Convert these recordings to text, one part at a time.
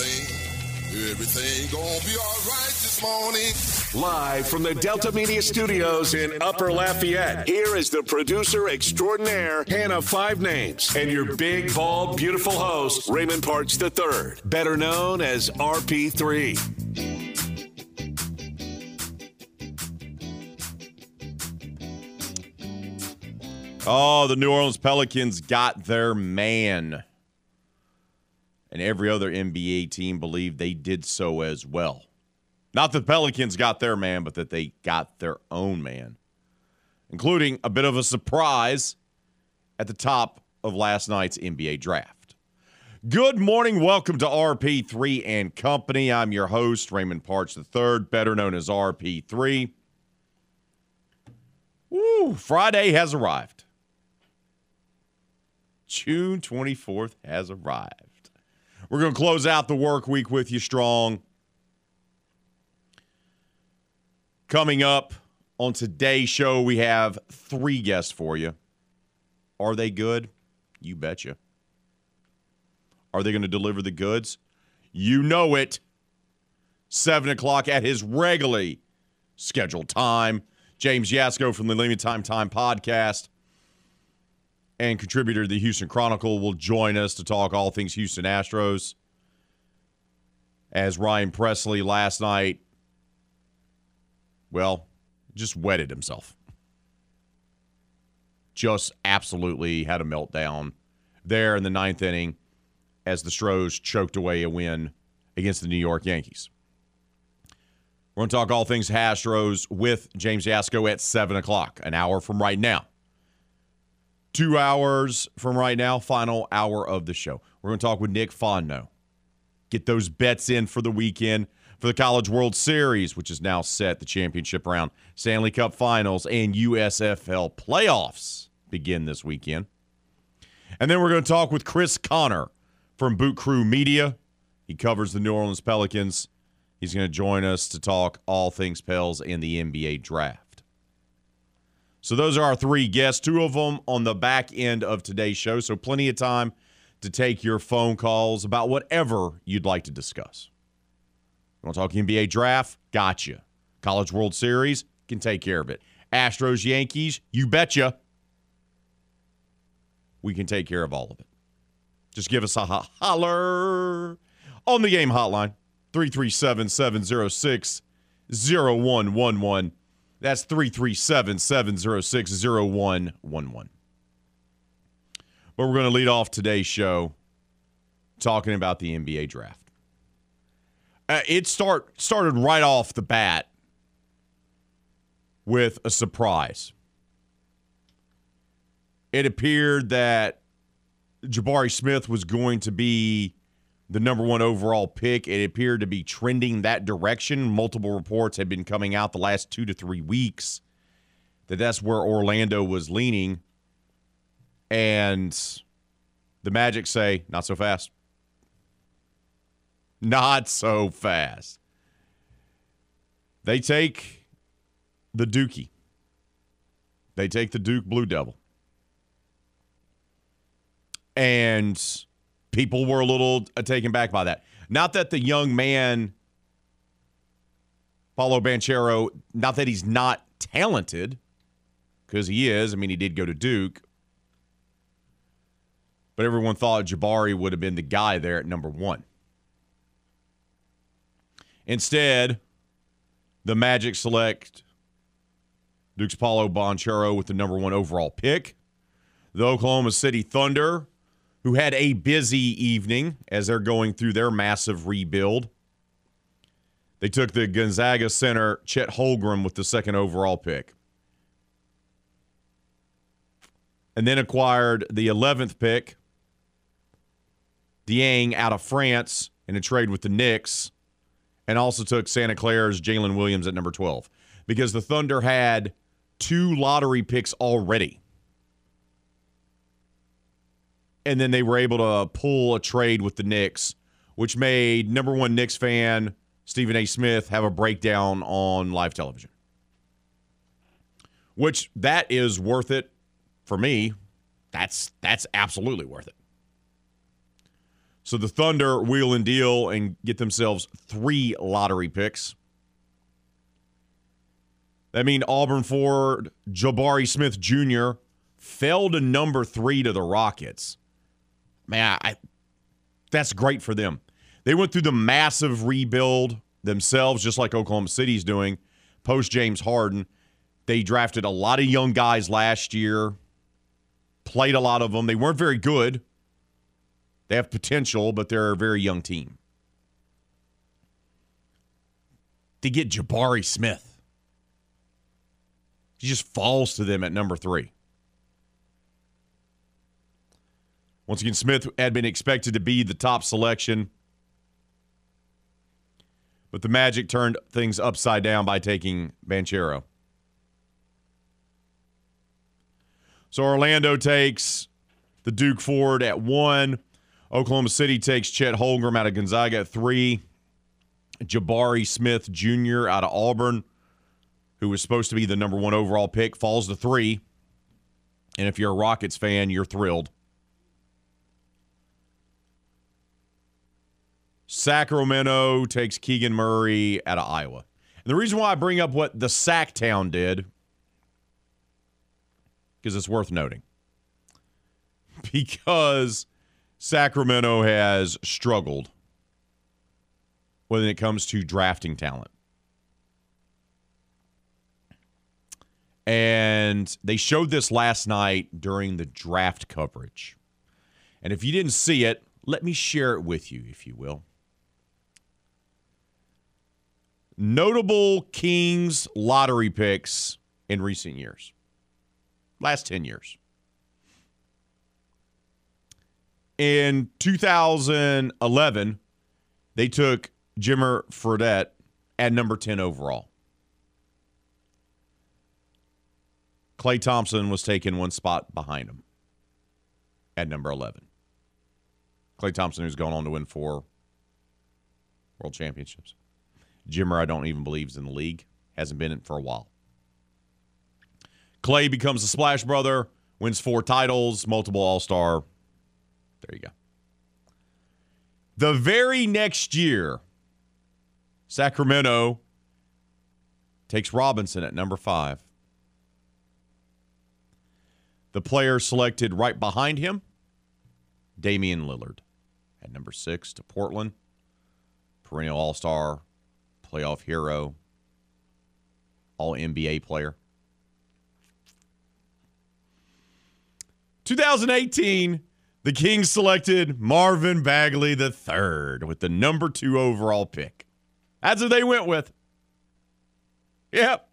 Everything, everything, everything gonna be alright this morning. Live from the Delta Media Studios in Upper Lafayette, here is the producer extraordinaire, Hannah Five Names, and your big, bald, beautiful host, Raymond Parks III, better known as RP3. Oh, the New Orleans Pelicans got their man. And every other NBA team believed they did so as well. Not that the Pelicans got their man, but that they got their own man, including a bit of a surprise at the top of last night's NBA draft. Good morning. Welcome to RP3 and Company. I'm your host, Raymond Parks III, better known as RP3. Woo, Friday has arrived. June 24th has arrived. We're going to close out the work week with you strong. Coming up on today's show, we have three guests for you. Are they good? You betcha. Are they going to deliver the goods? You know it. Seven o'clock at his regularly scheduled time. James Yasko from the Limited Time Time podcast and contributor to the Houston Chronicle will join us to talk all things Houston Astros. As Ryan Pressly last night, well, just wetted himself. Just absolutely had a meltdown there in the ninth inning as the Stros choked away a win against the New York Yankees. We're going to talk all things Astros with James Yasko at 7 o'clock, an hour from right now two hours from right now, final hour of the show. We're going to talk with Nick Fonno. Get those bets in for the weekend for the College World Series, which is now set. The championship round, Stanley Cup finals, and USFL playoffs begin this weekend. And then we're going to talk with Chris Connor from Boot Crew Media. He covers the New Orleans Pelicans. He's going to join us to talk all things Pels and the NBA draft. So those are our three guests, two of them on the back end of today's show. So plenty of time to take your phone calls about whatever you'd like to discuss. You want to talk NBA draft? Gotcha. College World Series? Can take care of it. Astros, Yankees? You betcha. We can take care of all of it. Just give us a ho- holler on the game hotline 337 706 0111. That's 337 706 0111. But we're going to lead off today's show talking about the NBA draft. Uh, it start started right off the bat with a surprise. It appeared that Jabari Smith was going to be the number one overall pick. It appeared to be trending that direction. Multiple reports had been coming out the last two to three weeks that that's where Orlando was leaning. And the Magic say, not so fast. Not so fast. They take the Dookie. They take the Duke Blue Devil. And people were a little uh, taken back by that. Not that the young man, Paolo Banchero, not that he's not talented, because he is. I mean, he did go to Duke. But everyone thought Jabari would have been the guy there at number one. Instead, the Magic select Duke's Paolo Banchero with the number one overall pick. The Oklahoma City Thunder who had a busy evening as they're going through their massive rebuild. They took the Gonzaga center, Chet Holmgren, with the second overall pick. And then acquired the 11th pick, Dieng out of France in a trade with the Knicks, and also took Santa Clara's Jalen Williams at number 12 because the Thunder had two lottery picks already and then they were able to pull a trade with the Knicks, which made number one Knicks fan Stephen A. Smith have a breakdown on live television. Which that is worth it for me. That's that's absolutely worth it. So the Thunder wheel and deal and get themselves three lottery picks. That means Auburn Ford, Jabari Smith Jr. fell to number three to the Rockets. Man, I, that's great for them. They went through the massive rebuild themselves, just like Oklahoma City's doing, post James Harden. They drafted a lot of young guys last year, played a lot of them. They weren't very good. They have potential, but they're a very young team. To get Jabari Smith, he just falls to them at number three. Once again, Smith had been expected to be the top selection, but the Magic turned things upside down by taking Banchero. So Orlando takes the Duke Ford at one. Oklahoma City takes Chet Holmgren out of Gonzaga at three. Jabari Smith Jr. out of Auburn, who was supposed to be the number one overall pick, falls to three. And if you're a Rockets fan, you're thrilled. Sacramento takes Keegan Murray out of Iowa. And the reason why I bring up what the Sac Town did, because it's worth noting. Because Sacramento has struggled when it comes to drafting talent. And they showed this last night during the draft coverage. And if you didn't see it, let me share it with you, if you will. Notable Kings lottery picks in recent years, last 10 years. In 2011, they took Jimmer Fredette at number 10 overall. Klay Thompson was taken one spot behind him at number 11. Klay Thompson, who's gone on to win four world championships. Jimmer, I don't even believe is in the league. Hasn't been in for a while. Klay becomes a Splash Brother, wins four titles, multiple All Star. There you go. The very next year, Sacramento takes Robinson at number five. The player selected right behind him, Damian Lillard at number six to Portland. Perennial All Star, playoff hero, all NBA player. 2018, the Kings selected Marvin Bagley III with the number two overall pick. That's what they went with. Yep,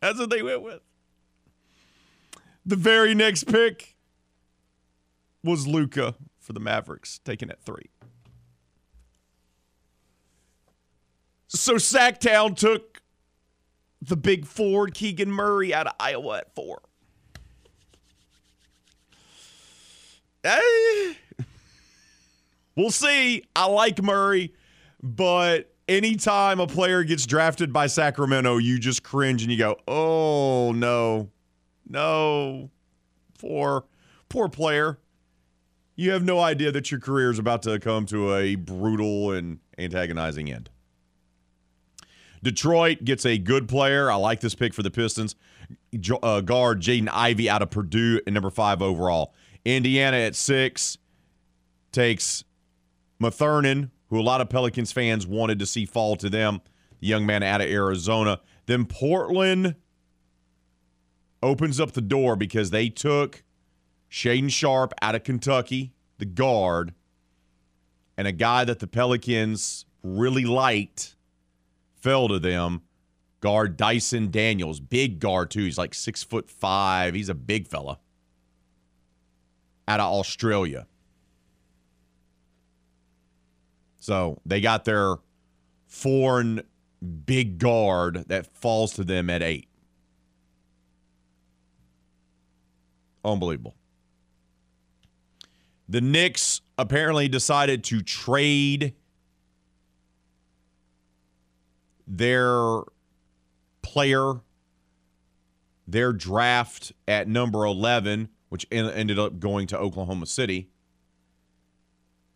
that's what they went with. The very next pick was Luka for the Mavericks, taken at three. So Sacktown took the big Ford Keegan Murray out of Iowa at four. Hey, we'll see. I like Murray, but anytime a player gets drafted by Sacramento, you just cringe and you go, "Oh no, no, poor, poor player." You have no idea that your career is about to come to a brutal and antagonizing end. Detroit gets a good player. I like this pick for the Pistons. Uh, guard Jaden Ivey out of Purdue at number five overall. Indiana at six takes Mathurin, who a lot of Pelicans fans wanted to see fall to them. The young man out of Arizona. Then Portland opens up the door because they took Shaedon Sharpe out of Kentucky, the guard, and a guy that the Pelicans really liked fell to them. Guard Dyson Daniels, big guard too. He's like six foot five. He's a big fella. Out of Australia. So they got their foreign big guard that falls to them at eight. Unbelievable. The Knicks apparently decided to trade their player, their draft at number 11, which ended up going to Oklahoma City.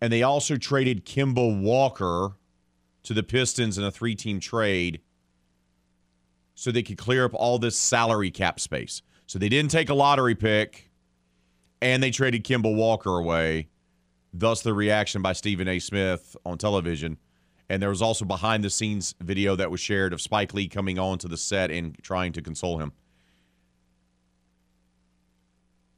And they also traded Kemba Walker to the Pistons in a three team trade so they could clear up all this salary cap space. So they didn't take a lottery pick and they traded Kemba Walker away. Thus, the reaction by Stephen A. Smith on television. And there was also behind the scenes video that was shared of Spike Lee coming on to the set and trying to console him.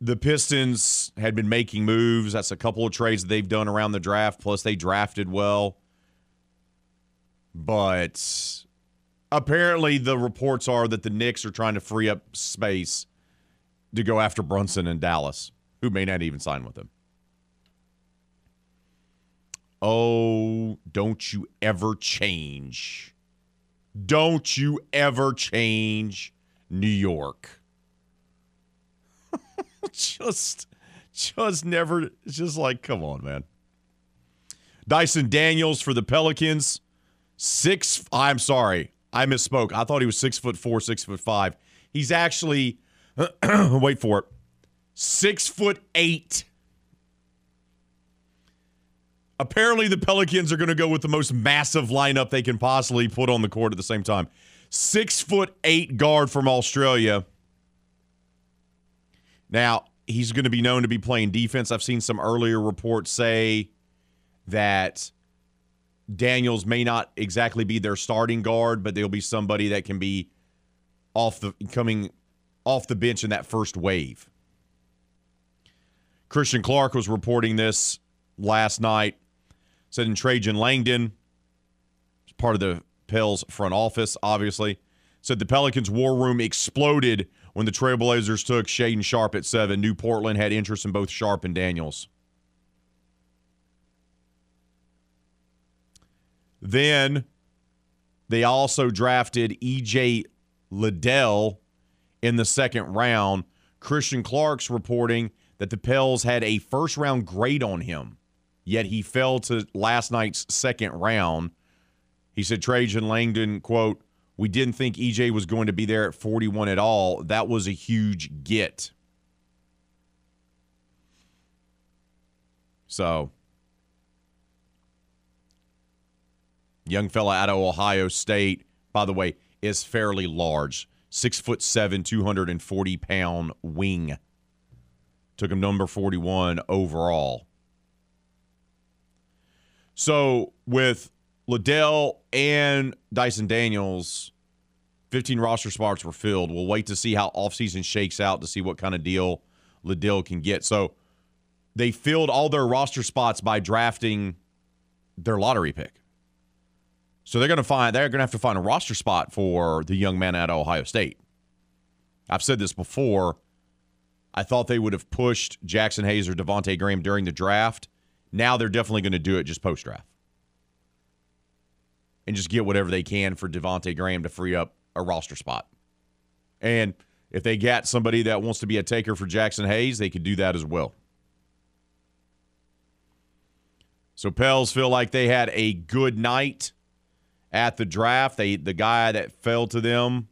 The Pistons had been making moves. That's a couple of trades that they've done around the draft. Plus, they drafted well. But apparently, the reports are that the Knicks are trying to free up space to go after Brunson in Dallas, who may not even sign with them. Oh, don't you ever change. Don't you ever change New York. just just never just like come on, man. Dyson Daniels for the Pelicans. Six I'm sorry. I misspoke. I thought he was six foot four, six foot five. He's actually wait for it. Six foot eight. Apparently, the Pelicans are going to go with the most massive lineup they can possibly put on the court at the same time. Six foot eight guard from Australia. Now, he's going to be known to be playing defense. I've seen some earlier reports say that Daniels may not exactly be their starting guard, but there'll be somebody that can be off the coming off the bench in that first wave. Christian Clark was reporting this last night Said in Trajan Langdon, part of the Pels front office, obviously, said the Pelicans' war room exploded when the Trailblazers took Shaedon Sharpe at seven. New Portland had interest in both Sharpe and Daniels. Then they also drafted EJ Liddell in the second round. Christian Clark's reporting that the Pels had a first round grade on him yet he fell to last night's second round. He said Trajan Langdon, quote, we didn't think EJ was going to be there at 41 at all. That was a huge get. So, young fella out of Ohio State, by the way, is fairly large. Six foot seven, 240 pound wing. Took him number 41 overall. So with Liddell and Dyson Daniels, 15 roster spots were filled. We'll wait to see how offseason shakes out to see what kind of deal Liddell can get. So they filled all their roster spots by drafting their lottery pick. So they're going to find they're going to have to find a roster spot for the young man at Ohio State. I've said this before. I thought they would have pushed Jaxson Hayes or Devonte Graham during the draft now they're definitely going to do it just post draft and just get whatever they can for Devonte Graham to free up a roster spot. And if they get somebody that wants to be a taker for Jaxson Hayes, they could do that as well. So Pels feel like they had a good night at the draft. They the guy that fell to them,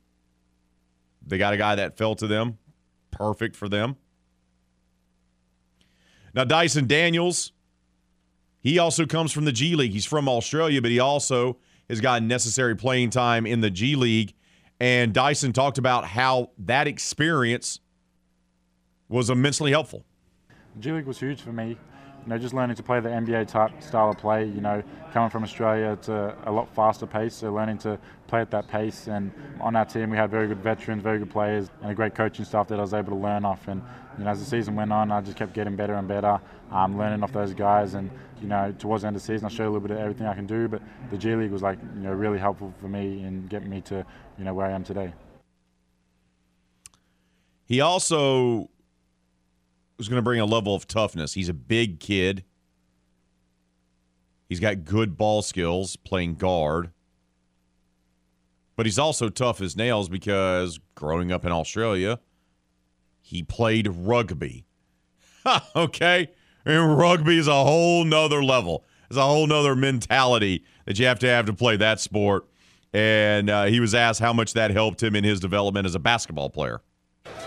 they got a guy that fell to them. Perfect for them. Now Dyson Daniels he also comes from the G League. He's from Australia, but he also has gotten necessary playing time in the G League. And Dyson talked about how that experience was immensely helpful. G League was huge for me. You know, just learning to play the NBA type style of play. You know, coming from Australia, it's a, uh, a lot faster pace. So learning to play at that pace. And on our team, we had very good veterans, very good players, and a great coaching staff that I was able to learn off. And you know, as the season went on, I just kept getting better and better, um, learning off those guys. And you know, towards the end of the season, I showed a little bit of everything I can do. But the G League was like, you know, really helpful for me in getting me to, you know, where I am today. He also was going to bring a level of toughness. He's a big kid. He's got good ball skills playing guard. But he's also tough as nails because growing up in Australia, he played rugby. okay? And rugby is a whole nother level. It's a whole nother mentality that you have to have to play that sport. And uh, he was asked how much that helped him in his development as a basketball player.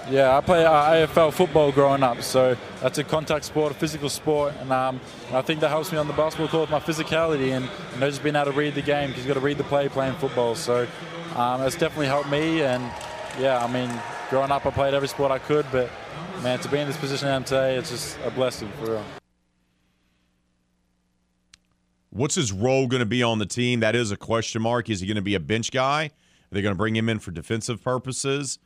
Yeah, I play uh, AFL football growing up, so that's a contact sport, a physical sport, and, um, I think that helps me on the basketball court with my physicality and you know just being able to read the game because you've got to read the play playing football. So um, it's definitely helped me, and yeah, I mean, growing up I played every sport I could, but man, to be in this position I am today, it's just a blessing for real. What's his role going to be on the team? That is a question mark. Is he going to be a bench guy? Are they going to bring him in for defensive purposes?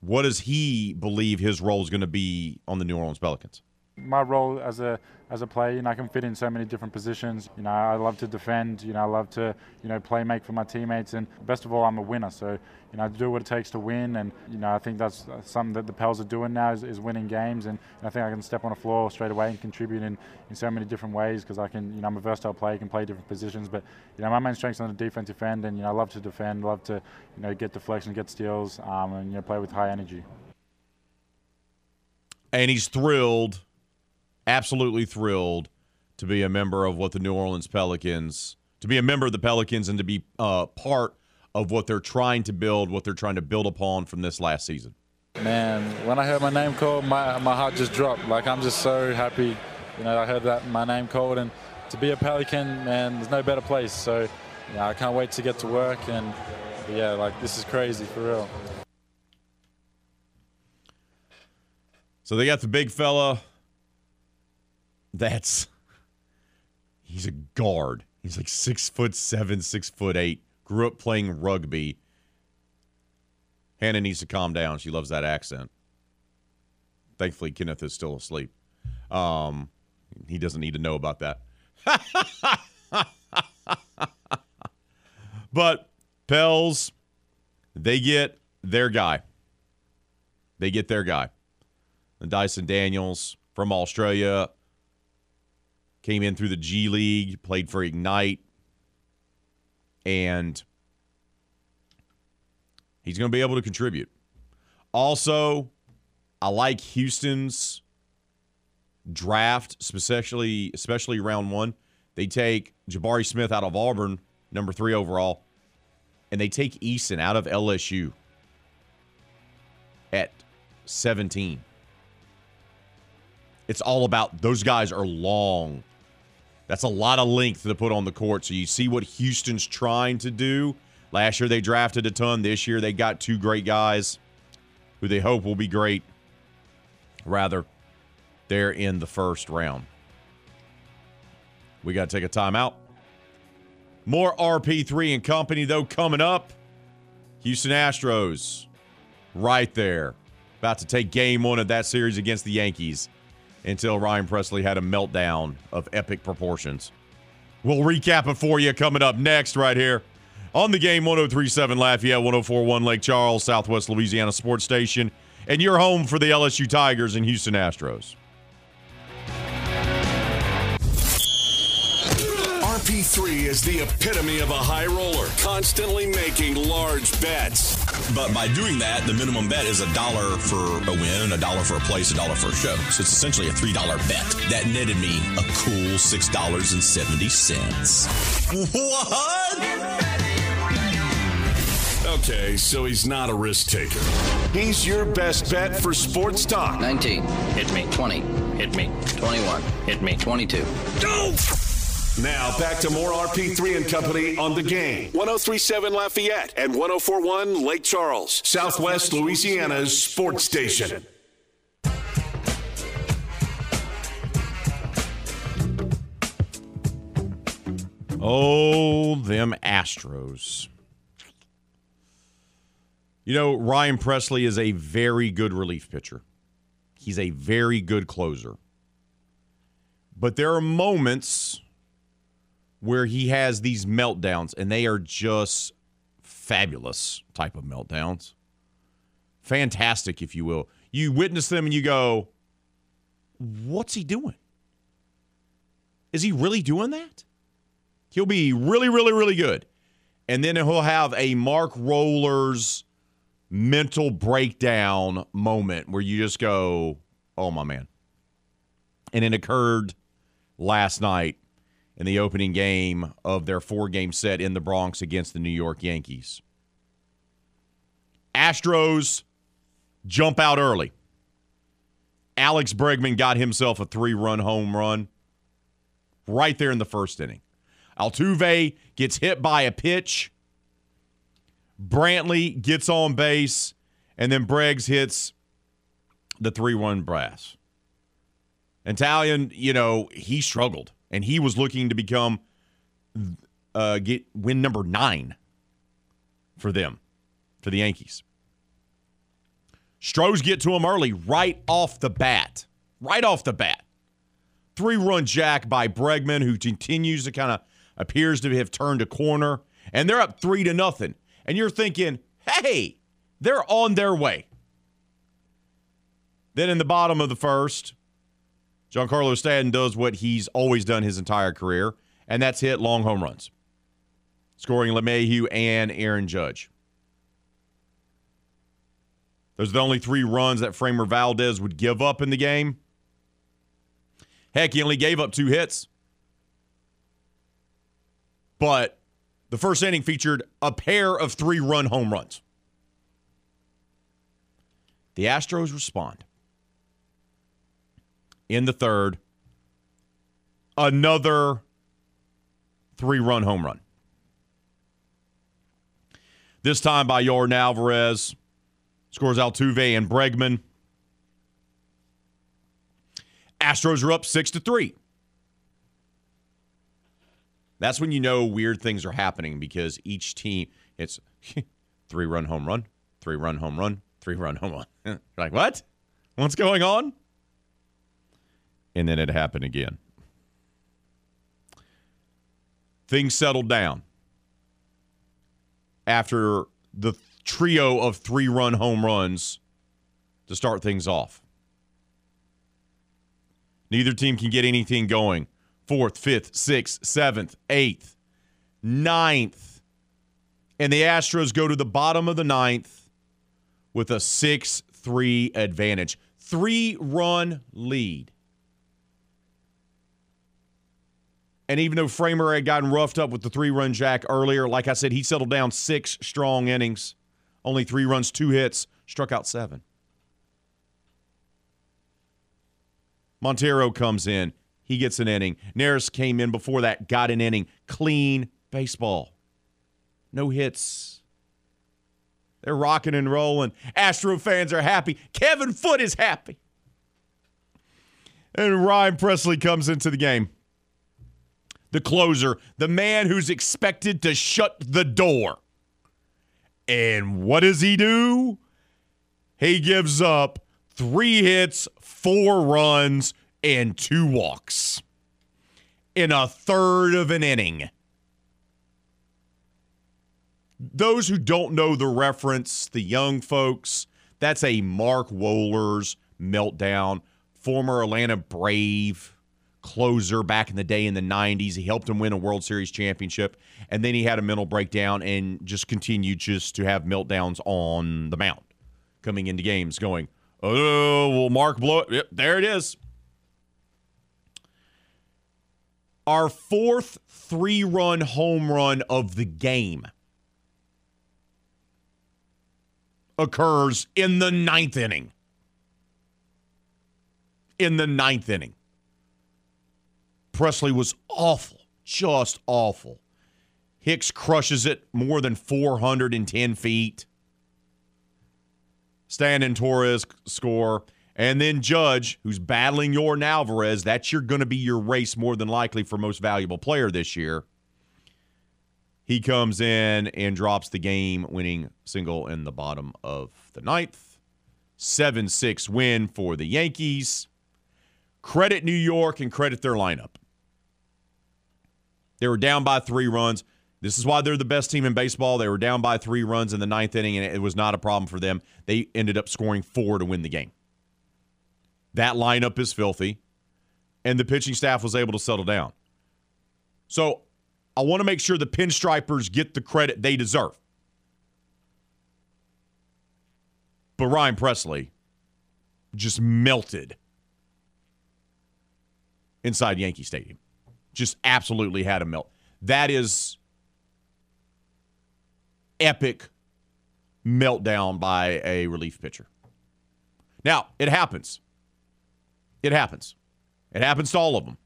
What does he believe his role is going to be on the New Orleans Pelicans? My role as a as a player, you know, I can fit in so many different positions. You know, I love to defend. You know, I love to you know play make for my teammates, and best of all, I'm a winner. So you know, I do what it takes to win, and you know, I think that's something that the Pels are doing now is, is winning games, and I think I can step on the floor straight away and contribute in, in so many different ways because I can, you know, I'm a versatile player, can play different positions, but you know, my main strength's on the defensive end, and you know, I love to defend, love to you know get deflection, get steals, um, and you know, play with high energy. And he's thrilled absolutely thrilled to be a member of what the New Orleans Pelicans, to be a member of the Pelicans and to be uh, part of what they're trying to build, what they're trying to build upon from this last season. Man, when I heard my name called, my, my heart just dropped. Like, I'm just so happy. You know, I heard that my name called, and to be a Pelican, man, there's no better place. So, yeah, I can't wait to get to work. And, yeah, like, this is crazy for real. So they got the big fella that's he's a guard. He's like six foot seven, six foot eight. Grew up playing rugby. Hannah needs to calm down. She loves that accent. Thankfully, Kenneth is still asleep. Um, he doesn't need to know about that. but Pels, they get their guy. They get their guy. And Dyson Daniels from Australia came in through the G League, played for Ignite, and he's going to be able to contribute. Also, I like Houston's draft, especially especially round one. They take Jabari Smith out of Auburn, number three overall, and they take Eason out of LSU at 17. It's all about those guys are long. That's a lot of length to put on the court. So you see what Houston's trying to do. Last year they drafted a ton. This year they got two great guys who they hope will be great. Rather, they're in the first round. We got to take a timeout. More RP3 and company, though, coming up. Houston Astros, right there. About to take game one of that series against the Yankees until Ryan Pressly had a meltdown of epic proportions. We'll recap it for you coming up next, right here on the game 1037 Lafayette, 1041 Lake Charles, Southwest Louisiana Sports Station, and your home for the LSU Tigers and Houston Astros. RP3 is the epitome of a high roller, constantly making large bets. But by doing that, the minimum bet is a dollar for a win, a dollar for a place, a dollar for a show. So it's essentially a $3 bet. That netted me a cool $6.70. What? Okay, so he's not a risk taker. He's your best bet for sports talk. 19. Hit me. 20. Hit me. 21. Hit me. 22. Go! Now back to more RP3 and Company on the game. 1037 Lafayette and 1041 Lake Charles, Southwest Louisiana's sports station. Oh, them Astros. You know, Ryan Pressly is a very good relief pitcher. He's a very good closer. But there are moments where he has these meltdowns, and they are just fabulous type of meltdowns. Fantastic, if you will. You witness them and you go, what's he doing? Is he really doing that? He'll be really, really, really good. And then he'll have a Mark Wohlers mental breakdown moment where you just go, oh, my man. And it occurred last night in the opening game of their four game set in the Bronx against the New York Yankees. Astros jump out early. Alex Bregman got himself a three run home run right there in the first inning. Altuve gets hit by a pitch. Brantley gets on base, and then Breggs hits the 3 1 brass. Italian, you know, he struggled, and he was looking to become uh, get win number nine for them, for the Yankees. Stros get to him early, right off the bat. Right off the bat. Three run jack by Bregman, who continues to kind of appears to have turned a corner. And they're up three to nothing. And you're thinking, hey, they're on their way. Then in the bottom of the first, Giancarlo Stanton does what he's always done his entire career, and that's hit long home runs, scoring LeMahieu and Aaron Judge. Those are the only three runs that Framber Valdez would give up in the game. Heck, he only gave up two hits. But the first inning featured a pair of three run home runs. The Astros respond. In the third, another three run home run. This time by Yordan Alvarez. Scores Altuve and Bregman. Astros are up six to three. That's when you know weird things are happening because each team it's three run home run, three run home run, three run home run. like what? What's going on? And then it happened again. Things settled down after the trio of three run home runs to start things off. Neither team can get anything going. Fourth, fifth, sixth, seventh, eighth, ninth. And the Astros go to the bottom of the ninth with a 6 3 advantage. Three run lead. And even though Framber had gotten roughed up with the three run jack earlier, like I said, he settled down six strong innings. Only three runs, two hits, struck out seven. Montero comes in. He gets an inning. Neris came in before that, got an inning. Clean baseball. No hits. They're rocking and rolling. Astro fans are happy. Kevin Foote is happy. And Ryan Pressly comes into the game. The closer, the man who's expected to shut the door. And what does he do? He gives up three hits, four runs, and two walks in a third of an inning. Those who don't know the reference, the young folks, that's a Mark Wohlers meltdown, former Atlanta Brave closer back in the day in the 90s. He helped him win a World Series championship. And then he had a mental breakdown and just continued just to have meltdowns on the mound coming into games, going, oh, well, Mark blow it. Yep, there it is. Our fourth three run home run of the game occurs in the ninth inning. In the ninth inning. Pressly was awful, just awful. Hicks crushes it more than 410 feet. Stanton Torres score. And then Judge, who's battling Yordan Alvarez, that's your going to be your race more than likely for most valuable player this year. He comes in and drops the game winning single in the bottom of the ninth. 7 6 win for the Yankees. Credit New York and credit their lineup. They were down by three runs. This is why they're the best team in baseball. They were down by three runs in the ninth inning, and it was not a problem for them. They ended up scoring four to win the game. That lineup is filthy, and the pitching staff was able to settle down. So I want to make sure the pinstripers get the credit they deserve. But Ryan Pressly just melted inside Yankee Stadium just absolutely had a melt. That is epic meltdown by a relief pitcher. Now, it happens. It happens. It happens to all of them.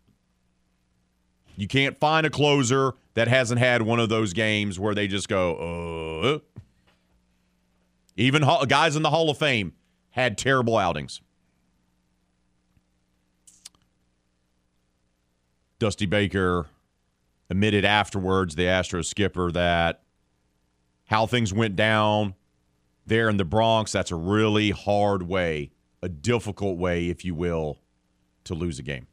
You can't find a closer that hasn't had one of those games where they just go, uh. Even guys in the Hall of Fame had terrible outings. Dusty Baker admitted afterwards, the Astros skipper, that how things went down there in the Bronx, that's a really hard way, a difficult way, if you will, to lose a game.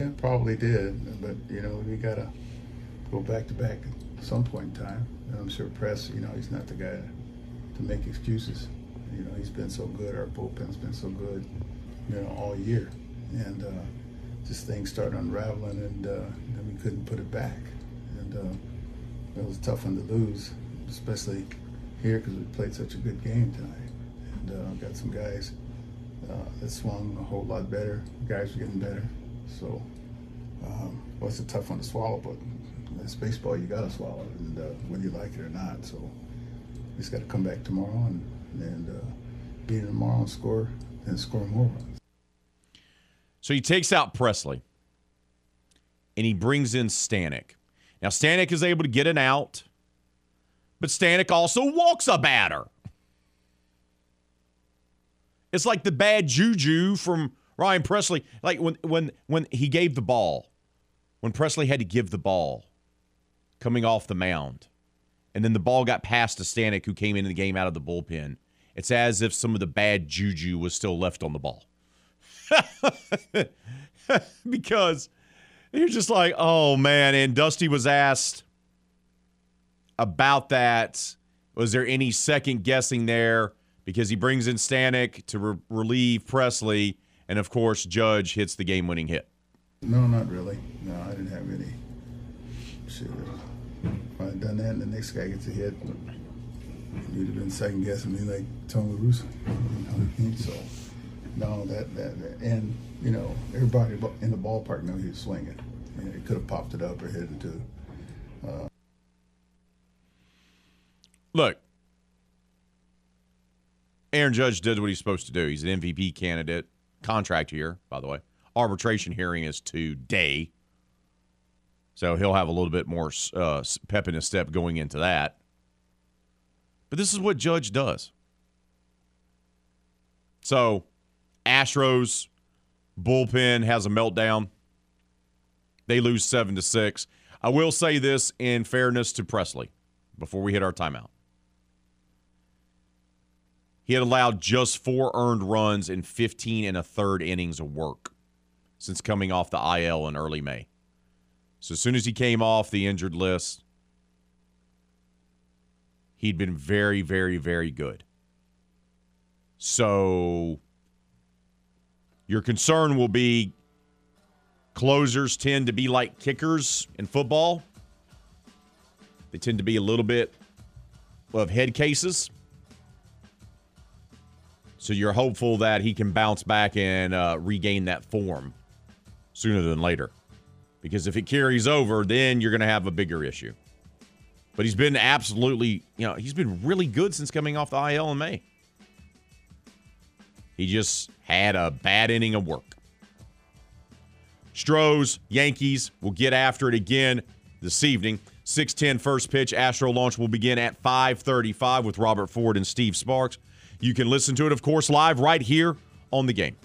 Yeah, probably did, but you know we gotta go back to back at some point in time. And I'm sure Press, you know, he's not the guy to, make excuses. You know, he's been so good. Our bullpen's been so good, you know, all year, and uh, just things started unraveling, and uh, then we couldn't put it back. And uh, it was a tough one to lose, especially here because we played such a good game tonight. And uh, got some guys uh, that swung a whole lot better. Guys are getting better. So um, well, it's a tough one to swallow, but it's baseball. You got to swallow it, and uh, whether you like it or not. So we just got to come back tomorrow and and uh, beat it tomorrow and score and score more runs. So he takes out Pressly and he brings in Stanek. Now Stanek is able to get an out, but Stanek also walks a batter. It's like the bad juju from Ryan Pressly. like when when when he gave the ball, when Pressly had to give the ball, coming off the mound, and then the ball got passed to Stanek, who came into the game out of the bullpen. It's as if some of the bad juju was still left on the ball, because you're just like, oh man. And Dusty was asked about that. Was there any second guessing there? Because he brings in Stanek to re- relieve Pressly. and of course, Judge hits the game winning hit. No, not really. No, I didn't have any. Shit. If I had done that and the next guy gets a hit, you'd have been second guessing me like Tony Russo. You know? So, no, that, that, that, and, you know, everybody in the ballpark knew he was swinging. You he could have popped it up or hit it too. Uh, Look, Aaron Judge did what he's supposed to do. He's an MVP candidate contract year, by the way. Arbitration hearing is today. So he'll have a little bit more uh, pep in his step going into that. But this is what Judge does. So Astros bullpen has a meltdown. They lose seven to six. I will say this in fairness to Pressly before we hit our timeout. He had allowed just four earned runs in 15 and a third innings of work since coming off the IL in early May. So as soon as he came off the injured list, he'd been very, very, very good. So your concern will be closers tend to be like kickers in football. They tend to be a little bit of head cases. So you're hopeful that he can bounce back and uh, regain that form sooner than later. Because if it carries over, then you're going to have a bigger issue. But he's been absolutely, you know, he's been really good since coming off the IL in May. He just had a bad inning of work. Stros, Yankees will get after it again this evening. 6:10 first pitch. Astro launch will begin at 5:35 with Robert Ford and Steve Sparks. You can listen to it, of course, live right here on the game.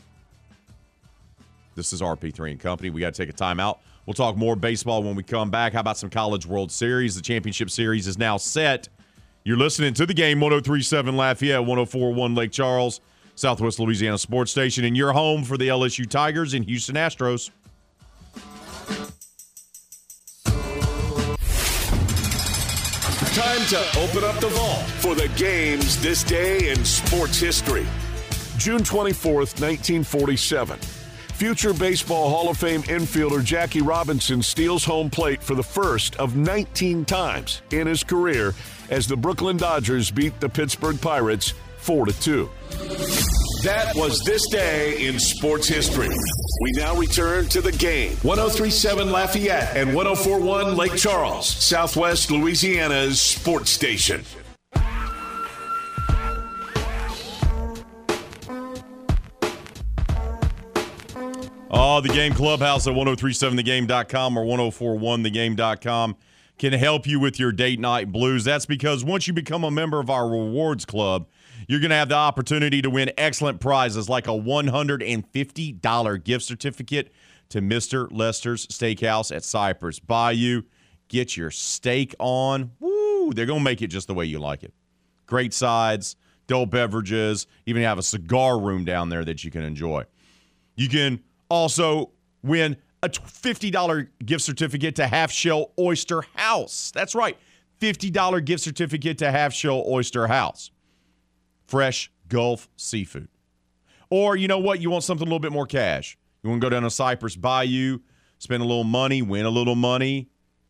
This is RP3 and Company. We got to take a timeout. We'll talk more baseball when we come back. How about some College World Series? The championship series is now set. You're listening to the game 1037 Lafayette, 1041 Lake Charles, Southwest Louisiana Sports Station, and your home for the LSU Tigers and Houston Astros. Time to open up the vault for the games this day in sports history. June 24th, 1947. Future Baseball Hall of Fame infielder Jackie Robinson steals home plate for the first of 19 times in his career as the Brooklyn Dodgers beat the Pittsburgh Pirates 4 to 2. That was this day in sports history. We now return to the game. 1037 Lafayette and 1041 Lake Charles, Southwest Louisiana's sports station. Uh, the Game Clubhouse at 1037thegame.com or 1041thegame.com can help you with your date night blues. That's because once you become a member of our rewards club, you're going to have the opportunity to win excellent prizes like a $150 gift certificate to Mr. Lester's Steakhouse at Cypress Bayou. Get your steak on. Woo! They're going to make it just the way you like it. Great sides, adult beverages, even have a cigar room down there that you can enjoy. You can also win a $50 gift certificate to Half Shell Oyster House. That's right, $50 gift certificate to Half Shell Oyster House. Fresh Gulf seafood. Or you know what? You want something a little bit more cash. You want to go down to Cypress Bayou, spend a little money, win a little money.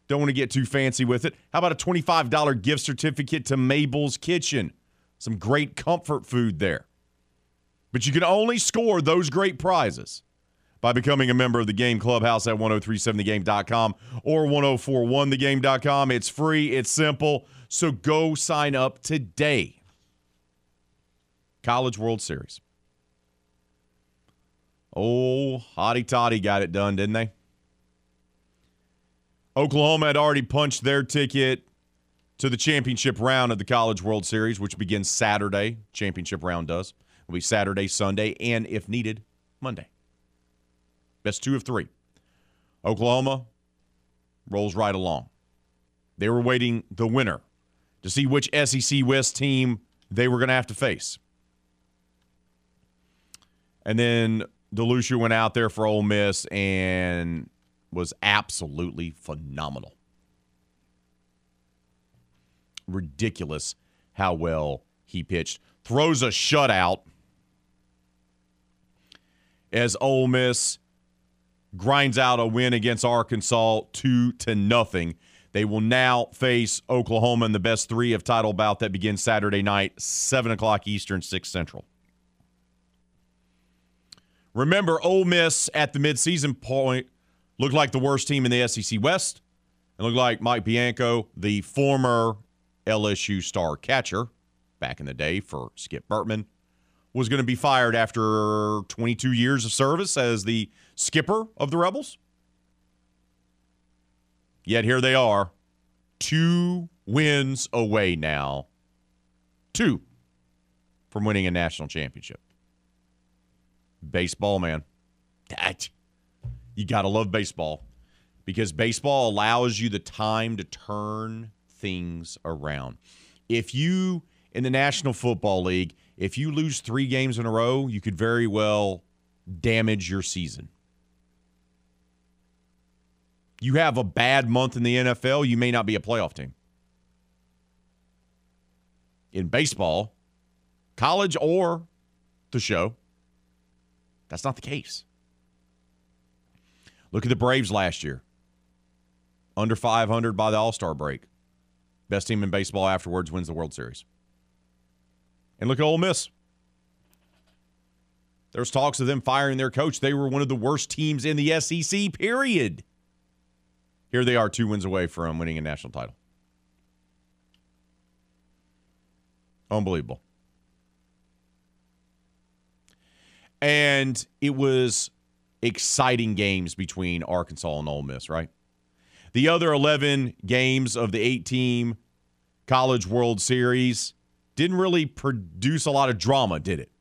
Don't want to get too fancy with it. How about a $25 gift certificate to Mabel's Kitchen? Some great comfort food there. But you can only score those great prizes by becoming a member of the Game Clubhouse at 1037thegame.com or 1041thegame.com. It's free, it's simple. So go sign up today. College World Series. Oh, Hotty Toddy got it done, didn't they? Oklahoma had already punched their ticket to the championship round of the College World Series, which begins Saturday. Championship round does. It'll be Saturday, Sunday, and if needed, Monday. Best two of three. Oklahoma rolls right along. They were waiting the winner to see which SEC West team they were going to have to face. And then DeLucia went out there for Ole Miss and was absolutely phenomenal. Ridiculous how well he pitched. Throws a shutout as Ole Miss grinds out a win against Arkansas two to nothing. They will now face Oklahoma in the best three of title bout that begins Saturday night, seven o'clock Eastern, six Central. Remember, Ole Miss at the midseason point looked like the worst team in the SEC West. It looked like Mike Bianco, the former LSU star catcher back in the day for Skip Bertman, was going to be fired after 22 years of service as the skipper of the Rebels. Yet here they are, two wins away now, two from winning a national championship. Baseball, man. You got to love baseball because baseball allows you the time to turn things around. If you, in the National Football League, if you lose three games in a row, you could very well damage your season. You have a bad month in the NFL, you may not be a playoff team. In baseball, college or the show, that's not the case. Look at the Braves last year. Under 500 by the All Star break. Best team in baseball afterwards wins the World Series. And look at Ole Miss. There's talks of them firing their coach. They were one of the worst teams in the SEC, period. Here they are, two wins away from winning a national title. Unbelievable. And it was exciting games between Arkansas and Ole Miss, right? The other 11 games of the eight team College World Series didn't really produce a lot of drama, did it?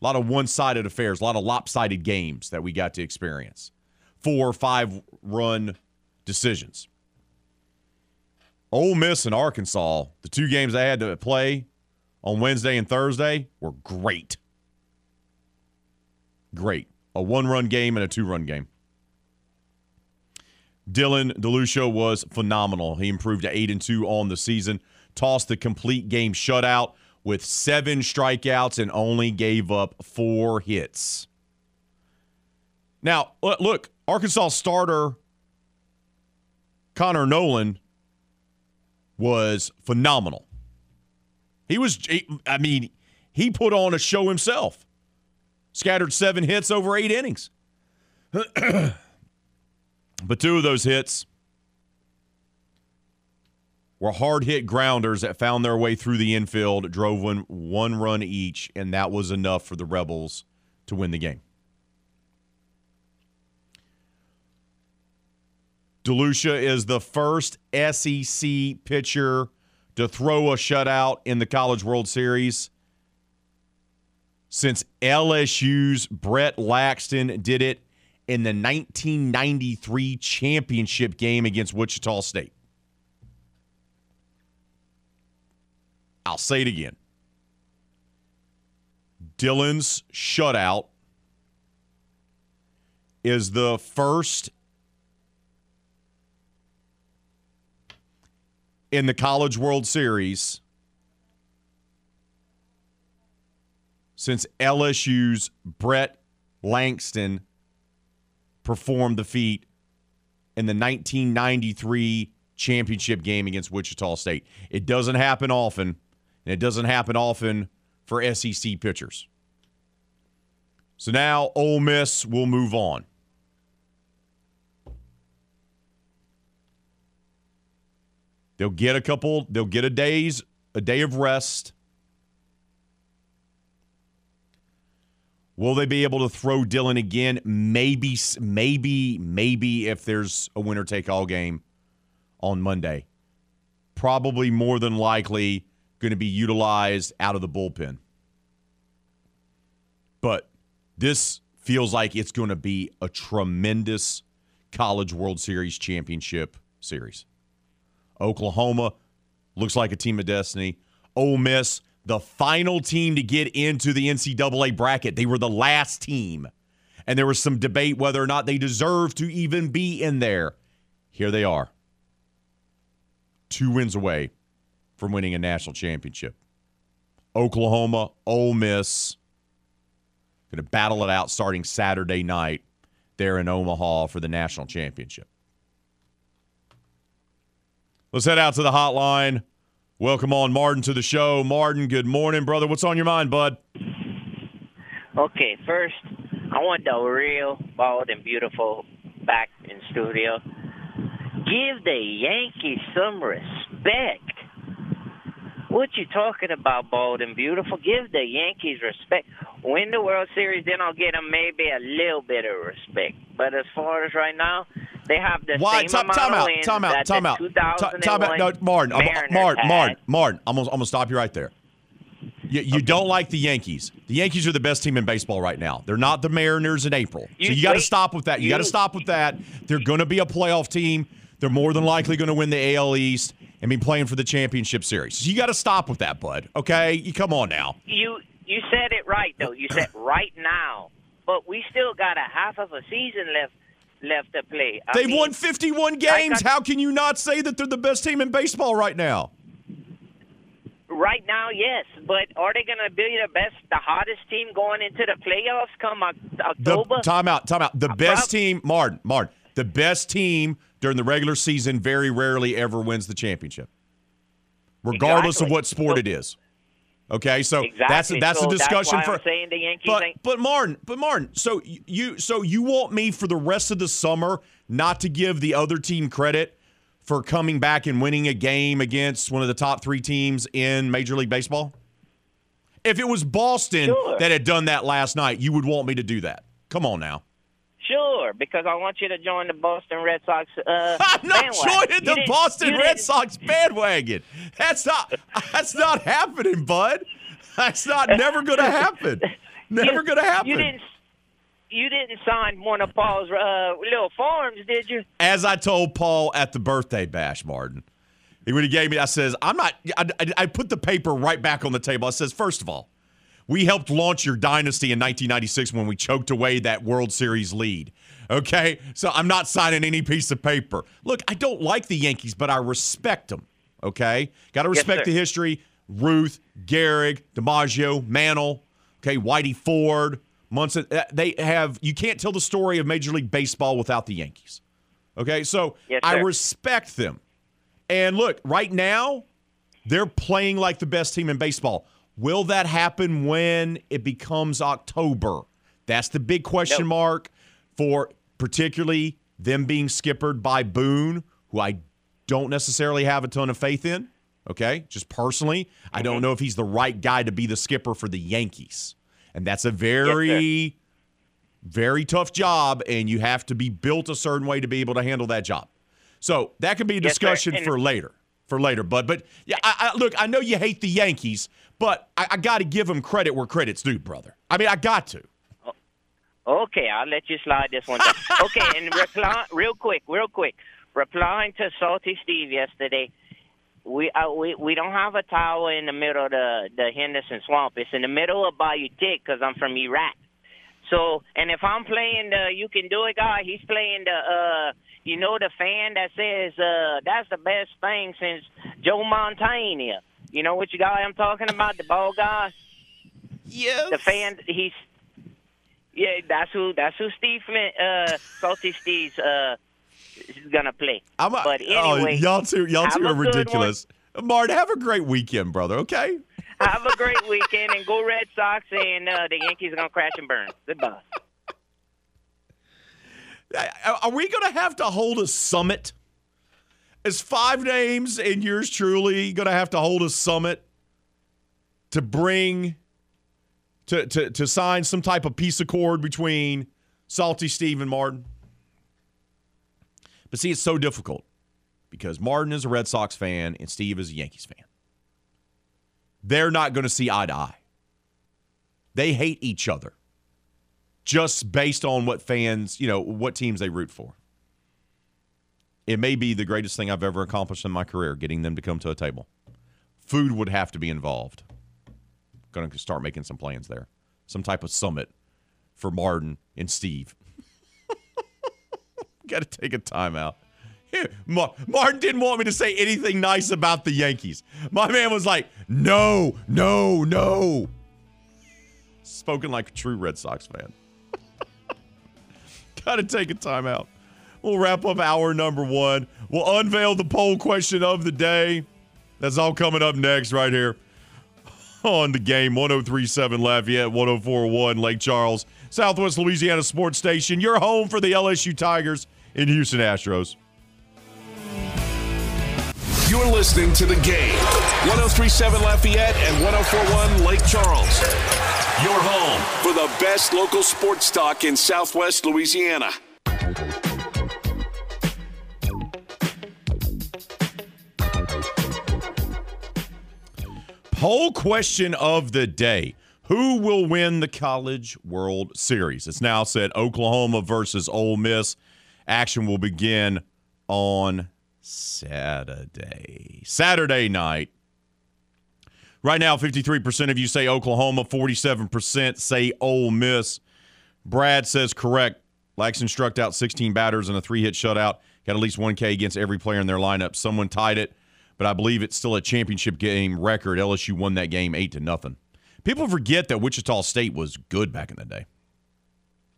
A lot of one sided affairs, a lot of lopsided games that we got to experience. Four five run decisions. Ole Miss and Arkansas, the two games they had to play on Wednesday and Thursday, were great. Great. A one run game and a two run game. Dylan DeLucia was phenomenal. He improved to 8 and 2 on the season, tossed the complete game shutout with seven strikeouts and only gave up four hits. Now, uh, look, Arkansas starter Connor Nolan was phenomenal. He was, I mean, he put on a show himself. Scattered seven hits over eight innings. but two of those hits were hard hit grounders that found their way through the infield, drove one, one run each, and that was enough for the Rebels to win the game. DeLucia is the first SEC pitcher to throw a shutout in the College World Series since LSU's Brett Laxton did it in the 1993 championship game against Wichita State. I'll say it again. Dylan's shutout is the first in the College World Series since LSU's Brett Langston performed the feat in the 1993 championship game against Wichita State. It doesn't happen often, and it doesn't happen often for SEC pitchers. So now Ole Miss will move on. They'll get a couple, they'll get a days, a day of rest. Will they be able to throw Dylan again? Maybe, maybe, maybe if there's a winner take all game on Monday. Probably more than likely going to be utilized out of the bullpen. But this feels like it's going to be a tremendous College World Series championship series. Oklahoma looks like a team of destiny. Ole Miss, the final team to get into the NCAA bracket. They were the last team. And there was some debate whether or not they deserve to even be in there. Here they are. Two wins away from winning a national championship. Oklahoma, Ole Miss, going to battle it out starting Saturday night there in Omaha for the national championship. Let's head out to the hotline. Welcome on Martin to the show. Martin, good morning, brother. What's on your mind, bud? Okay, first, I want the real bald and beautiful back in studio. Give the Yankees some respect. What you talking about, bald and beautiful? Give the Yankees respect. Win the World Series, then I'll get them maybe a little bit of respect. But as far as right now, they have the Why? same Time, amount time of out. wins Time out. that Time the out. 2001 Time out. No, Martin. I'm- Martin. had. Martin. Martin. I'm gonna, I'm gonna stop you right there. You, you don't like the Yankees. The Yankees are the best team in baseball right now. They're not the Mariners in April. so You- you got to stop with that. You, got to stop with that. They're going to be a playoff team. They're more than likely going to win the AL East and be playing for the championship series. So you got to stop with that, bud. Okay? You come on now. You you said it right though. You said right now, but we still got a half of a season left left to play. I They've mean, won 51 games. got- How can you not say that they're the best team in baseball right now? Right now, yes, but are they going to be the best, the hottest team going into the playoffs come Oc- The October? time out, time out. The uh, best prob- team, Martin, Martin, the best team during the regular season very rarely ever wins the championship, regardless of what sport So- it is. Okay, so exactly. that's that's so a discussion that's for. Saying the Yankees but ain't. but Martin, but Martin, so you so you want me for the rest of the summer not to give the other team credit for coming back and winning a game against one of the top three teams in Major League Baseball? If it was Boston Sure. that had done that last night, you would want me to do that. Come on now. Sure, because I want you to join the Boston Red Sox. Uh, I'm not bandwagon. joining You the Boston Red Sox bandwagon. That's not that's not happening, bud. That's not never gonna happen. Never you- gonna happen. You didn't. You didn't sign one of Paul's uh, little farms, did you? As I told Paul at the birthday bash, Martin, when he gave me, I says, I'm not. I, I, I put the paper right back on the table. I says, first of all, we helped launch your dynasty in 1996 when we choked away that World Series lead. Okay, so I'm not signing any piece of paper. Look, I don't like the Yankees, but I respect them. Okay, got to respect sir. the history. Ruth, Gehrig, DiMaggio, Mantle. Okay, Whitey Ford, Munson. uh, They have. You can't tell the story of Major League Baseball without the Yankees. Okay, so Yes, I respect them. And look, right now, they're playing like the best team in baseball. Will that happen when it becomes October? That's the big question No. mark for particularly them being skippered by Boone, who I don't necessarily have a ton of faith in. Okay, just personally, I Mm-hmm. don't know if he's the right guy to be the skipper for the Yankees. And that's a very very tough job, and you have to be built a certain way to be able to handle that job. So that could be a Yes, discussion And- for later. For later, bud. But yeah, I, I, look, I know you hate the Yankees, but I, I got to give them credit where credit's due, brother. I mean, I got to. Okay, I'll let you slide this one. Down. okay, and reply real quick, real quick. Replying to Salty Steve yesterday, we uh, we we don't have a tower in the middle of the the Henderson Swamp. It's in the middle of Bayou Tick because I'm from Iraq. So, and if I'm playing the You Can Do It guy, he's playing the uh, you know, the fan that says uh, that's the best thing since Joe Montana. You know which guy I'm talking about? The ball guy. Yes. The fan. He's yeah. That's who. That's who Steve Flint, uh, Salty Steve's uh, is gonna play. I'm a, but oh, anyway, y'all two, y'all two are ridiculous. Martin, have a great weekend, brother. Okay. Have a great weekend and go Red Sox. And uh, the Yankees are gonna crash and burn. Goodbye. Are we to have to hold a summit? Is five names and yours truly to have to hold a summit to bring to, to to sign some type of peace accord between Salty Steve and Martin? But see, it's so difficult because Martin is a Red Sox fan and Steve is a Yankees fan. They're not going to see eye to eye. They hate each other just based on what fans, you know, what teams they root for. It may be the greatest thing I've ever accomplished in my career, getting them to come to a table. Food would have to be involved. Going to start making some plans there. Some type of summit for Martin and Steve. Got to take a timeout. Martin didn't want me to say anything nice about the Yankees. My man was like, no, no, no. Spoken like a true Red Sox fan. Got to take a timeout. We'll wrap up hour number one. We'll unveil the poll question of the day. That's all coming up next, right here on the game 1037 Lafayette, 1041 Lake Charles, Southwest Louisiana Sports Station, your home for the LSU Tigers in Houston Astros. You're listening to the game 1037 Lafayette and 1041 Lake Charles. Your home for the best local sports talk in Southwest Louisiana. Poll question of the day. Who will win the College World Series? It's now said Oklahoma versus Ole Miss. Action will begin on Saturday. Saturday night. Right now, 53% of you say Oklahoma, 47% say Ole Miss. Brad says correct. Laxton struck out 16 batters in a three hit shutout. Got at least 1K against every player in their lineup. Someone tied it, but I believe it's still a championship game record. LSU won that game 8 to nothing. People forget that Wichita State was good back in the day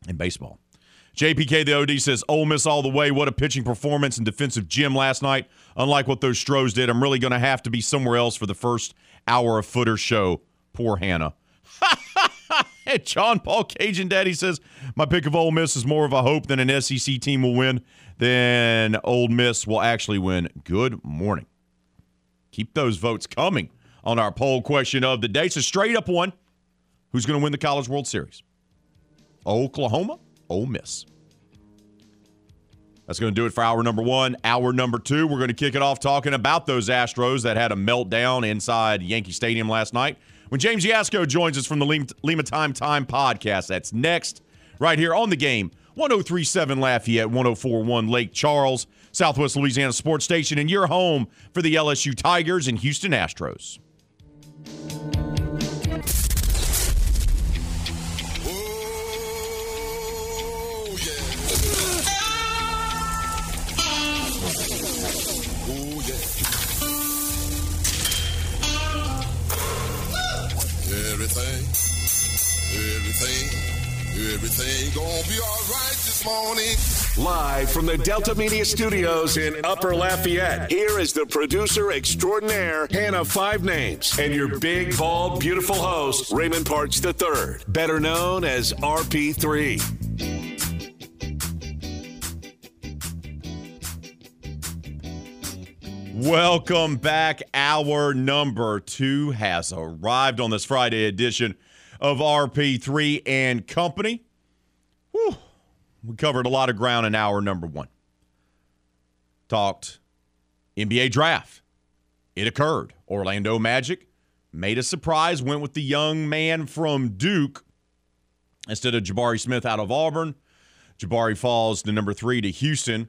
in baseball. JPK, the OD, says Ole Miss all the way. What a pitching performance and defensive gym last night. Unlike what those Stros did, I'm really going to have to be somewhere else for the first hour of footer show. Poor Hannah. John Paul Cajun Daddy says, My pick of Ole Miss is more of a hope than an SEC team will win than Ole Miss will actually win. Good morning. Keep those votes coming on our poll question of the day. It's a straight up one. Who's going to win the College World Series? Oklahoma, Ole Miss. That's going to do it for hour number one. Hour number two, we're going to kick it off talking about those Astros that had a meltdown inside Yankee Stadium last night. When James Yasko joins us from the Lima, Time Time podcast, that's next, right here on the game. 1037 Lafayette, 1041 Lake Charles, Southwest Louisiana Sports Station, and your home for the LSU Tigers and Houston Astros. Everything, everything, everything gonna be all right this morning. Live from the Delta Media Studios in Upper Lafayette, here is the producer extraordinaire, Hannah Five Names, and your big, bald, beautiful host, Raymond Parks III, better known as RP3. Welcome back. Our number two has arrived on this Friday edition of RP3 and Company. Whew. We covered a lot of ground in hour number one. talked NBA draft. It occurred. Orlando Magic made a surprise, went with the young man from Duke instead of Jabari Smith out of Auburn. Jabari falls to number three to Houston.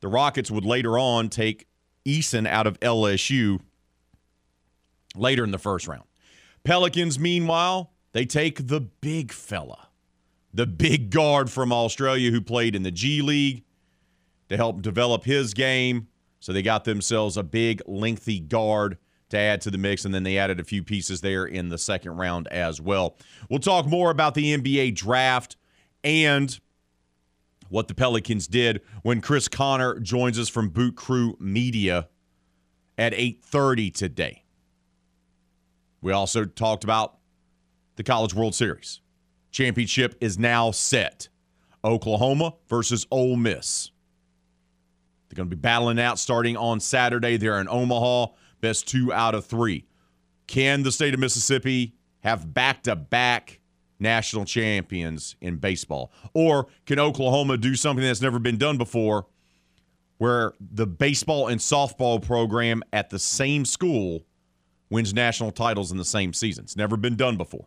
The Rockets would later on take Eason out of LSU later in the first round. Pelicans, meanwhile, they take the big fella, the big guard from Australia who played in the G League to help develop his game. So they got themselves a big, lengthy guard to add to the mix, and then they added a few pieces there in the second round as well. We'll talk more about the NBA draft and what the Pelicans did when Chris Connor joins us from Boot Crew Media at 8:30 today. We also talked about the College World Series. Championship is now set. Oklahoma versus Ole Miss. They're going to be battling out starting on Saturday. They're in Omaha. Best two out of three. Can the state of Mississippi have back to back national champions in baseball? Or can Oklahoma do something that's never been done before where the baseball and softball program at the same school wins national titles in the same season? It's never been done before.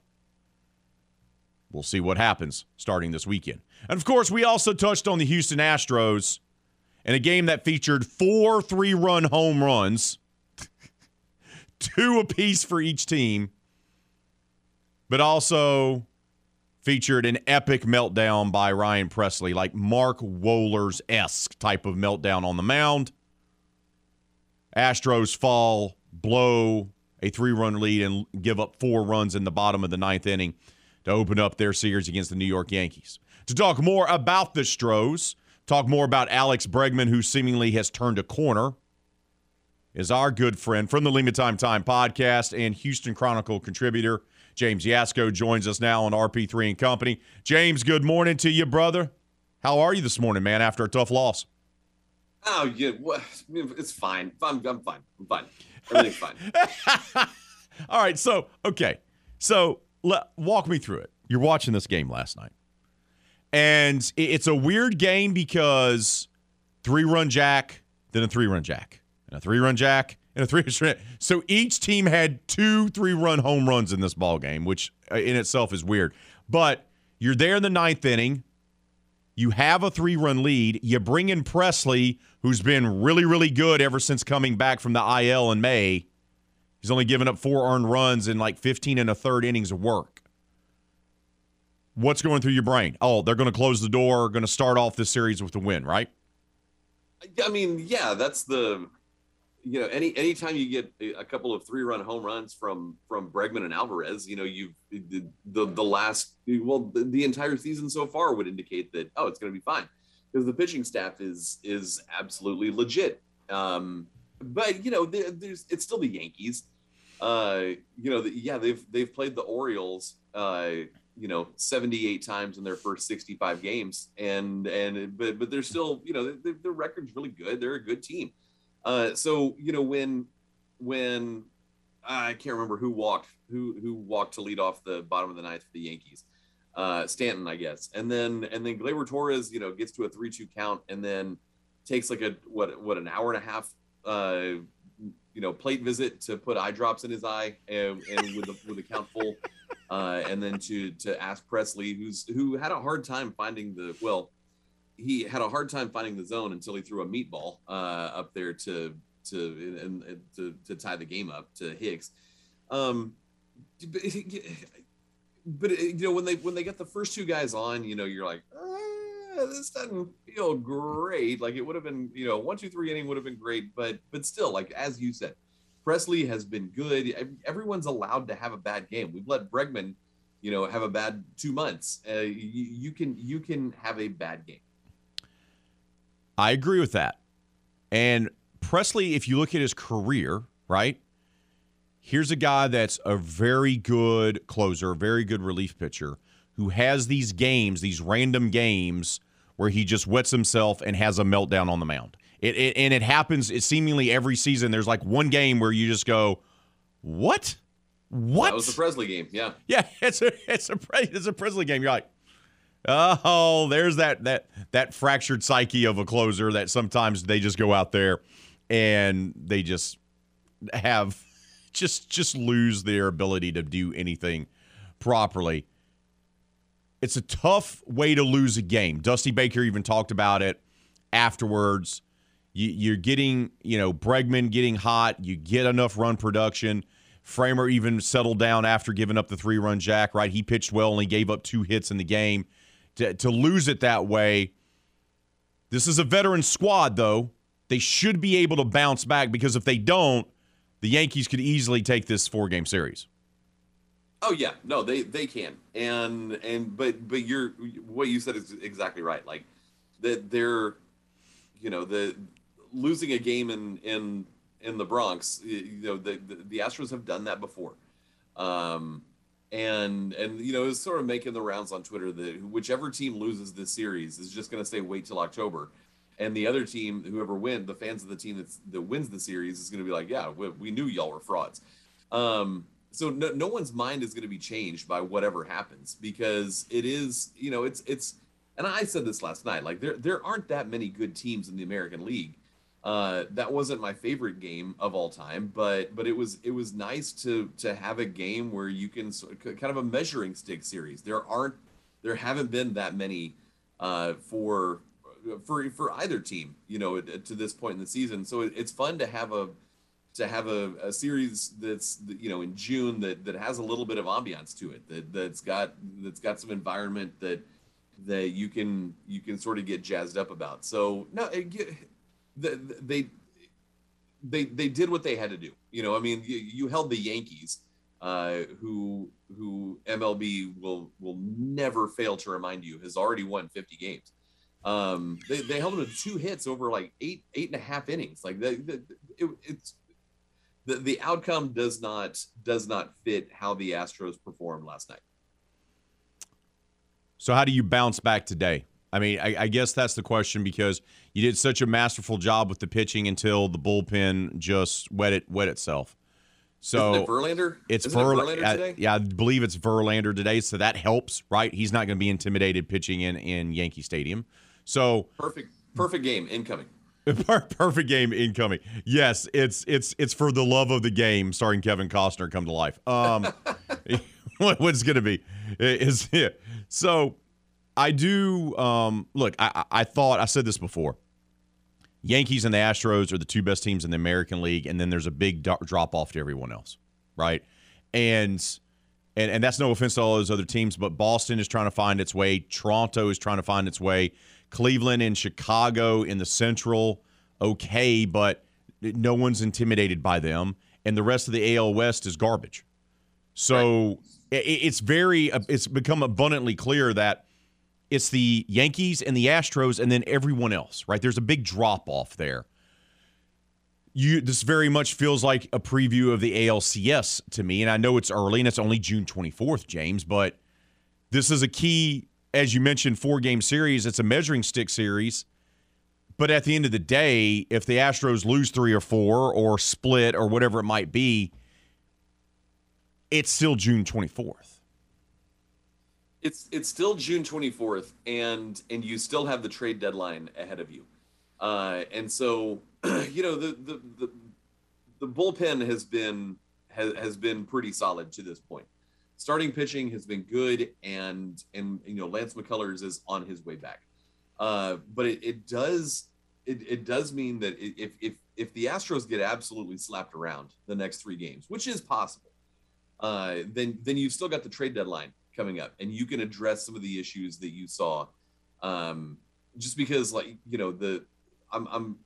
We'll see what happens starting this weekend. And of course, we also touched on the Houston Astros in a game that featured four three run home runs, two apiece for each team, but also featured an epic meltdown by Ryan Pressly, like Mark Wohlers esque type of meltdown on the mound. Astros fall, blow a three run lead, and give up four runs in the bottom of the ninth inning to open up their series against the New York Yankees. To talk more about the Stros, talk more about Alex Bregman, who seemingly has turned a corner, is our good friend from the Lima Time Time podcast and Houston Chronicle contributor. James Yasko joins us now on RP3 and Company. James, good morning to you, brother. How are you this morning, man, after a tough loss? Oh, yeah. It's fine. I'm, I'm fine. I'm fine. Everything's fine. All right. So, okay. So, let, walk me through it. You're watching this game last night. And it's a weird game because three run jack, then a three run jack, and a three run jack, and a three run. Jack. So each team had two three run home runs in this ball game, which uh, in itself is weird. But you're there in the ninth inning. You have a three run lead. You bring in Pressly, who's been really, really good ever since coming back from the IL in May. He's only given up four earned runs in like 15 and a third innings of work. What's going through your brain? Oh, they're going to close the door, going to start off this series with a win, right? I mean, yeah, that's the you know any anytime you get a couple of three run home runs from from Bregman and Alvarez, you know you've the the, the last well the, the entire season so far would indicate that oh it's going to be fine because the pitching staff is is absolutely legit. Um, but you know there, there's it's still the Yankees. Uh, you know the, yeah they've they've played the Orioles. Uh, you know 78 times in their first 65 games and and but but they're still you know their, record's really good they're a good team uh so you know when when i can't remember who walked who who walked to lead off the bottom of the ninth for the yankees uh stanton i guess and then and then Gleyber torres you know gets to a 3-2 count and then takes like a what what an hour and a half uh you know plate visit to put eye drops in his eye and, and with the with the count full uh, and then to to ask Pressly, who's who had a hard time finding the well, he had a hard time finding the zone until he threw a meatball uh, up there to to and, and to to tie the game up to Hicks. Um, but, but you know when they when they get the first two guys on, you know you're like. This doesn't feel great. Like it would have been, you know, one, two, three inning would have been great, but but still, like as you said, Pressly has been good. Everyone's allowed to have a bad game. We've let Bregman, you know, have a bad two months. Uh, you, you can you can have a bad game. I agree with that. And Pressly, if you look at his career, right? Here's a guy that's a very good closer, a very good relief pitcher who has these games, these random games where he just wets himself and has a meltdown on the mound. It, it, and it happens it seemingly every season. There's like one game where you just go, "What? What?" That was the Pressly game. Yeah. Yeah, it's a it's a it's a Pressly game. You're like, Oh, there's that that that fractured psyche of a closer that sometimes they just go out there and they just have just just lose their ability to do anything properly. It's a tough way to lose a game. Dusty Baker even talked about it afterwards. You, you're getting, you know, Bregman getting hot. You get enough run production. Framber even settled down after giving up the three run jack, right? He pitched well, only gave up two hits in the game. To, to lose it that way, this is a veteran squad, though. They should be able to bounce back because if they don't, the Yankees could easily take this four game series. Oh yeah, no, they they can, and and but but you're what you said is exactly right. Like that they're, you know, the losing a game in in in the Bronx. You know, the the, the Astros have done that before, um, and and you know, it's sort of making the rounds on Twitter that whichever team loses this series is just going to say wait till October, and the other team, whoever wins, the fans of the team that's that wins the series is going to be like, yeah, we, we knew y'all were frauds. Um, so no, no one's mind is going to be changed by whatever happens because it is, you know, it's it's. And I said this last night, like there there aren't that many good teams in the American League. Uh, that wasn't my favorite game of all time, but but it was it was nice to to have a game where you can kind of a measuring stick series. There aren't there haven't been that many uh, for for for either team, you know, to this point in the season. So it, it's fun to have a to have a, a series that's you know in June that that has a little bit of ambiance to it that that's got that's got some environment that that you can you can sort of get jazzed up about. So no, it, they they they did what they had to do. You know, I mean, you, you held the Yankees, uh, who who MLB will will never fail to remind you has already won 50 games. Um, they, they held him to two hits over like eight eight and a half innings. Like the, the it, it's the, the outcome does not does not fit how the Astros performed last night. So how do you bounce back today? I mean, I, I, guess that's the question because you did such a masterful job with the pitching until the bullpen just wet it wet itself. So Isn't it Verlander. It's Isn't it Verlander today. yeah, I believe it's Verlander today, so that helps, right? He's not going to be intimidated pitching in in Yankee Stadium. So perfect, perfect game incoming. Perfect game incoming. Yes, it's it's it's for the love of the game, starring Kevin Costner come to life. Um, what, what's going to be is yeah. So I do um, look. I I thought I said this before. Yankees and the Astros are the two best teams in the American League, and then there's a big do- drop off to everyone else, right? And and and that's no offense to all those other teams, but Boston is trying to find its way. Toronto is trying to find its way. Cleveland and Chicago in the Central, okay, but no one's intimidated by them, and the rest of the AL West is garbage. So right. it's very uh, it's become abundantly clear that it's the Yankees and the Astros, and then everyone else. Right? There's a big drop off there. You this very much feels like a preview of the ALCS to me, and I know it's early and it's only June 24th, James, but this is a key as you mentioned, four game series. It's a measuring stick series. But at the end of the day, if the Astros lose three or four or split or whatever it might be, it's still June 24th. It's it's still June 24th, and and you still have the trade deadline ahead of you. Uh, and so, you know, the, the the the bullpen has been has, has been pretty solid to this point starting pitching has been good, and and you know Lance McCullers is on his way back. Uh, but it, it does it, it does mean that if if if the Astros get absolutely slapped around the next three games, which is possible, uh, then then you've still got the trade deadline coming up, and you can address some of the issues that you saw. Um, just because, like you know, the I'm I'm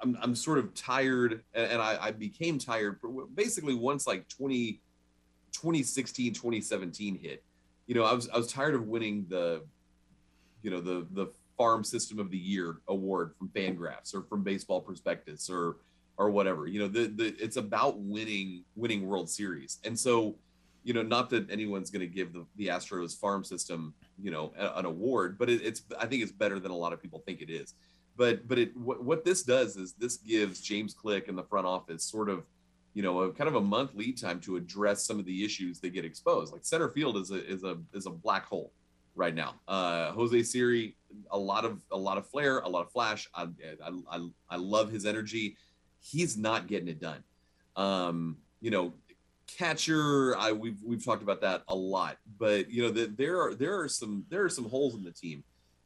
I'm I'm sort of tired, and I, I became tired basically once like 20 2016 2017 hit you know i was i was tired of winning the you know the the farm system of the year award from fangraphs or from baseball prospectus or or whatever you know the, the it's about winning winning world series. And so you know not that anyone's going to give the, the astros farm system you know a, an award but it, it's i think it's better than a lot of people think it is. But but it what, what this does is this gives james click and the front office sort of you know, a kind of a month lead time to address some of the issues that get exposed. Like center field is a is a is a black hole right now. Uh, Jose Siri, a lot of a lot of flair, a lot of flash. I I, I, I love his energy. He's not getting it done. Um, you know, catcher. I we've we've talked about that a lot, but you know that there are there are some there are some holes in the team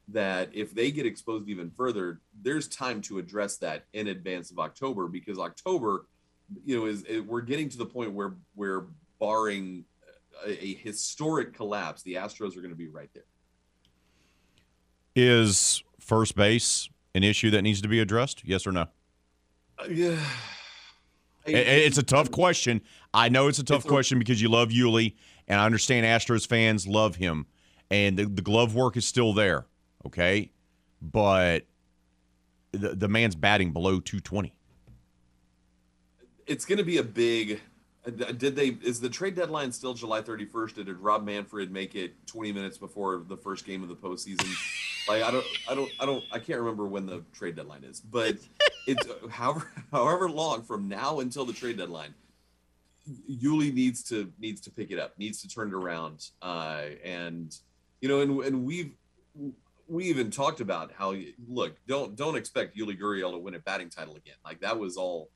that if they get exposed even further, there's time to address that in advance of October because October, you know, is, is we're getting to the point where where barring a, a historic collapse, the Astros are going to be right there. Is first base an issue that needs to be addressed? Yes or no? Uh, yeah. It's a tough question. I know it's a tough it's question a, because you love Yuli, and I understand Astros fans love him, and the, the glove work is still there. Okay, but the the man's batting below 220. It's going to be a big. Uh, did they? Is the trade deadline still July 31st? Did Rob Manfred make it 20 minutes before the first game of the postseason? like I don't, I don't, I don't, I can't remember when the trade deadline is, but it's however however long from now until the trade deadline. Yuli needs to needs to pick it up, needs to turn it around, uh, and you know, and and we've we even talked about how look don't don't expect Yuli Gurriel to win a batting title again. Like that was all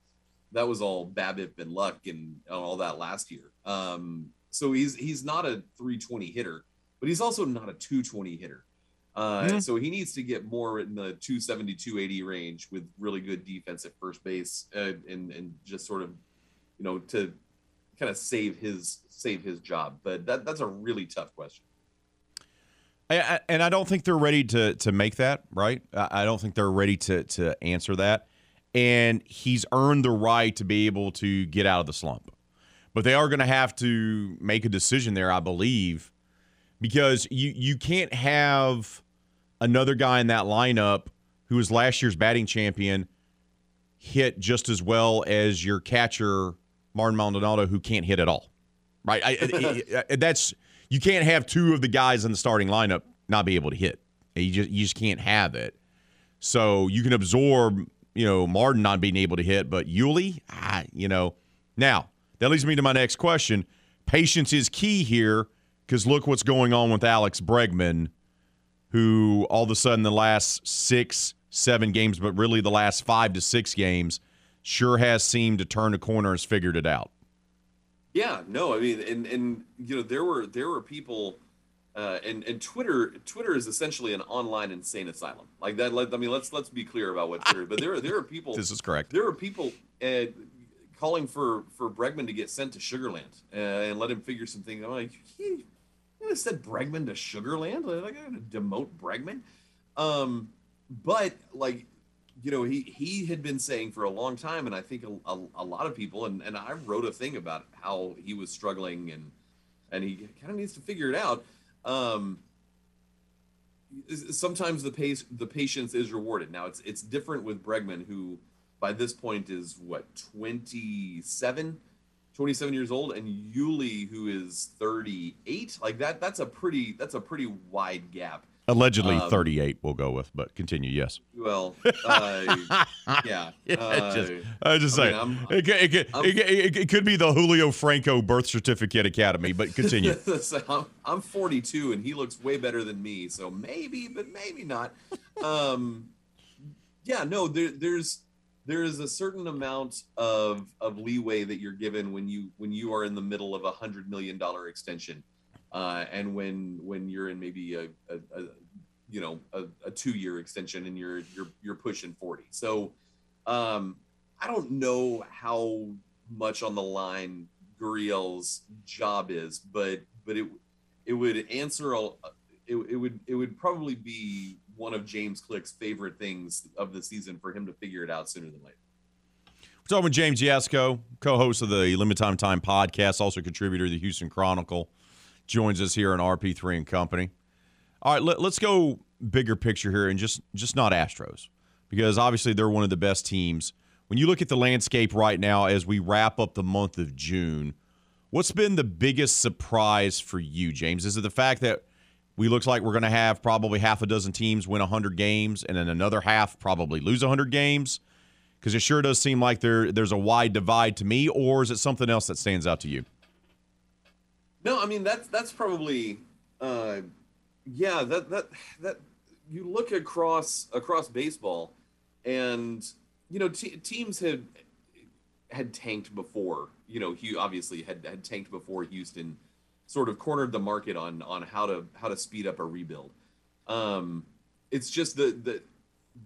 that was all BABIP and luck and all that last year. Um, so he's he's not a 320 hitter, but he's also not a 220 hitter. Uh, mm-hmm. So he needs to get more in the 270 280 range with really good defense at first base uh, and and just sort of you know to kind of save his save his job. But that that's a really tough question. I, and I don't think they're ready to to make that right. I don't think they're ready to to answer that. And he's earned the right to be able to get out of the slump, but they are going to have to make a decision there, I believe, because you you can't have another guy in that lineup who was last year's batting champion hit just as well as your catcher Martin Maldonado, who can't hit at all. Right? I, I, that's you can't have two of the guys in the starting lineup not be able to hit. You just you just can't have it. So you can absorb, you know, Martin not being able to hit, but Yuli, you know. Now that leads me to my next question. Patience is key here because look what's going on with Alex Bregman, who all of a sudden the last six, seven games, but really the last five to six games, sure has seemed to turn a corner, has figured it out. Yeah, no, I mean, and and you know, there were there were people, uh, and and Twitter Twitter is essentially an online insane asylum. Like that. Like, I mean, let's let's be clear about what Twitter. But there are there are people. this is correct. There are people uh, calling for for Bregman to get sent to Sugarland uh, and let him figure some things. I'm like, you have said Bregman to Sugarland? Like, I gotta demote Bregman. Um, but like you know, he he had been saying for a long time, and I think a, a, a, lot of people, and, and I wrote a thing about how he was struggling, and and he kind of needs to figure it out. Um, sometimes the pace, the patience is rewarded. Now it's it's different with Bregman, who by this point is what 27, 27 years old, and Yuli, who is thirty eight. Like that, that's a pretty that's a pretty wide gap Allegedly um, 38, we'll go with, but continue. Yes. Well, uh, yeah. Uh, just, I just say it, it, it, it, it, could be the Julio Franco Birth Certificate Academy, but continue. I'm, I'm 42 and he looks way better than me, so maybe, but maybe not. Um, yeah, no, there, there's there is a certain amount of of leeway that you're given when you when you are in the middle of a hundred million dollar extension uh, and when when you're in maybe a, a, a you know a, a, two year extension and you're you're you're pushing 40 so um i don't know how much on the line gurriel's job is but but it it would answer a it, it would it would probably be one of james click's favorite things of the season for him to figure it out sooner than later. We're talking with james Yasko, co-host of the Lima Time Time podcast also contributor to the houston chronicle joins us here on RP3 and Company. All right, let, us go bigger picture here and just just not Astros because obviously they're one of the best teams. When you look at the landscape right now as we wrap up the month of June, what's been the biggest surprise for you, James? Is it the fact that we looks like we're going to have probably half a dozen teams win 100 games and then another half probably lose 100 games? Because it sure does seem like there there's a wide divide to me, or is it something else that stands out to you? No, I mean that's that's probably uh, yeah, that that that you look across across baseball, and you know te- teams had had tanked before. You know, he obviously had had tanked before Houston sort of cornered the market on on how to how to speed up a rebuild. Um, it's just that that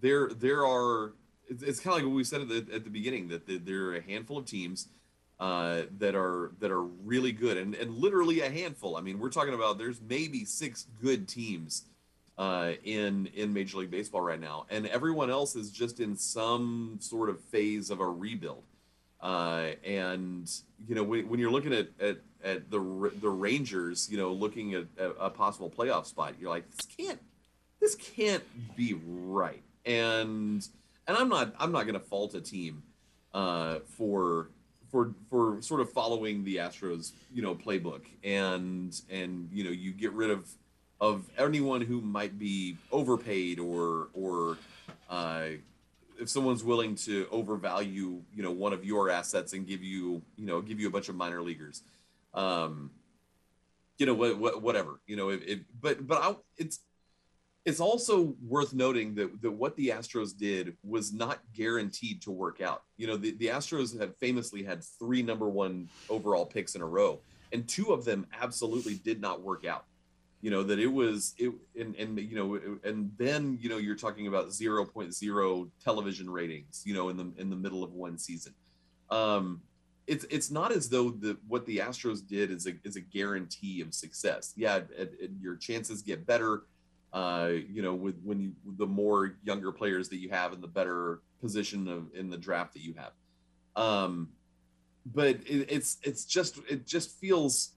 there there are it's, it's kind of like what we said at the at the beginning that the, there are a handful of teams uh, that are that are really good and and literally a handful. I mean, we're talking about there's maybe six good teams uh, in in Major League Baseball right now, and everyone else is just in some sort of phase of a rebuild. Uh, and you know when, when you're looking at, at at the the Rangers, you know, looking at a, a possible playoff spot, you're like, this can't this can't be right. And and I'm not I'm not going to fault a team uh, for for for sort of following the Astros, you know, playbook. And and you know you get rid of of anyone who might be overpaid or or uh, if someone's willing to overvalue you know one of your assets and give you you know give you a bunch of minor leaguers. Um you know what, what whatever you know it, it but but I, it's it's also worth noting that, that what the Astros did was not guaranteed to work out. You know, the, the Astros have famously had three number one overall picks in a row, and two of them absolutely did not work out. You know, that it was it and and you know, and then you know, you're talking about 0.0 television ratings, you know, in the in the middle of one season. Um it's it's not as though the what the Astros did is a is a guarantee of success. Yeah, it, it, your chances get better uh, you know, with when you the more younger players that you have and the better position of in the draft that you have. Um, but it, it's it's just it just feels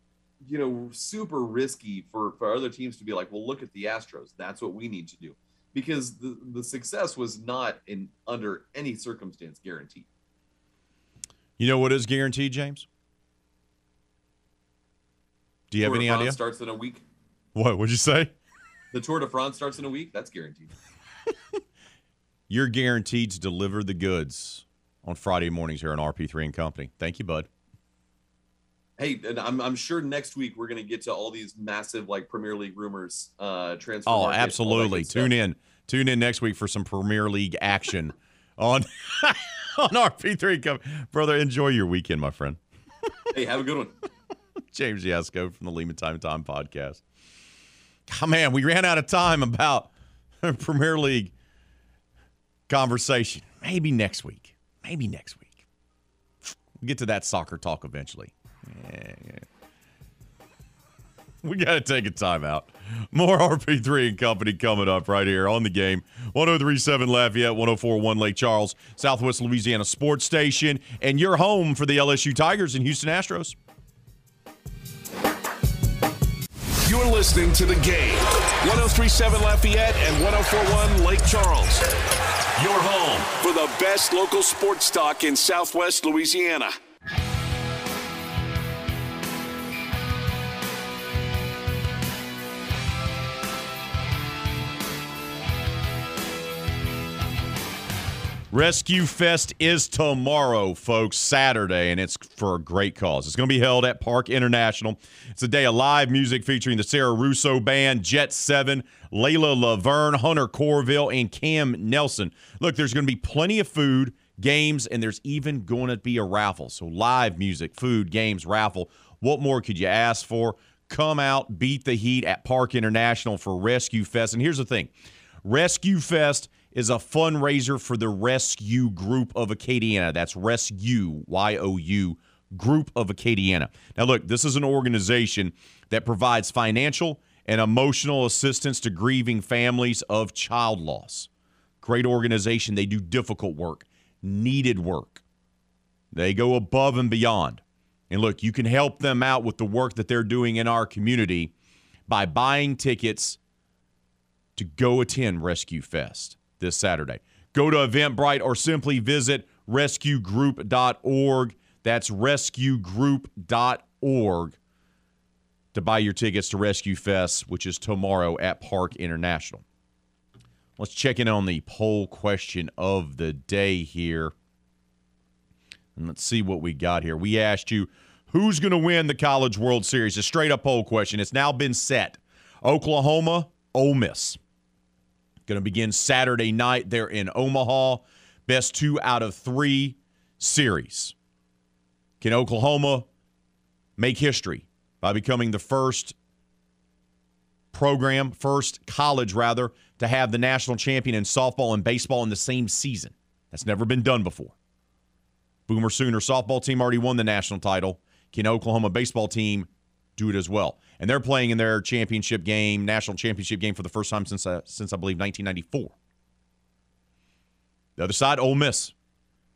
you know super risky for for other teams to be like, well, look at the Astros. That's what we need to do because the the success was not in under any circumstance guaranteed. You know what is guaranteed, James? Do you have any idea? Starts in a week. What would you say? The Tour de France starts in a week. That's guaranteed. You're guaranteed to deliver the goods on Friday mornings here on RP3 and Company. Thank you, bud. Hey, and I'm, I'm sure next week we're going to get to all these massive like Premier League rumors. Uh, transfer. Oh, market, absolutely. Tune in. Tune in next week for some Premier League action on on RP3 Company. Brother, enjoy your weekend, my friend. hey, have a good one. James Yasko from the Lima Time Time podcast. Oh, man, we ran out of time about Premier League conversation. Maybe next week. Maybe next week. We'll get to that soccer talk eventually. Yeah, yeah. We got to take a timeout. More RP3 and Company coming up right here on the game. 1037 Lafayette, 1041 Lake Charles, Southwest Louisiana Sports Station, and your home for the LSU Tigers and Houston Astros. You're listening to the game. 1037 Lafayette and 1041 Lake Charles. Your home for the best local sports talk in Southwest Louisiana. Rescue Fest is tomorrow, folks, Saturday, and it's for a great cause. It's going to be held at Park International. It's a day of live music featuring the Sarah Russo Band, Jet 7, Layla Laverne, Hunter Corville, and Cam Nelson. Look, there's going to be plenty of food, games, and there's even going to be a raffle. So, live music, food, games, raffle. What more could you ask for? Come out, beat the heat at Park International for Rescue Fest. And here's the thing Rescue Fest is a fundraiser for the Rescue Group of Acadiana. That's Rescue, Y O U, Group of Acadiana. Now, look, this is an organization that provides financial and emotional assistance to grieving families of child loss. Great organization. They do difficult work, needed work. They go above and beyond. And look, you can help them out with the work that they're doing in our community by buying tickets to go attend Rescue Fest this Saturday. Go to Eventbrite or simply visit rescuegroup.org. That's rescuegroup.org to buy your tickets to Rescue Fest, which is tomorrow at Park International. Let's check in on the poll question of the day here. And let's see what we got here. We asked you who's going to win the College World Series. A straight up poll question. It's now been set. Oklahoma, Ole Miss. Going to begin Saturday night there in Omaha. Best two out of three series. Can Oklahoma make history by becoming the first program, first college rather, to have the national champion in softball and baseball in the same season? That's never been done before. Boomer Sooner softball team already won the national title. Can Oklahoma baseball team do it as well? And they're playing in their championship game, national championship game for the first time since uh, since I believe 1994. The other side, Ole Miss,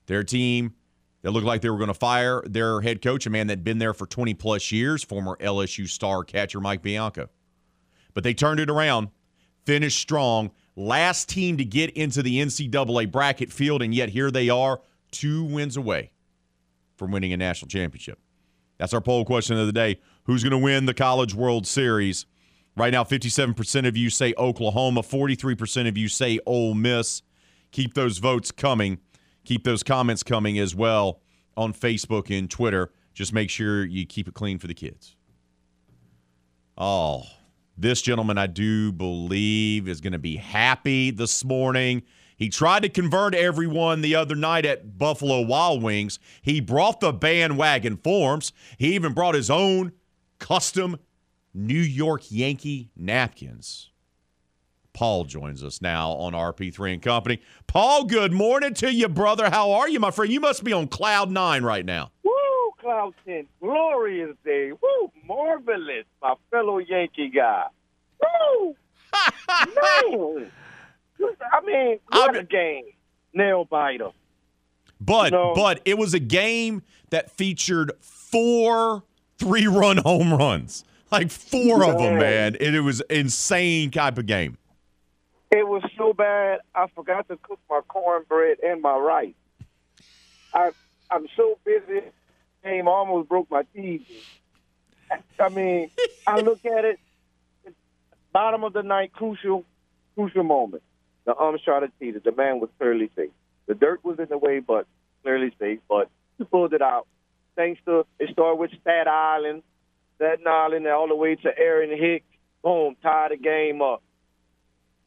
their team that looked like they were going to fire their head coach, a man that'd been there for 20 plus years, former LSU star catcher Mike Bianco. But they turned it around, finished strong, last team to get into the NCAA bracket field, and yet here they are, two wins away from winning a national championship. That's our poll question of the day. Who's going to win the College World Series? Right now, 57% of you say Oklahoma, 43% of you say Ole Miss. Keep those votes coming. Keep those comments coming as well on Facebook and Twitter. Just make sure you keep it clean for the kids. Oh, this gentleman, I do believe, is going to be happy this morning. He tried to convert everyone the other night at Buffalo Wild Wings. He brought the bandwagon forms. He even brought his own custom New York Yankee napkins. Paul joins us now on RP3 and Company. Paul, good morning to you, brother. How are you, my friend? You must be on cloud nine right now. Woo, cloud 10. Glorious day. Woo, marvelous, my fellow Yankee guy. Woo! Man. I mean, what a game. Nail biter. But No. but it was a game that featured four three run home runs. Like four of them, Man. And it was insane type of game. It was so bad, I forgot to cook my cornbread and my rice. I, I'm so busy, game almost broke my TV. I mean, I look at it, bottom of the night, crucial, crucial moment. The uncharted teeter. The man was clearly safe. The dirt was in the way, but clearly safe. But he pulled it out. Thanks to it started with Staten Island, Staten Island, and all the way to Aaron Hicks. Boom, tied the game up.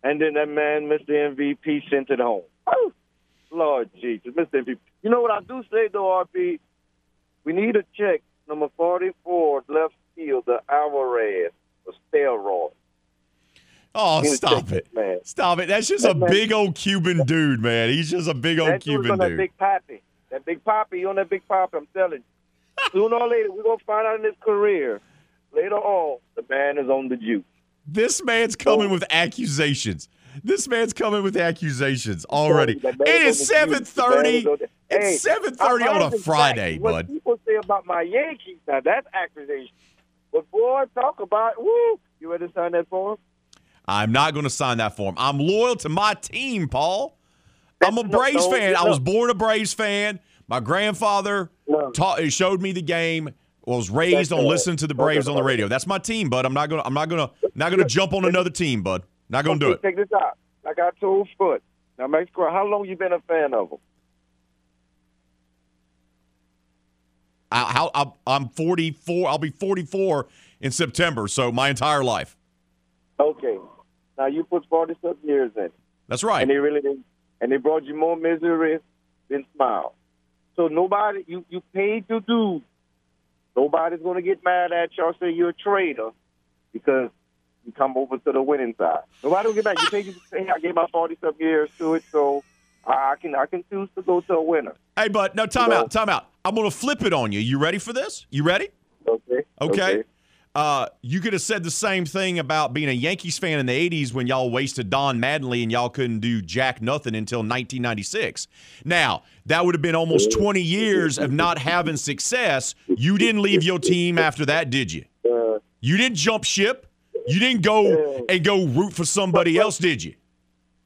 And then that man, Mr. MVP, sent it home. Woo! Lord Jesus, Mr. MVP. You know what I do say though, RP? We need a check number 44 left field, the Alvarez, for steroids. Oh, stop chick, it. man. Stop it. That's just That a man- big old Cuban dude, man. He's just a big old That Cuban on that dude. big poppy. That big poppy, You on that big poppy, I'm telling you. Sooner or later, we're going to find out in his career. Later on, the man is on the juice. This man's coming with accusations. This man's coming with accusations already. It is is on the juice. The man 7:30. is on the- Hey, It's 7:30 I- I on a Friday, what bud. people say about my Yankees, now that's accusation. But boy, talk about, woo, you ready to sign that form? I'm not going to sign that form. I'm loyal to my team, Paul. I'm a Braves no, fan. I was born a Braves fan. My grandfather No. taught, he showed me the game. Was raised That's on listening to the Braves on the radio. That's my team, bud. I'm not gonna. I'm not gonna. Not gonna jump on another team, bud. Not gonna do it. Check this out. I got two Foot. Now, make sure, how long you been a fan of them? I, how, I'm- I'm 44. I'll be 44 in September. So my entire life. Okay. Now, you put 47 years in. That's right. And they really did. And they brought you more misery than smile. So nobody, you, you paid your dues. Nobody's going to get mad at you or say you're a traitor because you come over to the winning side. Nobody will get mad. You paid your hey, I gave my 40 some years to it, so I can I can choose to go to a winner. Hey, bud. No, time out. Time out. I'm gonna flip it on you. You ready for this? You ready? Okay. Okay. Uh, you could have said the same thing about being a Yankees fan in the 80s when y'all wasted Don Mattingly and y'all couldn't do jack nothing until 1996. Now, that would have been almost 20 years of not having success. You didn't leave your team after that, did you? You didn't jump ship. You didn't go and go root for somebody else, did you?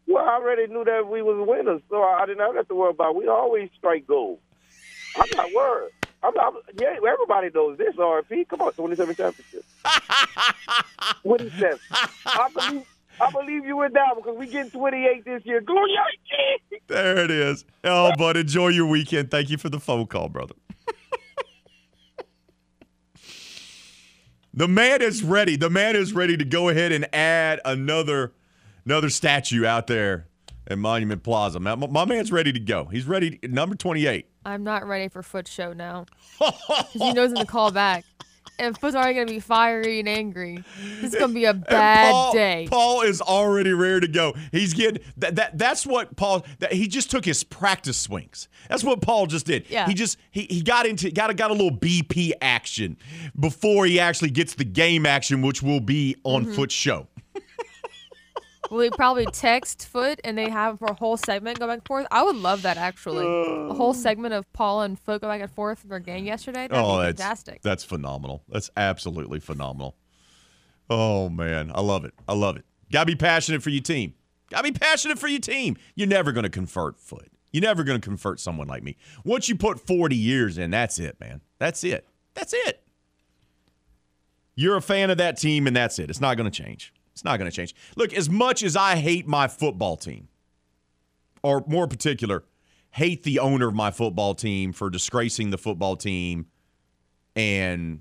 Well, I already knew that we was winners, so I didn't have to worry about. it. We always strike gold. I'm not worried. I'm not. Yeah, everybody knows this. RP, come on, 27 championships. 27. I believe. I believe you in that because we get 28 this year. Go Yankees! There it is. Oh, bud, enjoy your weekend. Thank you for the phone call, brother. The man is ready. The man is ready to go ahead and add another another statue out there at Monument Plaza. My, my man's ready to go. He's ready. Number 28. I'm not ready for Foot Show now. 'Cause he knows in the call back. And Foot's already going to be fiery and angry. This is going to be a bad Paul, day. Paul is already ready to go. He's getting that, that that's what Paul that he just took his practice swings. That's what Paul just did. Yeah. He just he, he got into got a, got a little BP action before he actually gets the game action which will be on Mhm. foot show. Will he probably text Foot and they have for a whole segment go back and forth? I would love that actually. a whole segment of Paul and Foot go back and forth in their game yesterday. That'd oh, be that's fantastic. that's phenomenal. That's absolutely phenomenal. Oh man, I love it. I love it. Gotta be passionate for your team. Gotta be passionate for your team. You're never gonna convert foot. You're never gonna convert someone like me. Once you put 40 years in, that's it, man. That's it. That's it. You're a fan of that team, and that's it. It's not gonna change. It's not gonna change. Look, as much as I hate my football team, or more particular, hate the owner of my football team for disgracing the football team and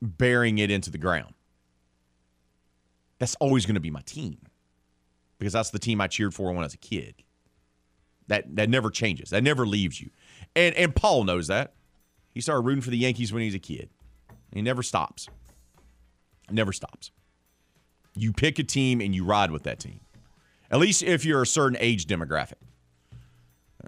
burying it into the ground. That's always going to be my team because that's the team I cheered for when I was a kid. That that never changes. That never leaves you. And and Paul knows that. He started rooting for the Yankees when he was a kid. He never stops. Never stops. You pick a team and you ride with that team. At least if you're a certain age demographic.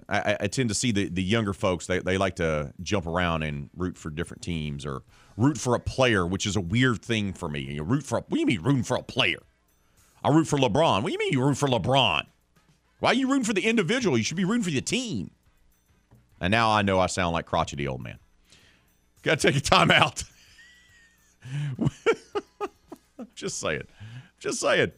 I, I- tend to see the, the younger folks, they, they like to jump around and root for different teams or root for a player, which is a weird thing for me. You root for what do you mean rooting for a player? I root for LeBron. What do you mean you root for LeBron? Why are you rooting for the individual? You should be rooting for the team. And now I know I sound like crotchety old man. Got to take a time out. Just saying. Just saying.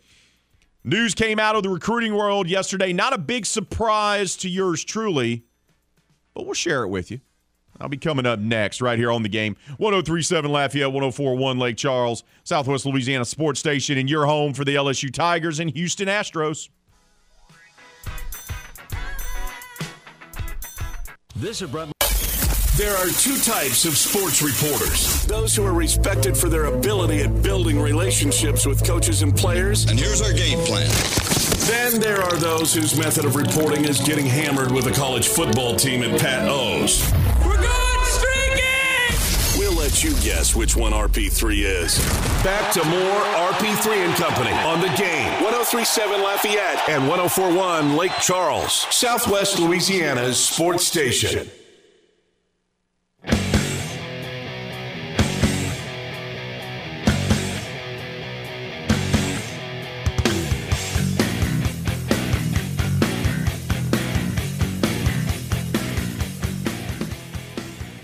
News came out of the recruiting world yesterday. Not a big surprise to yours truly, but we'll share it with you. I'll be coming up next right here on the game. 1037 Lafayette, 1041 Lake Charles, Southwest Louisiana Sports Station, and your home for the LSU Tigers and Houston Astros. This is Brett. There are two types of sports reporters those who are respected for their ability at building relationships with coaches and players. And here's our game plan. Then there are those whose method of reporting is getting hammered with a college football team at Pat O's. We're going streaking! We'll let you guess which one RP3 is. Back to more RP3 and Company on the game. 1037 Lafayette and 1041 Lake Charles, Southwest Louisiana's sports station.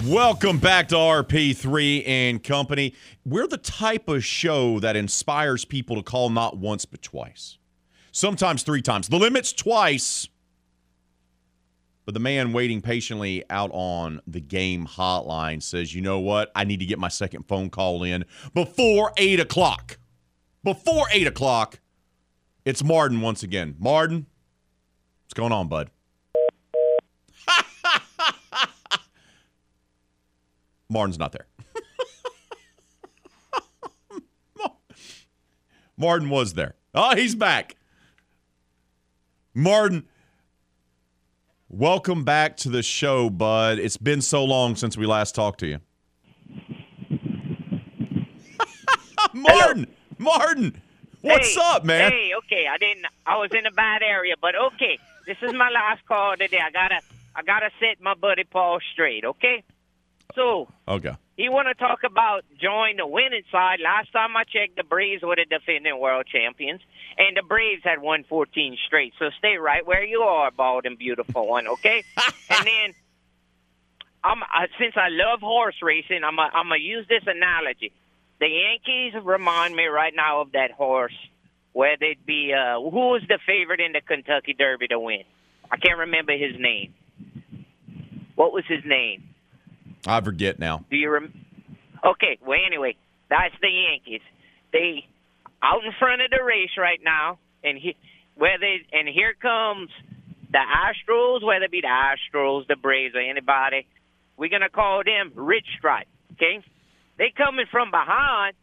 Welcome back to RP3 and Company. We're the type of show that inspires people to call not once but twice. Sometimes three times. The limit's twice. But the man waiting patiently out on the game hotline says, you know what? I need to get my second phone call in before 8 o'clock. Before 8 o'clock. It's Martin once again. Martin, what's going on, bud? Martin's not there. Martin was there. Oh, he's back. Martin, welcome back to the show, bud. It's been so long since we last talked to you. Martin, Martin, what's Hey, up, man? Hey, okay, I didn't. I was in a bad area, but okay. This is my last call today. I gotta, I gotta set my buddy Paul straight. Okay. So Okay. you want to talk about join the winning side? Last time I checked, the Braves were the defending world champions, and the Braves had won 14 straight. So stay right where you are, bald and beautiful one. Okay. and then I'm uh, since I love horse racing, I'm i I'm gonna use this analogy. The Yankees remind me right now of that horse where they'd be uh who was the favorite in the Kentucky Derby to win? I can't remember his name. What was his name? I forget now. Do you rem- Okay, well anyway, that's the Yankees. They out in front of the race right now and he where they and here comes the Astros, whether it be the Astros, the Braves, or anybody, we're gonna call them Rich Stripe. Okay, they coming from behind,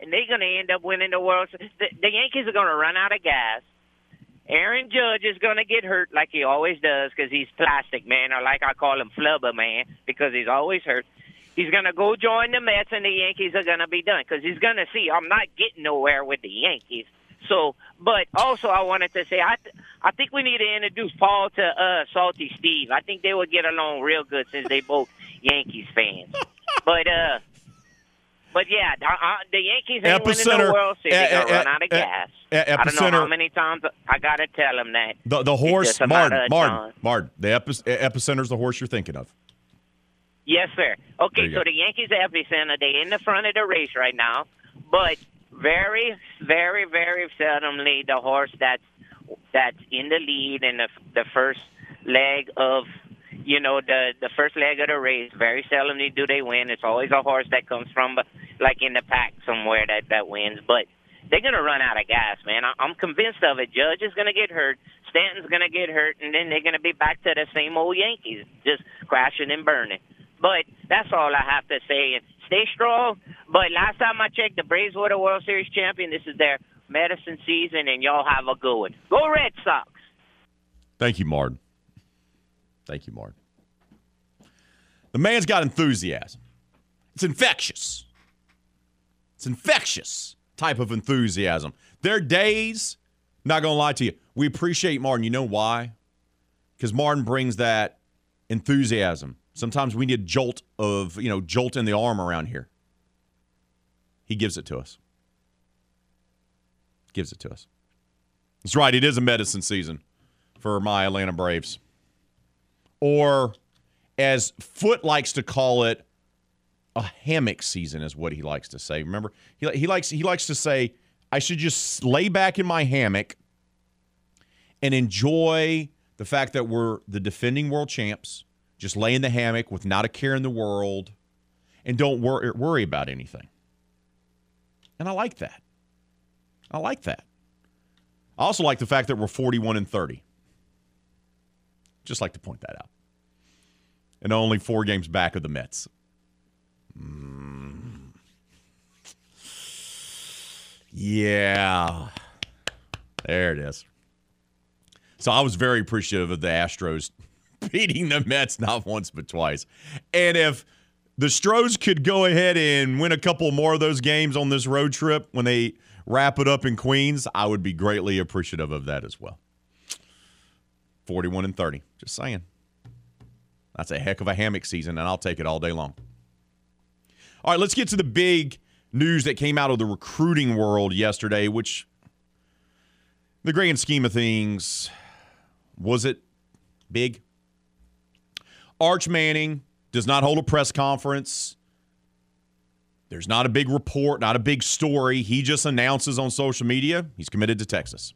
and they're to end up winning the World. The, the Yankees are to run out of gas. Aaron Judge is going to get hurt like he always does because he's plastic, man, or like I call him flubber, man, because he's always hurt. He's going to go join the Mets, and the Yankees are going to be done because he's going to see I'm not getting nowhere with the Yankees. So, but also I wanted to say I th- I think we need to introduce Paul to uh, Salty Steve. I think they would get along real good since they both Yankees fans. But uh, but yeah, the Yankees ain't winning Epicenter- the World Series. Eh, gonna eh, run out of eh, gas. eh, I don't know how many times I gotta tell them that. The the horse, just a matter Martin, Martin. Martin. The epi- epicenter's the horse you're thinking of. Yes, sir. Okay, so go. the Yankees epicenter, they in the front of the race right now, but very, very, very seldomly the horse that's that's in the lead in the the first leg of you know the the first leg of the race. Very seldomly do they win. It's always a horse that comes from like in the pack somewhere that that wins, but. They're gonna run out of gas, man. I- I'm convinced of it. Judge is gonna get hurt. Stanton's gonna get hurt, and then they're gonna be back to the same old Yankees, just crashing and burning. But that's all I have to say. And stay strong. But last time I checked, the Braves were the World Series champion. This is their medicine season, and y'all have a good one. Go Red Sox. Thank you, Martin. Thank you, Martin. The man's got enthusiasm. It's infectious. It's infectious type of enthusiasm. There are days, not going to lie to you, we appreciate Martin. You know why? Because Martin brings that enthusiasm. Sometimes we need a jolt of, you know, jolt in the arm around here. He gives it to us. Gives it to us. That's right. It is a medicine season for my Atlanta Braves. Or, as Foot likes to call it, a hammock season is what he likes to say. Remember, he, he likes he likes to say, "I should just lay back in my hammock and enjoy the fact that we're the defending world champs. Just lay in the hammock with not a care in the world, and don't worry worry about anything." And I like that. I like that. I also like the fact that we're 41 and 30. Just like to point that out. And only four games back of the Mets. Mm. Yeah. There it is. So I was very appreciative of the Astros beating the Mets not once but twice. And if the Stros could go ahead and win a couple more of those games on this road trip when they wrap it up in Queens, I would be greatly appreciative of that as well. 41 and 30. Just saying. That's a heck of a hammock season, and I'll take it all day long. All right, let's get to the big news that came out of the recruiting world yesterday, which, the grand scheme of things, was it big? Arch Manning does not hold a press conference. There's not a big report, not a big story. He just announces on social media he's committed to Texas.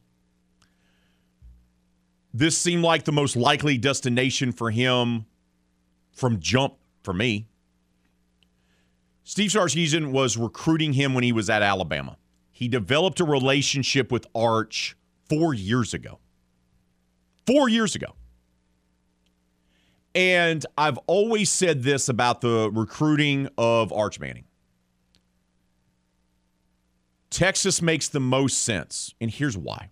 This seemed like the most likely destination for him from jump for me. Steve Sarkisian was recruiting him when he was at Alabama. He developed a relationship with Arch four years ago. Four years ago. And I've always said this about the recruiting of Arch Manning. Texas makes the most sense, and here's why.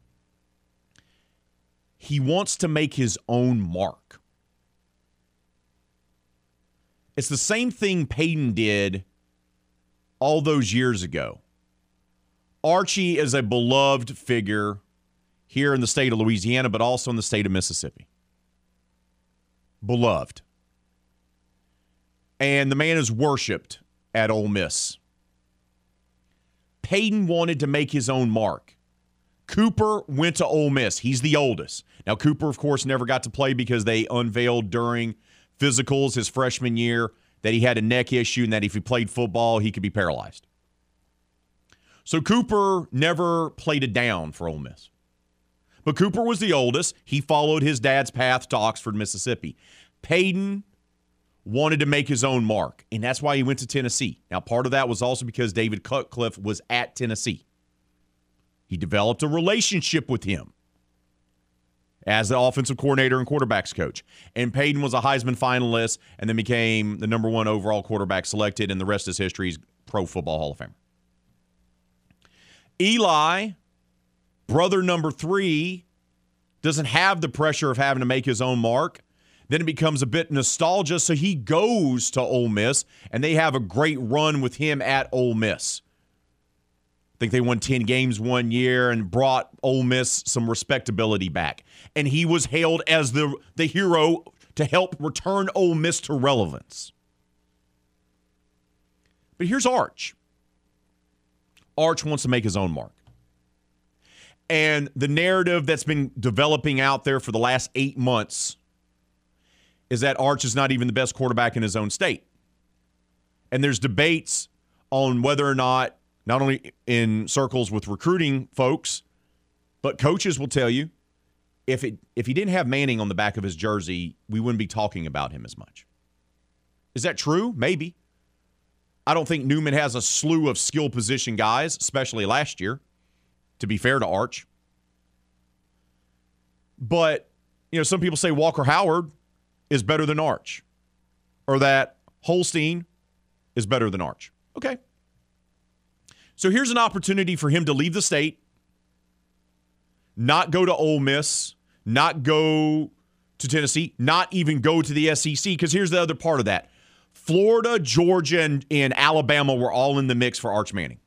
He wants to make his own mark. It's the same thing Peyton did all those years ago. Archie is a beloved figure here in the state of Louisiana, but also in the state of Mississippi. Beloved. And the man is worshiped at Ole Miss. Peyton wanted to make his own mark. Cooper went to Ole Miss. He's the oldest. Now, Cooper, of course, never got to play because they unveiled during physicals his freshman year that he had a neck issue and that if he played football, he could be paralyzed. So Cooper never played it down for Ole Miss. But Cooper was the oldest. He followed his dad's path to Oxford, Mississippi. Peyton wanted to make his own mark, and that's why he went to Tennessee. Now, part of that was also because David Cutcliffe was at Tennessee. He developed a relationship with him as the offensive coordinator and quarterbacks coach. And Peyton was a Heisman finalist and then became the number one overall quarterback selected, and the rest is history. He's Pro Football Hall of Famer. Eli, brother number three, doesn't have the pressure of having to make his own mark. Then it becomes a bit nostalgia, so he goes to Ole Miss, and they have a great run with him at Ole Miss. Think they won 10 games one year and brought Ole Miss some respectability back. And he was hailed as the, the hero to help return Ole Miss to relevance. But here's Arch. Arch wants to make his own mark. And the narrative that's been developing out there for the last eight months is that Arch is not even the best quarterback in his own state. And there's debates on whether or not, not only in circles with recruiting folks, but coaches will tell you if it if he didn't have Manning on the back of his jersey, we wouldn't be talking about him as much. Is that true? Maybe. I don't think Newman has a slew of skill position guys, especially last year, to be fair to Arch. But, you know, some people say Walker Howard is better than Arch or that Holstein is better than Arch. Okay. So here's an opportunity for him to leave the state, not go to Ole Miss, not go to Tennessee, not even go to the SEC. Because here's the other part of that Florida, Georgia, and, and Alabama were all in the mix for Arch Manning.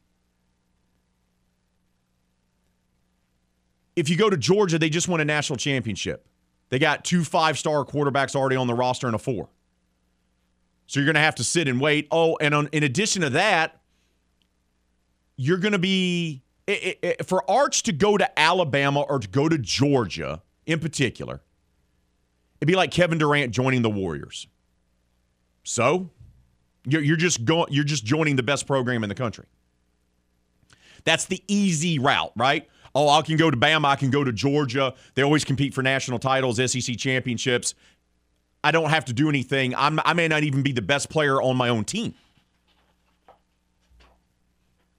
If you go to Georgia, they just won a national championship. They got two five star quarterbacks already on the roster and a four. So you're going to have to sit and wait. Oh, and on, in addition to that, you're going to be it, it, for Arch to go to Alabama or to go to Georgia in particular. It'd be like Kevin Durant joining the Warriors. So you're, you're just going you're just joining the best program in the country. That's the easy route, right? Oh, I can go to Bama, I can go to Georgia. They always compete for national titles, SEC championships. I don't have to do anything. I'm, I may not even be the best player on my own team.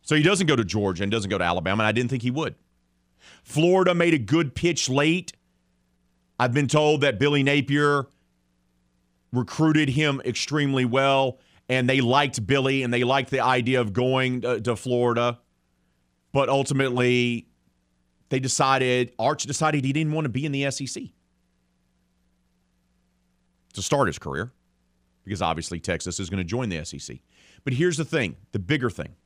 So he doesn't go to Georgia and doesn't go to Alabama, and I didn't think he would. Florida made a good pitch late. I've been told that Billy Napier recruited him extremely well, and they liked Billy and they liked the idea of going to, to Florida. But ultimately, they decided, Arch decided he didn't want to be in the SEC to start his career because obviously Texas is going to join the SEC. But here's the thing the bigger thing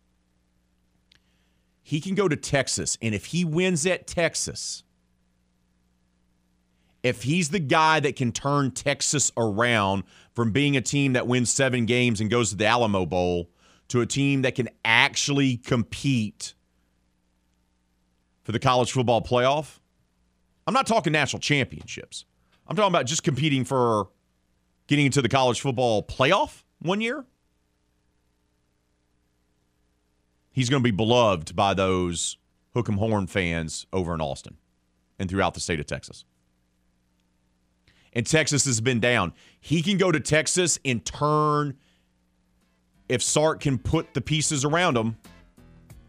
he can go to Texas, and if he wins at Texas, if he's the guy that can turn Texas around from being a team that wins seven games and goes to the Alamo Bowl to a team that can actually compete for the college football playoff, I'm not talking national championships. I'm talking about just competing for getting into the college football playoff one year. He's going to be beloved by those Hook'em Horn fans over in Austin and throughout the state of Texas and Texas has been down. He can go to Texas and turn. If Sark can put the pieces around him,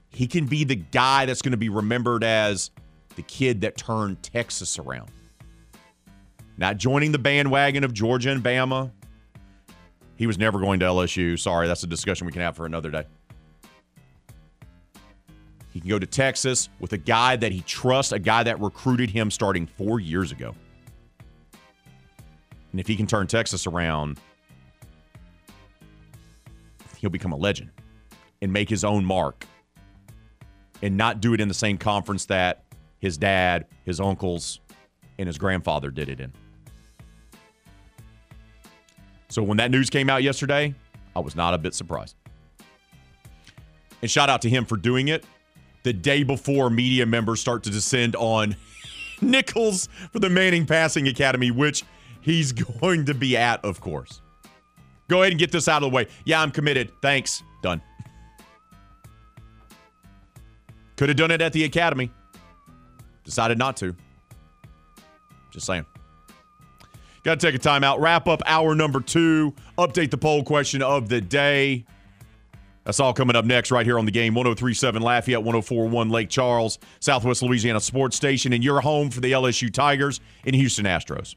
he can be the guy that's going to be remembered as the kid that turned Texas around. Not joining the bandwagon of Georgia and Bama. He was never going to LSU. Sorry, that's a discussion we can have for another day. He can go to Texas with a guy that he trusts, a guy that recruited him starting four years ago. And if he can turn Texas around, he'll become a legend and make his own mark and not do it in the same conference that his dad, his uncles, and his grandfather did it in. So when that news came out yesterday, I was not a bit surprised. And shout out to him for doing it the day before media members start to descend on Nicholls for the Manning Passing Academy, which – he's going to be at, of course. Go ahead and get this out of the way. Yeah, I'm committed. Thanks. Done. Could have done it at the academy. Decided not to. Just saying. Got to take a timeout. Wrap up hour number two. Update the poll question of the day. That's all coming up next, right here on the game 1037 Lafayette, 1041 Lake Charles, Southwest Louisiana Sports Station, and your home for the LSU Tigers and Houston Astros.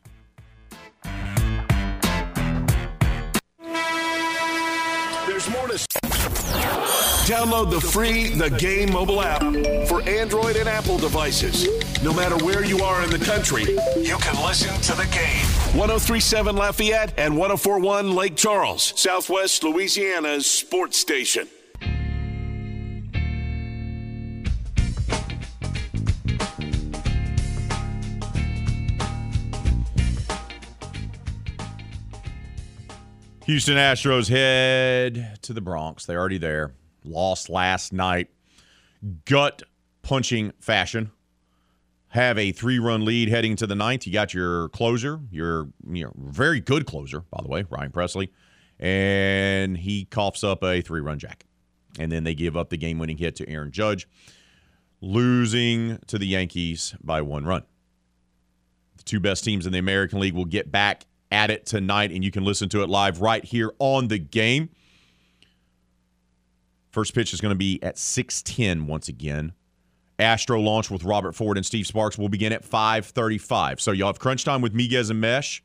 There's more to. Download the free The Game mobile app for Android and Apple devices. No matter where you are in the country, you can listen to the game. 1037 Lafayette and 1041 Lake Charles, Southwest Louisiana's sports station. Houston Astros head to the Bronx. They're already there. Lost last night. Gut punching fashion. Have a three run lead heading to the ninth. You got your closer, your you know, very good closer, by the way, Ryan Pressly. And he coughs up a three run jack. And then they give up the game winning hit to Aaron Judge, losing to the Yankees by one run. The two best teams in the American League will get back at it tonight, and you can listen to it live right here on the game. First pitch is going to be at 6:10 once again. Astro launch with Robert Ford and Steve Sparks will begin at 5:35. So you'll have crunch time with Miguez and Mesh,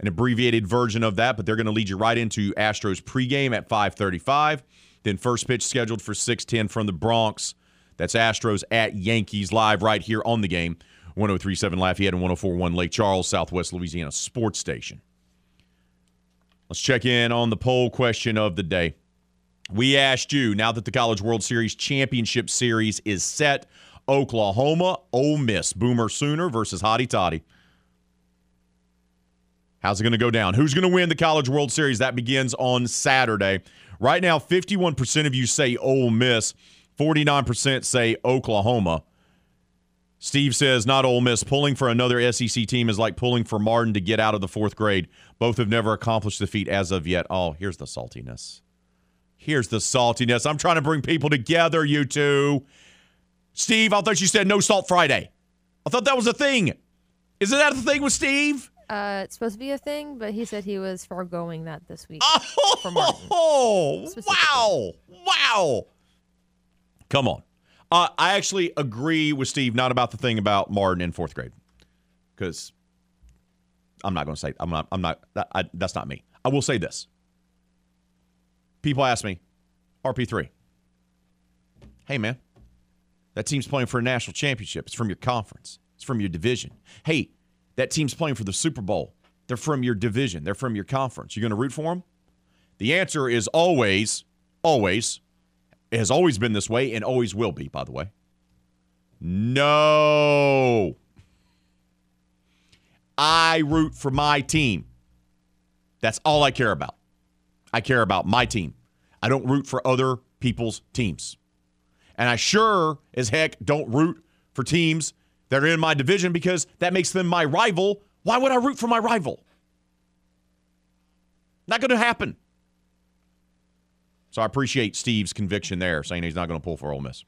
an abbreviated version of that, but they're going to lead you right into Astros pregame at 5:35. Then first pitch scheduled for 6:10 from the Bronx. That's Astros at Yankees live right here on the game. 1037 Lafayette and 1041 Lake Charles, Southwest Louisiana Sports Station. Let's check in on the poll question of the day. We asked you now that the College World Series Championship Series is set, Oklahoma, Ole Miss, Boomer Sooner versus Hotty Toddy. How's it going to go down? Who's going to win the College World Series? That begins on Saturday. Right now, 51% of you say Ole Miss, 49% say Oklahoma. Steve says, not Ole Miss. Pulling for another SEC team is like pulling for Martin to get out of the fourth grade. Both have never accomplished the feat as of yet. Oh, here's the saltiness. Here's the saltiness. I'm trying to bring people together, you two. Steve, I thought you said no salt Friday. I thought that was a thing. Isn't that the thing with Steve? Uh, it's supposed to be a thing, but he said he was foregoing that this week. Oh, wow. Wow. Come on. Uh, I actually agree with Steve, not about the thing about Martin in fourth grade, because I'm not going to say I'm not. I'm not. That, I, that's not me. I will say this. People ask me, RP3. Hey man, that team's playing for a national championship. It's from your conference. It's from your division. Hey, that team's playing for the Super Bowl. They're from your division. They're from your conference. You're going to root for them? The answer is always, always it has always been this way and always will be, by the way. No. I root for my team. That's all I care about. I care about my team. I don't root for other people's teams. And I sure as heck don't root for teams that are in my division because that makes them my rival. Why would I root for my rival? Not going to happen. So I appreciate Steve's conviction there, saying he's not going to pull for Ole Miss.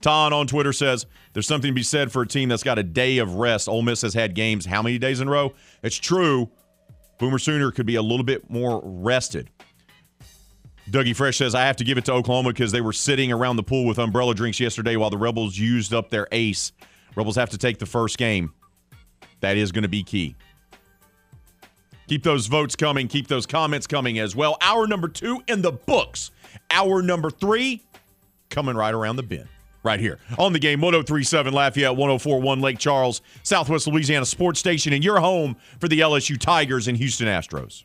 Ton on Twitter says there's something to be said for a team that's got a day of rest. Ole Miss has had games how many days in a row? It's true. Boomer Sooner could be a little bit more rested. Dougie Fresh says I have to give it to Oklahoma because they were sitting around the pool with umbrella drinks yesterday while the Rebels used up their ace. Rebels have to take the first game. That is going to be key. Keep those votes coming. Keep those comments coming as well. Hour number two in the books. Hour number three coming right around the bend. Right here on the game 1037 Lafayette, 1041 Lake Charles, Southwest Louisiana Sports Station, and your home for the LSU Tigers and Houston Astros.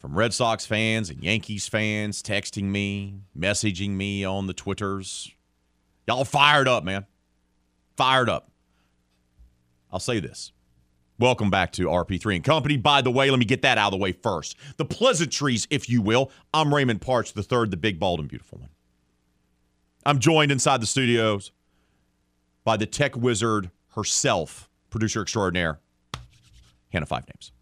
from Red Sox fans and Yankees fans texting me, messaging me on the Twitters. Y'all fired up, man. Fired up. I'll say this Welcome back to RP3 and Company. By the way, let me get that out of the way first. The pleasantries, if you will. I'm Raymond Parks the third, the big, bald, and beautiful one. I'm joined inside the studios by the tech wizard herself, producer extraordinaire, Hannah Five Names.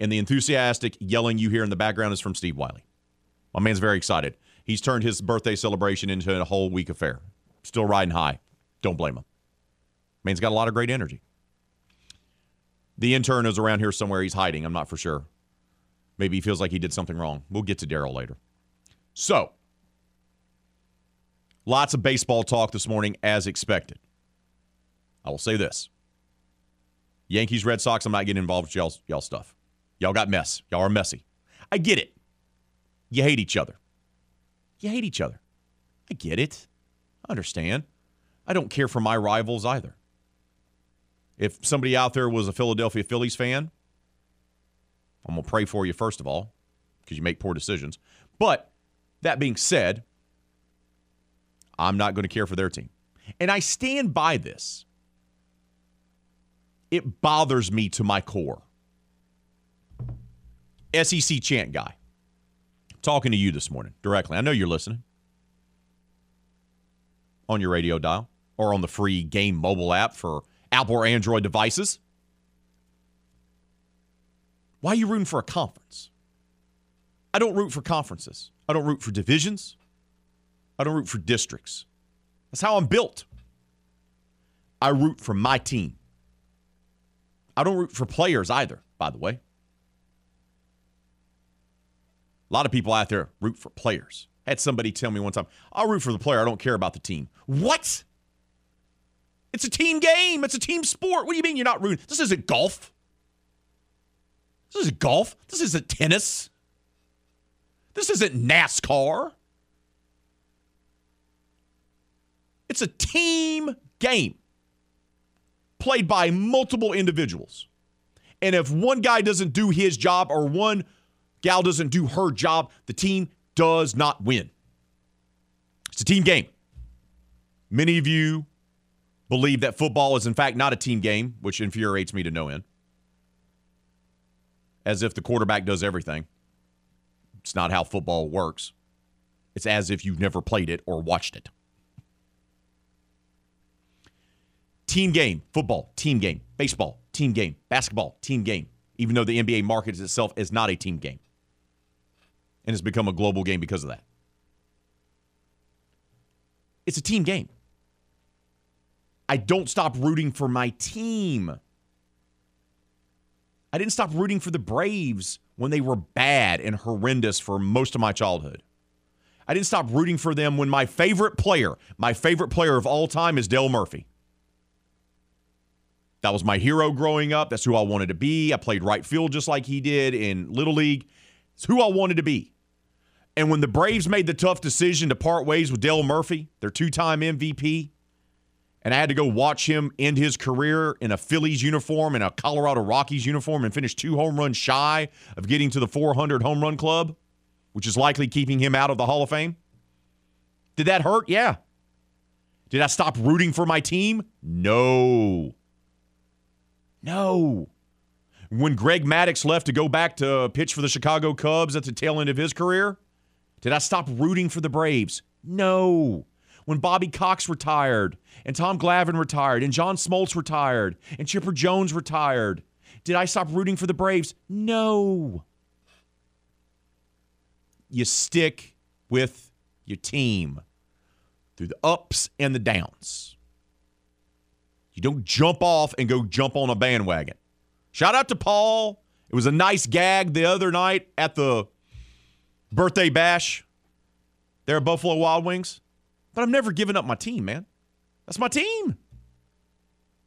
And the enthusiastic yelling you hear in the background is from Steve Wiley. My man's very excited. He's turned his birthday celebration into a whole week affair. Still riding high. Don't blame him. Man's got a lot of great energy. The intern is around here somewhere. He's hiding. I'm not for sure. Maybe he feels like he did something wrong. We'll get to Daryl later. So, lots of baseball talk this morning as expected. I will say this Yankees, Red Sox, I'm not getting involved with y'all, y'all stuff. Y'all got mess. Y'all are messy. I get it. You hate each other. You hate each other. I get it. I understand. I don't care for my rivals either. If somebody out there was a Philadelphia Phillies fan, I'm going to pray for you, first of all, because you make poor decisions. But that being said, I'm not going to care for their team. And I stand by this. It bothers me to my core. SEC chant guy, talking to you this morning directly. I know you're listening on your radio dial or on the free game mobile app for Apple or Android devices. Why are you rooting for a conference? I don't root for conferences. I don't root for divisions. I don't root for districts. That's how I'm built. I root for my team. I don't root for players either, by the way. A lot of people out there root for players. had somebody tell me one time, I'll root for the player. I don't care about the team. What? It's a team game. It's a team sport. What do you mean you're not rooting? This isn't golf. This isn't golf. This isn't tennis. This isn't NASCAR. It's a team game played by multiple individuals. And if one guy doesn't do his job or one gal doesn't do her job, the team does not win. It's a team game. Many of you believe that football is, in fact, not a team game, which infuriates me to no end. As if the quarterback does everything. It's not how football works. It's as if you've never played it or watched it. Team game, football, team game, baseball, team game, basketball, team game, even though the NBA markets itself as not a team game and it's become a global game because of that. It's a team game. I don't stop rooting for my team. I didn't stop rooting for the Braves when they were bad and horrendous for most of my childhood. I didn't stop rooting for them when my favorite player, my favorite player of all time is Dale Murphy. That was my hero growing up. That's who I wanted to be. I played right field just like he did in Little League. It's who I wanted to be. And when the Braves made the tough decision to part ways with Dale Murphy, their two time MVP, and I had to go watch him end his career in a Phillies uniform and a Colorado Rockies uniform and finish two home runs shy of getting to the 400 home run club, which is likely keeping him out of the Hall of Fame. Did that hurt? Yeah. Did I stop rooting for my team? No. No. When Greg Maddux left to go back to pitch for the Chicago Cubs at the tail end of his career, did I stop rooting for the Braves? No when Bobby Cox retired and Tom Glavine retired and John Smoltz retired and Chipper Jones retired. Did I stop rooting for the Braves? No. You stick with your team through the ups and the downs. You don't jump off and go jump on a bandwagon. Shout out to Paul. It was a nice gag the other night at the birthday bash there at Buffalo Wild Wings. But I've never given up my team, man. That's my team.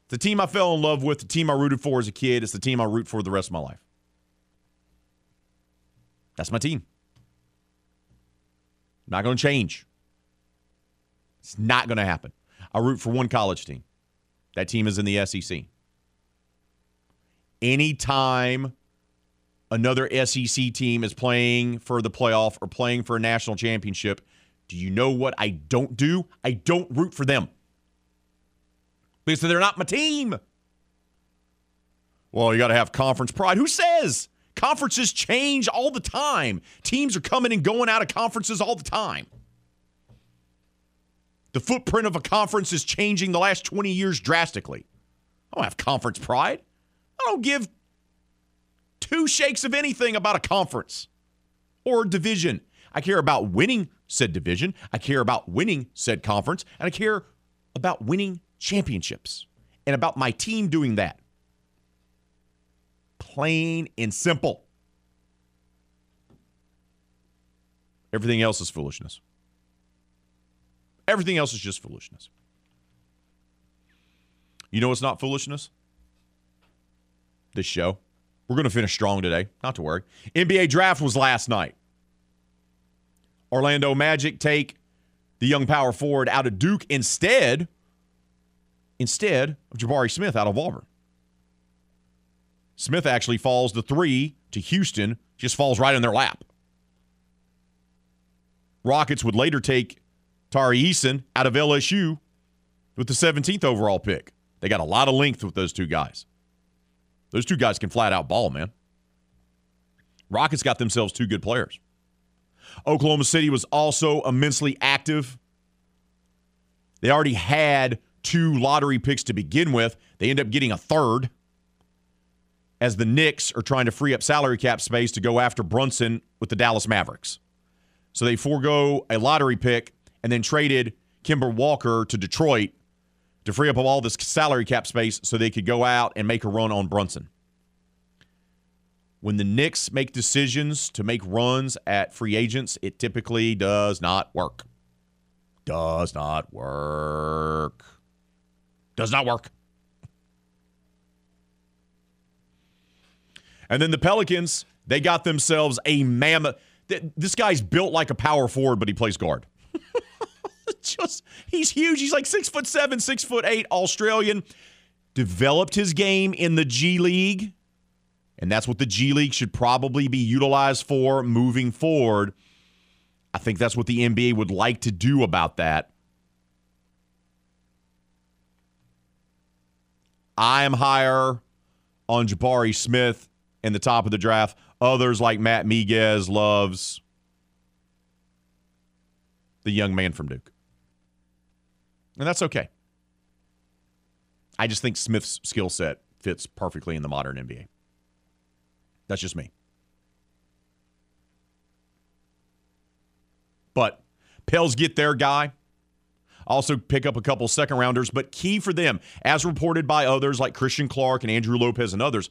It's the team I fell in love with, the team I rooted for as a kid. It's the team I root for the rest of my life. That's my team. Not going to change. It's not going to happen. I root for one college team. That team is in the SEC. Anytime another SEC team is playing for the playoff or playing for a national championship, do you know what I don't do? I don't root for them because they're not my team. Well, you got to have conference pride. Who says? Conferences change all the time. Teams are coming and going out of conferences all the time. The footprint of a conference is changing the last 20 years drastically. I don't have conference pride. I don't give two shakes of anything about a conference or division. I care about winning said division. I care about winning said conference. And I care about winning championships and about my team doing that. Plain and simple. Everything else is foolishness. Everything else is just foolishness. You know what's not foolishness? This show. We're going to finish strong today. Not to worry. NBA draft was last night. Orlando Magic take the young power forward out of Duke instead instead of Jabari Smith out of Auburn. Smith actually falls the three to Houston, just falls right in their lap. Rockets would later take Tari Eason out of LSU with the 17th overall pick. They got a lot of length with those two guys. Those two guys can flat out ball, man. Rockets got themselves two good players. Oklahoma City was also immensely active. They already had two lottery picks to begin with. They end up getting a third as the Knicks are trying to free up salary cap space to go after Brunson with the Dallas Mavericks. So they forego a lottery pick and then traded Kemba Walker to Detroit to free up all this salary cap space so they could go out and make a run on Brunson. When the Knicks make decisions to make runs at free agents, it typically does not work. Does not work. Does not work. And then the Pelicans, they got themselves a mammoth. This guy's built like a power forward, but he plays guard. Just he's huge. He's like six foot seven, six foot eight, Australian. Developed his game in the G League, and that's what the G League should probably be utilized for moving forward. I think that's what the NBA would like to do about that. I am higher on Jabari Smith in the top of the draft. Others like Matt Miguez loves the young man from Duke. And that's okay. I just think Smith's skill set fits perfectly in the modern NBA. That's just me. But Pels get their guy. Also pick up a couple second rounders, but key for them, as reported by others like Christian Clark and Andrew Lopez and others,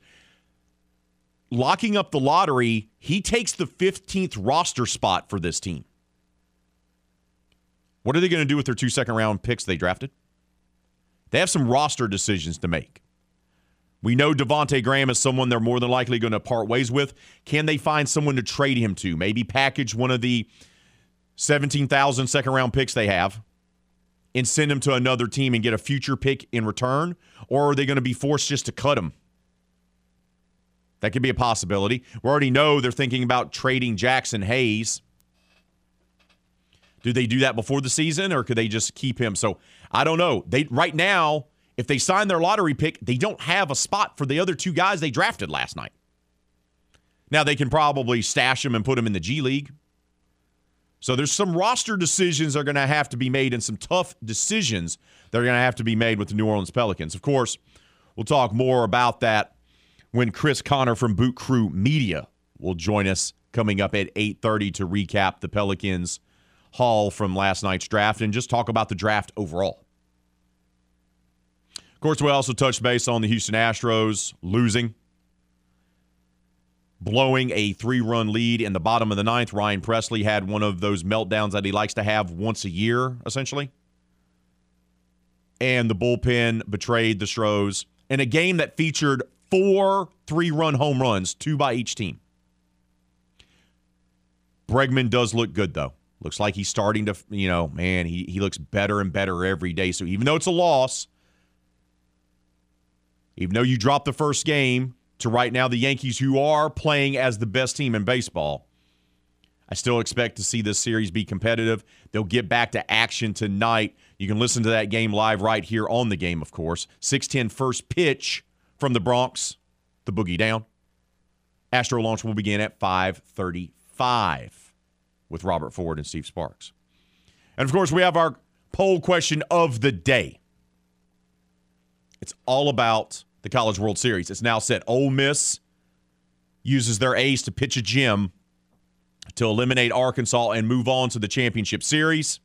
locking up the lottery, he takes the 15th roster spot for this team. What are they going to do with their two second round picks they drafted? They have some roster decisions to make. We know Devonte Graham is someone they're more than likely going to part ways with. Can they find someone to trade him to? Maybe package one of the 17,000 second round picks they have and send him to another team and get a future pick in return? Or are they going to be forced just to cut him? That could be a possibility. We already know they're thinking about trading Jaxson Hayes. Do they do that before the season or could they just keep him? So I don't know. They right now, if they sign their lottery pick, they don't have a spot for the other two guys they drafted last night. Now they can probably stash them and put them in the G League. So there's some roster decisions that are going to have to be made and some tough decisions that are going to have to be made with the New Orleans Pelicans. Of course, we'll talk more about that when Chris Connor from Boot Crew Media will join us coming up at 8:30 to recap the Pelicans haul from last night's draft and just talk about the draft overall. Of course, we also touched base on the Houston Astros losing, blowing a three run lead in the bottom of the ninth. Ryan Pressly had one of those meltdowns that he likes to have once a year, essentially. And the bullpen betrayed the Stros in a game that featured four three run home runs, two by each team. Bregman does look good, though. Looks like he's starting to, you know, man, he, he looks better and better every day. So even though it's a loss, even though you dropped the first game to right now the Yankees, who are playing as the best team in baseball, I still expect to see this series be competitive. They'll get back to action tonight. You can listen to that game live right here on the game, of course. 610 first pitch from the Bronx the boogie down. Astro launch will begin at 5:35 with Robert Ford and Steve Sparks. And of course, we have our poll question of the day. It's all about the College World Series. It's now set. Ole Miss uses their ace to pitch a gem to eliminate Arkansas and move on to the championship series.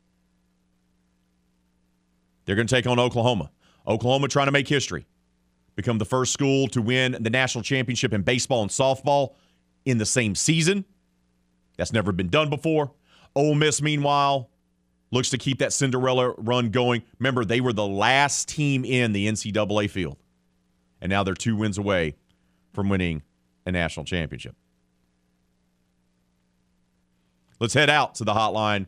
They're going to take on Oklahoma. Oklahoma trying to make history, become the first school to win the national championship in baseball and softball in the same season. That's never been done before. Ole Miss, meanwhile, looks to keep that Cinderella run going. Remember, they were the last team in the NCAA field, and now they're two wins away from winning a national championship. Let's head out to the hotline.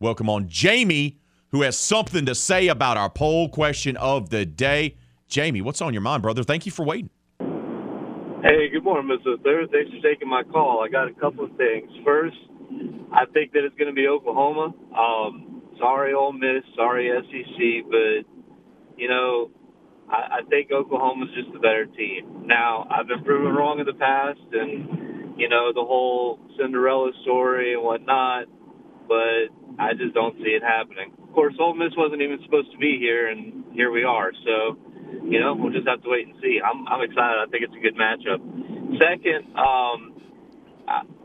Welcome on Jamie, who has something to say about our poll question of the day. Jamie, what's on your mind, brother? Thank you for waiting. Hey, good morning, Mr. Third. Thanks for taking my call. I got a couple of things. First, I think that it's going to be Oklahoma. Um, sorry, Ole Miss. Sorry, SEC. But, you know, I, I think Oklahoma's just a better team. Now, I've been proven wrong in the past, and, you know, the whole Cinderella story and whatnot, but I just don't see it happening. Of course, Ole Miss wasn't even supposed to be here, and here we are. So, you know, we'll just have to wait and see. I'm, I'm excited. I think it's a good matchup. Second, um,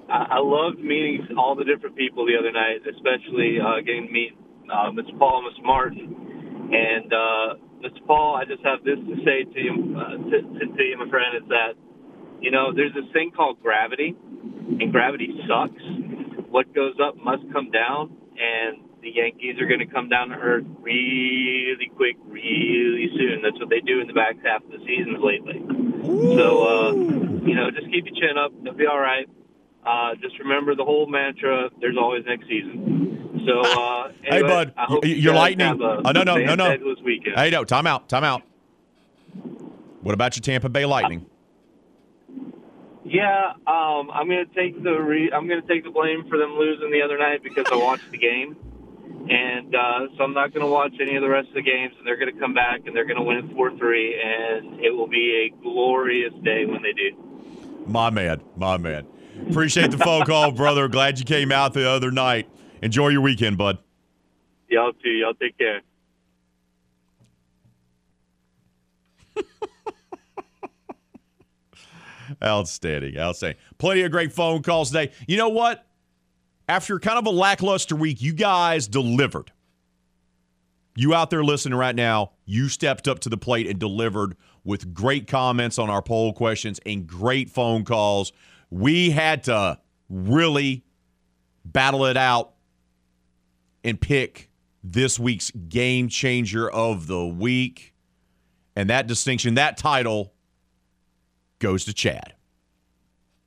I, I loved meeting all the different people the other night, especially uh, getting to meet uh, Mr. Paul and Martin. And uh, Mr. Paul, I just have this to say to you, uh, to, to you, my friend, is that you know there's this thing called gravity, and gravity sucks. What goes up must come down, and the Yankees are going to come down to earth really quick, really soon. That's what they do in the back half of the seasons lately. So, uh, you know, just keep your chin up. It'll be all right. Uh, just remember the whole mantra: "There's always next season." So, uh, hey, bud, you you're lightning. a Oh, no, no, no, no. Weekend. Hey, no, time out, time out. What about your Tampa Bay Lightning? Yeah, um, I'm gonna take the re- I'm gonna take the blame for them losing the other night because I watched the game, and uh, so I'm not gonna watch any of the rest of the games. And they're gonna come back and they're gonna win it four three, and it will be a glorious day when they do. My man, my man. Appreciate the phone call, brother. Glad you came out the other night. Enjoy your weekend, bud. Y'all too. Y'all take care. Outstanding, outstanding. Plenty of great phone calls today. You know what? After kind of a lackluster week, you guys delivered. You out there listening right now, you stepped up to the plate and delivered with great comments on our poll questions and great phone calls. We had to really battle it out and pick this week's game changer of the week. And that distinction, that title goes to Chad.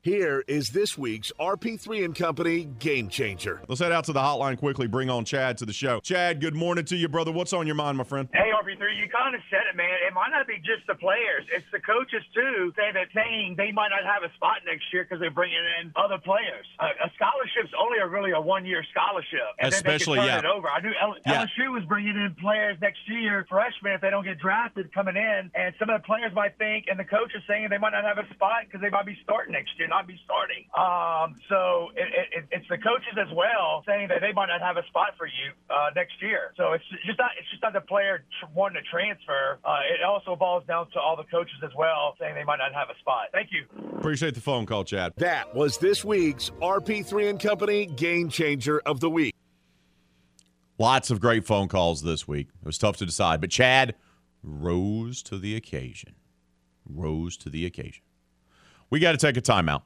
Here is this week's RP3 and Company Game Changer. Let's head out to the hotline quickly. Bring on Chad to the show. Chad, good morning to you, brother. What's on your mind, my friend? Hey, RP3, you kind of said it, man. It might not be just the players. It's the coaches, too, saying that saying they might not have a spot next year because they're bringing in other players. Uh, a scholarship's only a really a one-year scholarship. And Especially, then they can turn yeah. it over. I knew L- Yeah. LSU was bringing in players next year, freshmen, if they don't get drafted coming in. And some of the players might think, and the coach is saying they might not have a spot because they might be starting next year, not be starting. Um, so it, it, it, it's the coaches as well saying that they might not have a spot for you uh, next year. So it's just not it's just not the player tr- wanting to transfer. Uh, it also boils down to all the coaches as well saying they might not have a spot. Thank you. Appreciate the phone call, Chad. That was this week's RP3 and Company Game Changer of the Week. Lots of great phone calls this week. It was tough to decide, but Chad rose to the occasion. Rose to the occasion. We got to take a timeout.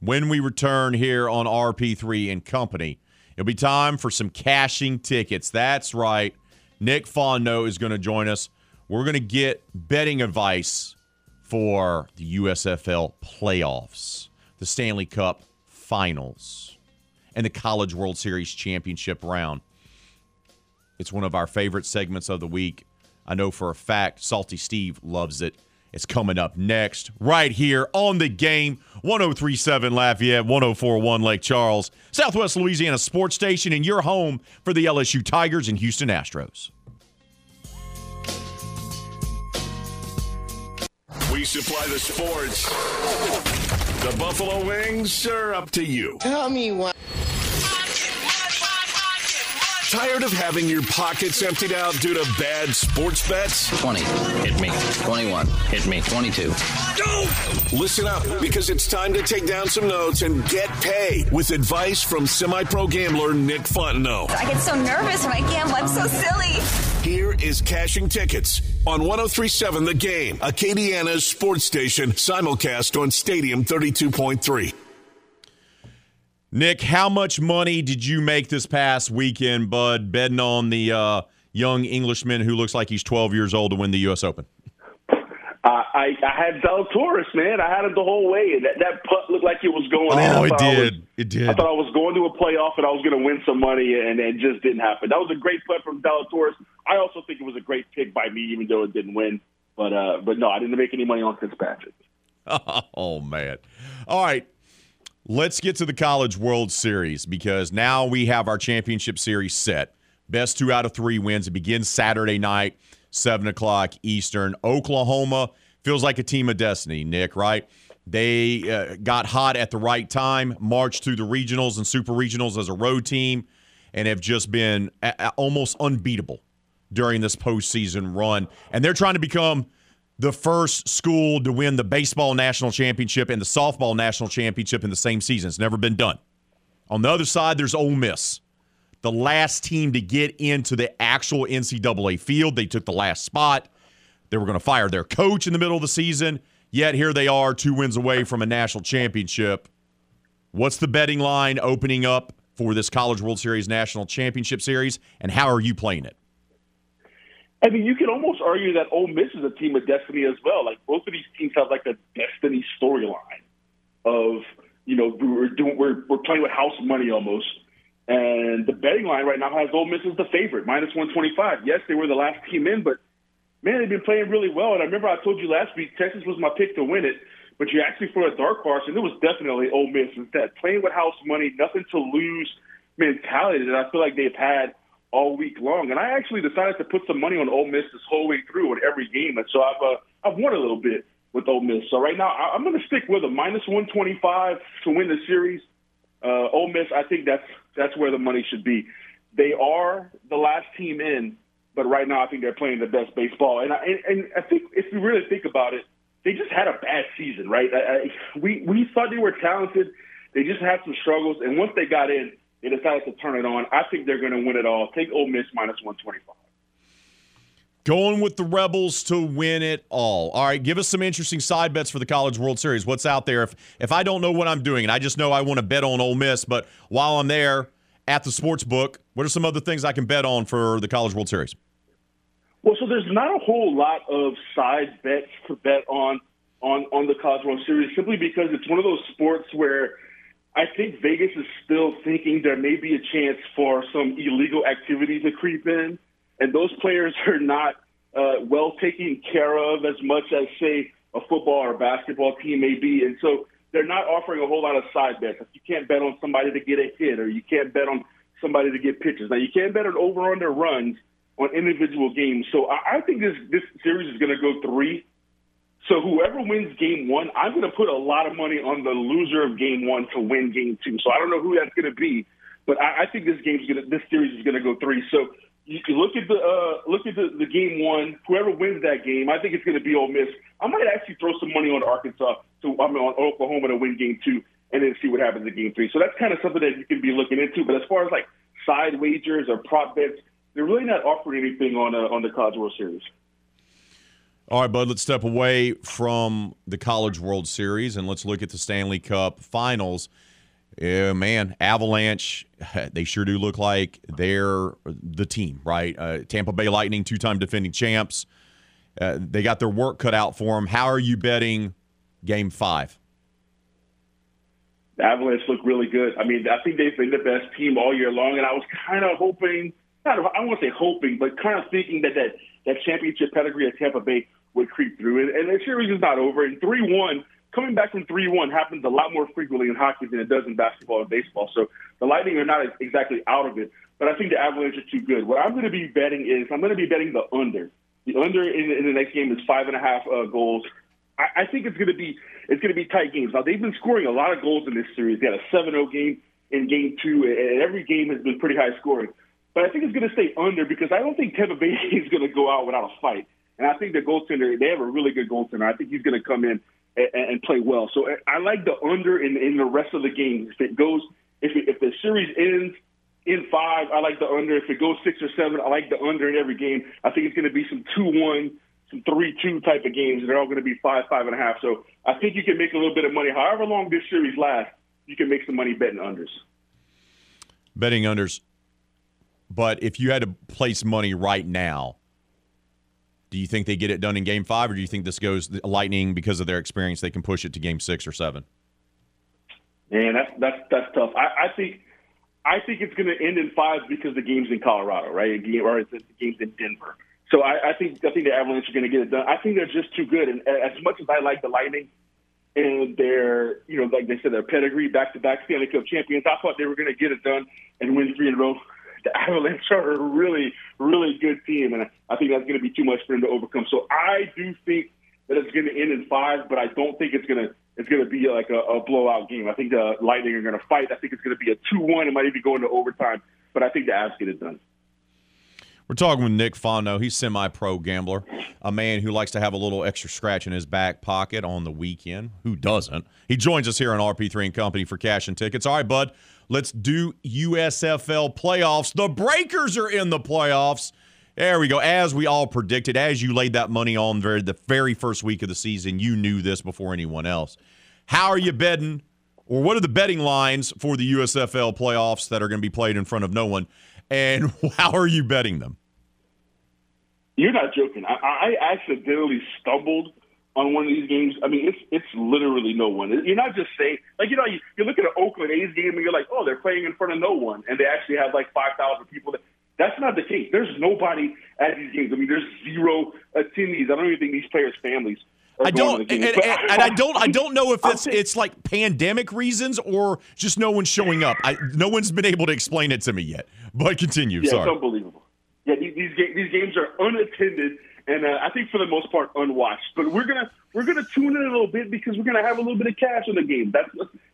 When we return here on RP3 and Company, it'll be time for some cashing tickets. That's right. Nick Fontenot is going to join us. We're going to get betting advice for the USFL playoffs, the Stanley Cup finals, and the College World Series championship round. It's one of our favorite segments of the week. I know for a fact Salty Steve loves it. It's coming up next, right here on the game 1037 Lafayette, 1041 Lake Charles, Southwest Louisiana Sports Station, and your home for the LSU Tigers and Houston Astros. We We supply the sports. The Buffalo Wings are up to you. Tell me what. Tired of having your pockets emptied out due to bad sports bets? 20. Hit me. 21. Hit me. 22. Listen up because it's time to take down some notes and get paid with advice from semi pro gambler Nick Fontenot. I get so nervous when I gamble. I'm so silly. Here is cashing tickets on 1037 The Game, Acadiana's sports station, simulcast on Stadium 32.3. Nick, how much money did you make this past weekend, bud, betting on the uh, young Englishman who looks like he's 12 years old to win the U.S. Open? Uh, I I had Zalatoris, man. I had him the whole way, and that, that putt looked like it was going in. Oh, it I was- did. It did. I thought I was going to a playoff and I was going to win some money, and it just didn't happen. That was a great putt from Zalatoris. I also think it was a great pick by me, even though it didn't win. But uh, but no, I didn't make any money on Fitzpatrick. oh man. All right. Let's get to the College World Series because now we have our championship series set. Best two out of three wins. It begins Saturday night, 7 o'clock Eastern. Oklahoma feels like a team of destiny, Nick, right? They uh, got hot at the right time, marched through the regionals and super regionals as a road team, and have just been a- almost unbeatable during this postseason run. And they're trying to become the first school to win the baseball national championship and the softball national championship in the same season. It's never been done. On the other side, there's Ole Miss, the last team to get into the actual NCAA field. They took the last spot. They were going to fire their coach in the middle of the season. Yet here they are, two wins away from a national championship. What's the betting line opening up for this College World Series National Championship Series, and how are you playing it? I mean, you could almost argue that Ole Miss is a team of destiny as well. Like both of these teams have like a destiny storyline of you know we're doing we're we're playing with house money almost. And the betting line right now has Ole Miss as the favorite, minus one twenty five. Yes, they were the last team in, but man, they've been playing really well. And I remember I told you last week Texas was my pick to win it, but you asked me for a dark horse, and it was definitely Ole Miss instead. Playing with house money, nothing to lose mentality that I feel like they've had all week long. And I actually decided to put some money on Ole Miss this whole week through in every game, and so I've uh, I've won a little bit with Ole Miss. So right now I- I'm going to stick with a minus 125 to win the series. Uh, Ole Miss, I think that's that's where the money should be. They are the last team in, but right now I think they're playing the best baseball. And I, and, and I think if you really think about it, they just had a bad season, right? I, I, we we thought they were talented. They just had some struggles, and once they got in, they decided to turn it on. I think they're going to win it all. Take Ole Miss minus 125. Going with the Rebels to win it all. All right, give us some interesting side bets for the College World Series. What's out there? If if I don't know what I'm doing and I just know I want to bet on Ole Miss, but while I'm there at the sports book, what are some other things I can bet on for the College World Series? Well, so there's not a whole lot of side bets to bet on on on the College World Series simply because it's one of those sports where I think Vegas is still thinking there may be a chance for some illegal activity to creep in, and those players are not uh, well taken care of as much as say a football or basketball team may be, and so they're not offering a whole lot of side bets. You can't bet on somebody to get a hit, or you can't bet on somebody to get pitches. Now you can't bet on over under runs on individual games. So I, I think this this series is going to go three. So whoever wins game one, I'm going to put a lot of money on the loser of game one to win game two. So I don't know who that's going to be, but I, I think this game's going to this series is going to go three. So you can look at the uh, look at the, the game one. Whoever wins that game, I think it's going to be Ole Miss. I might actually throw some money on Arkansas to I mean on Oklahoma to win game two, and then see what happens in game three. So that's kind of something that you can be looking into. But as far as like side wagers or prop bets, they're really not offering anything on uh, on the College World Series. All right, bud, let's step away from the College World Series and let's look at the Stanley Cup finals. Yeah, man, Avalanche, they sure do look like they're the team, right? Uh, Tampa Bay Lightning, two time defending champs. Uh, they got their work cut out for them. How are you betting game five? The Avalanche look really good. I mean, I think they've been the best team all year long, and I was kind of hoping, of, I won't say hoping, but kind of thinking that that, that championship pedigree at Tampa Bay would creep through. And, and the series is not over. And 3 1, coming back from 3 1 happens a lot more frequently in hockey than it does in basketball and baseball. So the Lightning are not exactly out of it, but I think the Avalanche are too good. What I'm going to be betting is I'm going to be betting the under. The under in, in the next game is five and a half uh, goals. I, I think it's going to be it's going to be tight games. Now they've been scoring a lot of goals in this series. They had a 7-0 game in game two, and every game has been pretty high scoring. But I think it's going to stay under because I don't think Tampa Bay is going to go out without a fight. And I think the goaltender, they have a really good goaltender. I think he's going to come in and, and play well. So eh, I like the under in, in the rest of the game. If it goes, if, it, if the series ends in five, I like the under. If it goes six or seven, I like the under in every game. I think it's going to be some 2 1, some 3 2 type of games. They're all going to be five, five and a half. So I think you can make a little bit of money. However long this series lasts, you can make some money betting unders. Betting unders. But if you had to place money right now, do you think they get it done in game five, or do you think this goes Lightning because of their experience? They can push it to game six or seven. Man, that's that's that's tough. I, I think I think it's going to end in five because the game's in Colorado, right? Or it's the game's in Denver. So I, I think I think the Avalanche are going to get it done. I think they're just too good. And as much as I like the Lightning and their, you know, like they said, their pedigree, back-to-back Stanley Cup champions, I thought they were going to get it done and win three in a row the Avalanche are a really, really good team, and I think that's going to be too much for them to overcome. So I do think that it's going to end in five, but I don't think it's going to it's going to be like a, a blowout game. I think the Lightning are going to fight. I think it's going to be a two-one. It might even go into overtime, but I think the Avs get it done. We're talking with Nick Fontenot. He's semi-pro gambler, a man who likes to have a little extra scratch in his back pocket on the weekend. Who doesn't? He joins us here on RP3 and Company for cash and tickets. All right, bud. Let's do USFL playoffs. The Breakers are in the playoffs. There we go. As we all predicted, as you laid that money on very, the very first week of the season, you knew this before anyone else. How are you betting, or what are the betting lines for the USFL playoffs that are going to be played in front of no one? And how are you betting them? You're not joking. I, I accidentally stumbled on one of these games. I mean, it's it's literally no one. You're not just saying like you know you, you look at an Oakland A's game and you're like, oh, they're playing in front of no one, and they actually have like five thousand people. That, that's not the case. There's nobody at these games. I mean, there's zero attendees. I don't even think these players' families. I don't, and, and, and, I don't, I don't know if it's it's like pandemic reasons or just no one's showing up. I, no one's been able to explain it to me yet. But continue. Yeah, Sorry. it's unbelievable. Yeah, these these, these games are unattended and uh, I think for the most part unwatched. But we're gonna we're gonna tune in a little bit because we're gonna have a little bit of cash in the game. That's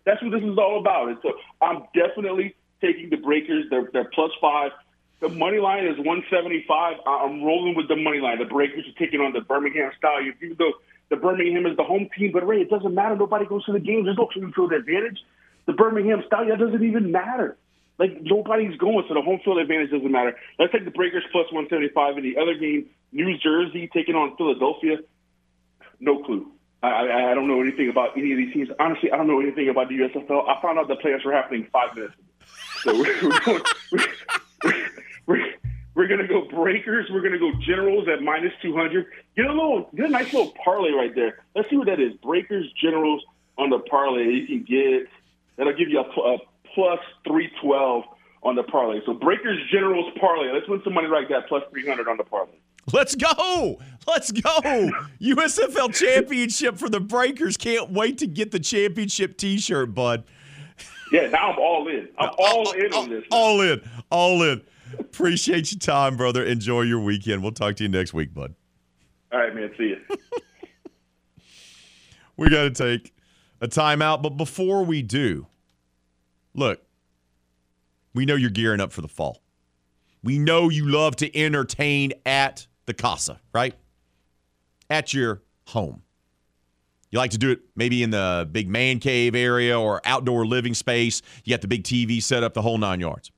that's what this is all about. And so I'm definitely taking the Breakers. They're they're plus five. The money line is 175. I'm rolling with the money line. The Breakers are taking on the Birmingham Stallions, even though the Birmingham is the home team. But Ray, it doesn't matter. Nobody goes to the games. There's no home field advantage. The Birmingham Stallions doesn't even matter. Like nobody's going, so the home field advantage doesn't matter. Let's take the Breakers plus 175 in the other game. New Jersey taking on Philadelphia. No clue. I, I, don't know anything about any of these teams. Honestly, I don't know anything about the USFL. I found out the playoffs were happening five minutes. ago. So we're, we're going. We're, we're, we're going to go Breakers. We're going to go Generals at minus 200. Get a little, get a nice little parlay right there. Let's see what that is. Breakers, Generals on the parlay. You can get that'll give you a, a plus 312 on the parlay. So Breakers Generals parlay. Let's win some money like that, plus 300 on the parlay. Let's go. Let's go. USFL championship for the Breakers. Can't wait to get the championship t shirt, bud. Yeah, now I'm all in. I'm uh, all uh, in on uh, this. All in. All in. Appreciate your time, brother. Enjoy your weekend. We'll talk to you next week, bud. All right, man. See you. we got to take a timeout. But before we do, look, we know you're gearing up for the fall. We know you love to entertain at the casa, right? At your home. You like to do it maybe in the big man cave area or outdoor living space. You got the big TV set up, the whole nine yards.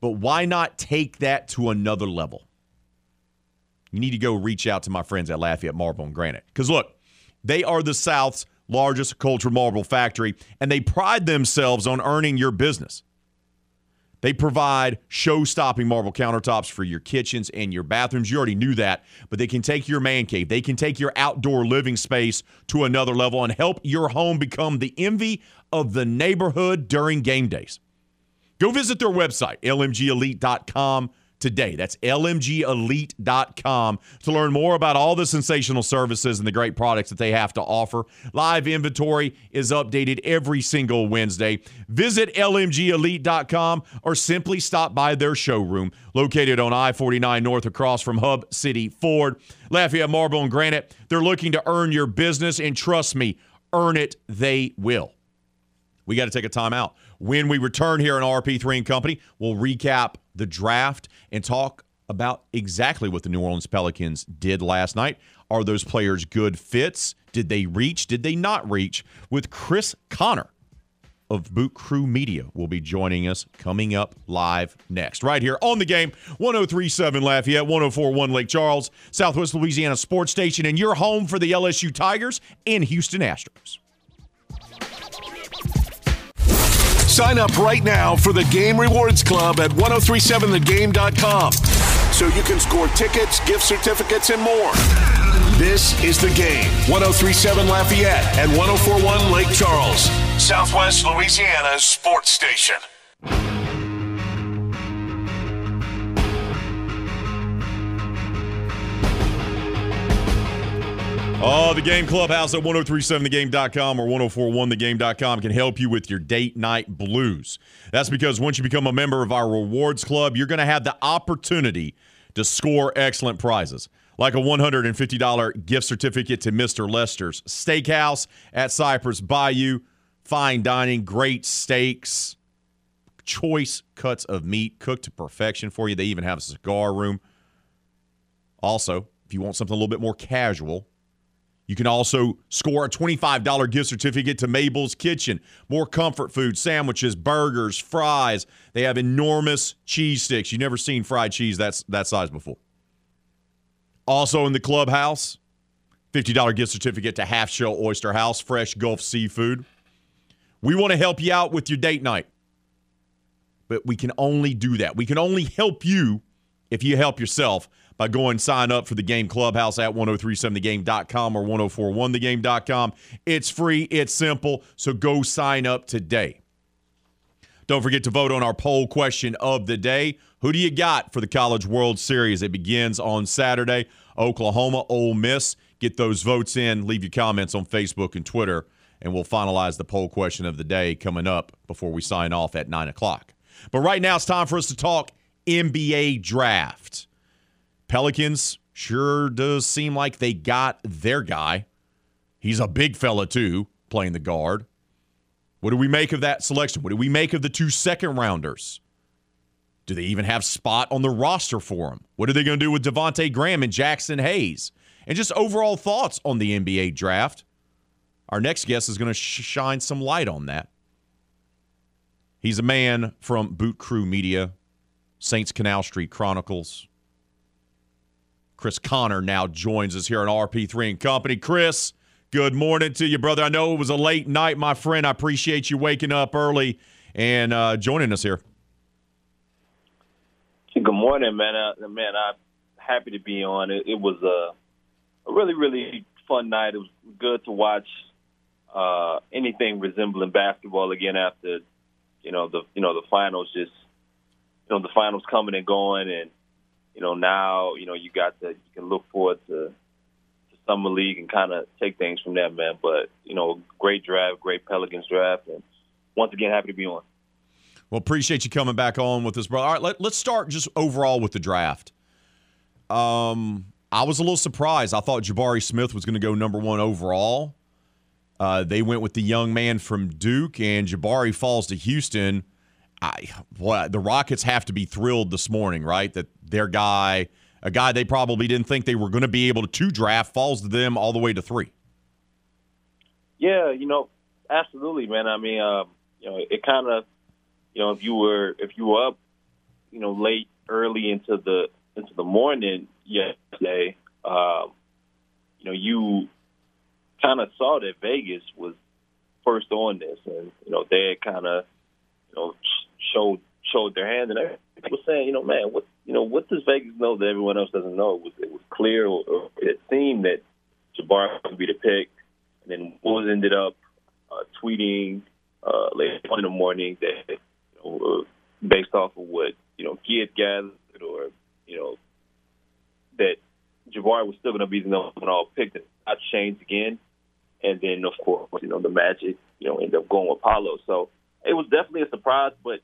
But why not take that to another level? You need to go reach out to my friends at Lafayette Marble and Granite. Because look, they are the South's largest cultured marble factory, and they pride themselves on earning your business. They provide show stopping marble countertops for your kitchens and your bathrooms. You already knew that, but they can take your man cave, they can take your outdoor living space to another level and help your home become the envy of the neighborhood during game days. Go visit their website, lmgelite.com. today. That's lmgelite.com to learn more about all the sensational services and the great products that they have to offer. Live inventory is updated every single Wednesday. Visit lmgelite.com or simply stop by their showroom located on I-49 North across from Hub City Ford. Lafayette Marble and Granite, they're looking to earn your business and trust me, earn it they will. We got to take a timeout. When we return here on RP3 and Company, we'll recap the draft and talk about exactly what the New Orleans Pelicans did last night. Are those players good fits? Did they reach? Did they not reach? With Chris Connor of Boot Crew Media will be joining us coming up live next, right here on the game 1037 Lafayette, 1041 Lake Charles, Southwest Louisiana Sports Station, and your home for the LSU Tigers and Houston Astros. Sign up right now for the Game Rewards Club at 1037thegame.com so you can score tickets, gift certificates, and more. This is the game 1037 Lafayette and 1041 Lake Charles, Southwest Louisiana's sports station. Oh, the Game Clubhouse at 1037thegame.com or 1041thegame.com can help you with your date night blues. That's because once you become a member of our rewards club, you're going to have the opportunity to score excellent prizes, like a $150 gift certificate to Mr. Lester's Steakhouse at Cypress Bayou. Fine dining, great steaks, choice cuts of meat cooked to perfection for you. They even have a cigar room. Also, if you want something a little bit more casual, you can also score a $25 gift certificate to Mabel's Kitchen. More comfort food, sandwiches, burgers, fries. They have enormous cheese sticks. You've never seen fried cheese that's that size before. Also in the clubhouse, $50 gift certificate to Half Shell Oyster House, fresh Gulf seafood. We want to help you out with your date night. But we can only do that. We can only help you if you help yourself by going sign up for the game clubhouse at 1037thegame.com or 1041thegame.com. It's free, it's simple, so go sign up today. Don't forget to vote on our poll question of the day. Who do you got for the College World Series? It begins on Saturday. Oklahoma, Ole Miss. Get those votes in. Leave your comments on Facebook and Twitter, and we'll finalize the poll question of the day coming up before we sign off at 9 o'clock. But right now, it's time for us to talk NBA draft. Pelicans sure does seem like they got their guy. He's a big fella, too, playing the guard. What do we make of that selection? What do we make of the two second rounders? Do they even have spot on the roster for him? What are they going to do with Devonte Graham and Jaxson Hayes? And just overall thoughts on the NBA draft. Our next guest is going to sh- shine some light on that. He's a man from Boot Crew Media, Saints Canal Street Chronicles. Chris Connor now joins us here on RP3 and Company. Chris, good morning to you, brother. I know it was a late night, my friend. I appreciate you waking up early and uh, joining us here. Good morning, man. Uh, man, I'm happy to be on. It, it was a, a really, really fun night. It was good to watch uh, anything resembling basketball again after, you know, the you know the finals just, you know, the finals coming and going, and you know now you know you got to, you can look forward to, to summer league and kind of take things from there, man. But you know, great draft, great Pelicans draft, and once again, happy to be on. Well, appreciate you coming back on with us, brother. All right, let, let's start just overall with the draft. Um, I was a little surprised. I thought Jabari Smith was going to go number one overall. Uh, they went with the young man from Duke, and Jabari falls to Houston. I, well, the Rockets have to be thrilled this morning, right? That their guy, a guy they probably didn't think they were going to be able to, to draft, falls to them all the way to three. Yeah, you know, absolutely, man. I mean, uh, you know, it kind of, you know, if you were if you were up, you know, late, early into the into the morning yesterday, um, you know, you kind of saw that Vegas was first on this, and you know, they had kind of, you know, showed showed their hand, and everybody was saying, you know, man, what you know, what does Vegas know that everyone else doesn't know? It was it was clear, or, or it seemed that Jabari would be the pick, and then Woj ended up uh, tweeting uh, late in the morning that, you know, uh, based off of what you know he gathered, or you know, that Jabari was still going to be the number one all pick. That not changed again, and then of course, you know, the Magic, you know, ended up going with Paolo. So it was definitely a surprise. But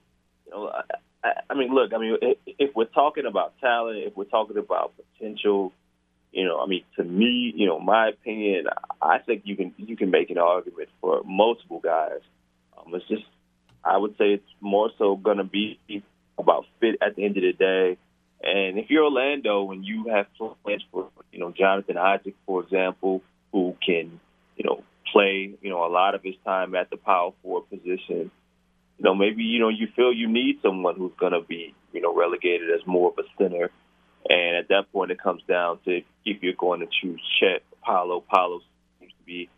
I, I mean, look, I mean, if, if we're talking about talent, if we're talking about potential, you know, I mean, to me, you know, my opinion, I think you can you can make an argument for multiple guys. Um, it's just, I would say it's more so going to be about fit at the end of the day. And if you're Orlando and you have plans for, you know, Jonathan Isaac, for example, who can, you know, play, you know, a lot of his time at the power forward position, you know, maybe, you know, you feel you need someone who's going to be, you know, relegated as more of a center. And at that point, it comes down to if you're going to choose Chet, Paolo. Paolo seems to be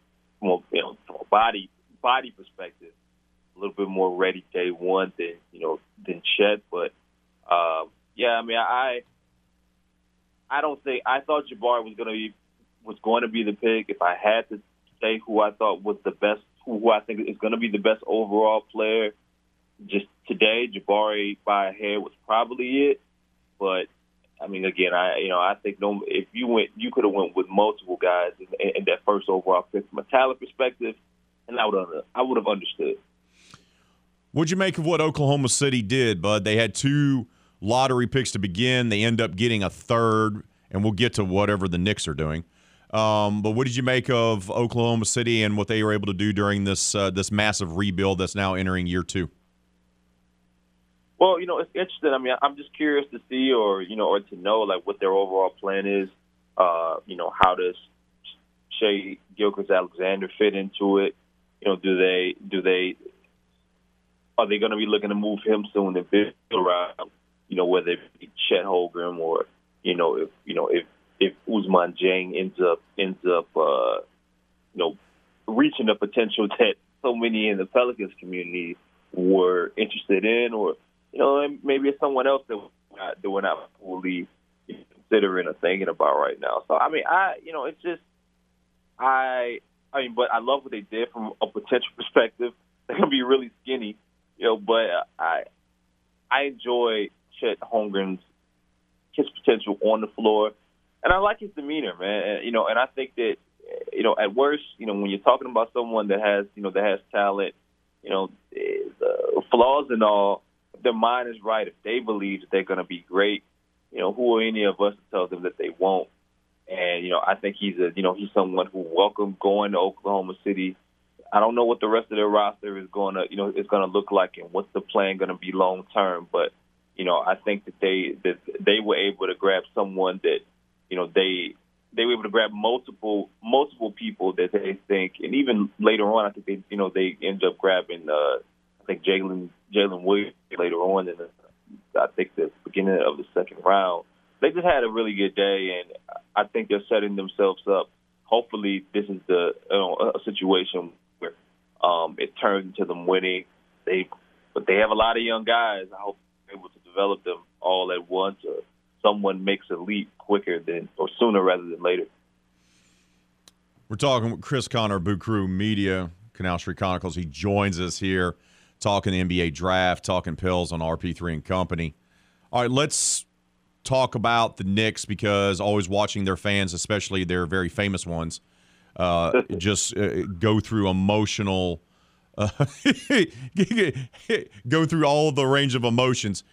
more, you know, from a body body perspective, a little bit more ready day one than you know than Chet. But um, yeah, I mean, I I don't think I thought Jabari was going to be was going to be the pick. If I had to say who I thought was the best, who I think is going to be the best overall player, just today, Jabari by a hair was probably it. But I mean, again, I you know I think no, if you went, you could have went with multiple guys in, in that first overall pick from a talent perspective, and I would have I would have understood. What'd you make of what Oklahoma City did, Bud? They had two lottery picks to begin. They end up getting a third, and we'll get to whatever the Knicks are doing. Um, but what did you make of Oklahoma City and what they were able to do during this uh, this massive rebuild that's now entering year two? Well, you know, it's interesting. I mean, I'm just curious to see, or you know, or to know like what their overall plan is. Uh, you know, how does Shea Gilchrist Alexander fit into it? You know, do they do they are they going to be looking to move him soon and build around? You know, whether it be Chet Holmgren or you know if you know if if Ousmane Dieng ends up ends up uh, you know reaching the potential that so many in the Pelicans community were interested in, or you know maybe it's someone else that we're not, that we're not fully considering or thinking about right now. So I mean, I you know it's just I I mean, but I love what they did from a potential perspective. They're gonna be really skinny, you know. But I I enjoy Chet Holmgren's his potential on the floor, and I like his demeanor, man. And, you know, and I think that you know, at worst, you know, when you're talking about someone that has you know that has talent, you know, uh, flaws and all, their mind is right, if they believe that they're gonna be great, you know, who are any of us to tell them that they won't? And you know, I think he's a you know he's someone who welcomed going to Oklahoma City. I don't know what the rest of their roster is going to you know is going to look like and what's the plan going to be long term. But you know, I think that they that they were able to grab someone that you know they they were able to grab multiple multiple people that they think, and even later on, I think they you know they end up grabbing uh, I think Jalen Jalen Williams later on in the, I think the beginning of the second round they just had a really good day, and I think they're setting themselves up. Hopefully, this is the you know, a situation where um, it turns into them winning. They, but they have a lot of young guys. I hope they're able to develop them all at once, or someone makes a leap quicker than or sooner rather than later. We're talking with Chris Connor, Boot Crew Media, Canal Street Chronicles. He joins us here, talking the NBA draft, talking pills on RP3 and Company. All right, let's talk about the Knicks because always watching their fans, especially their very famous ones, uh, just uh, go through emotional, uh, go through all the range of emotions.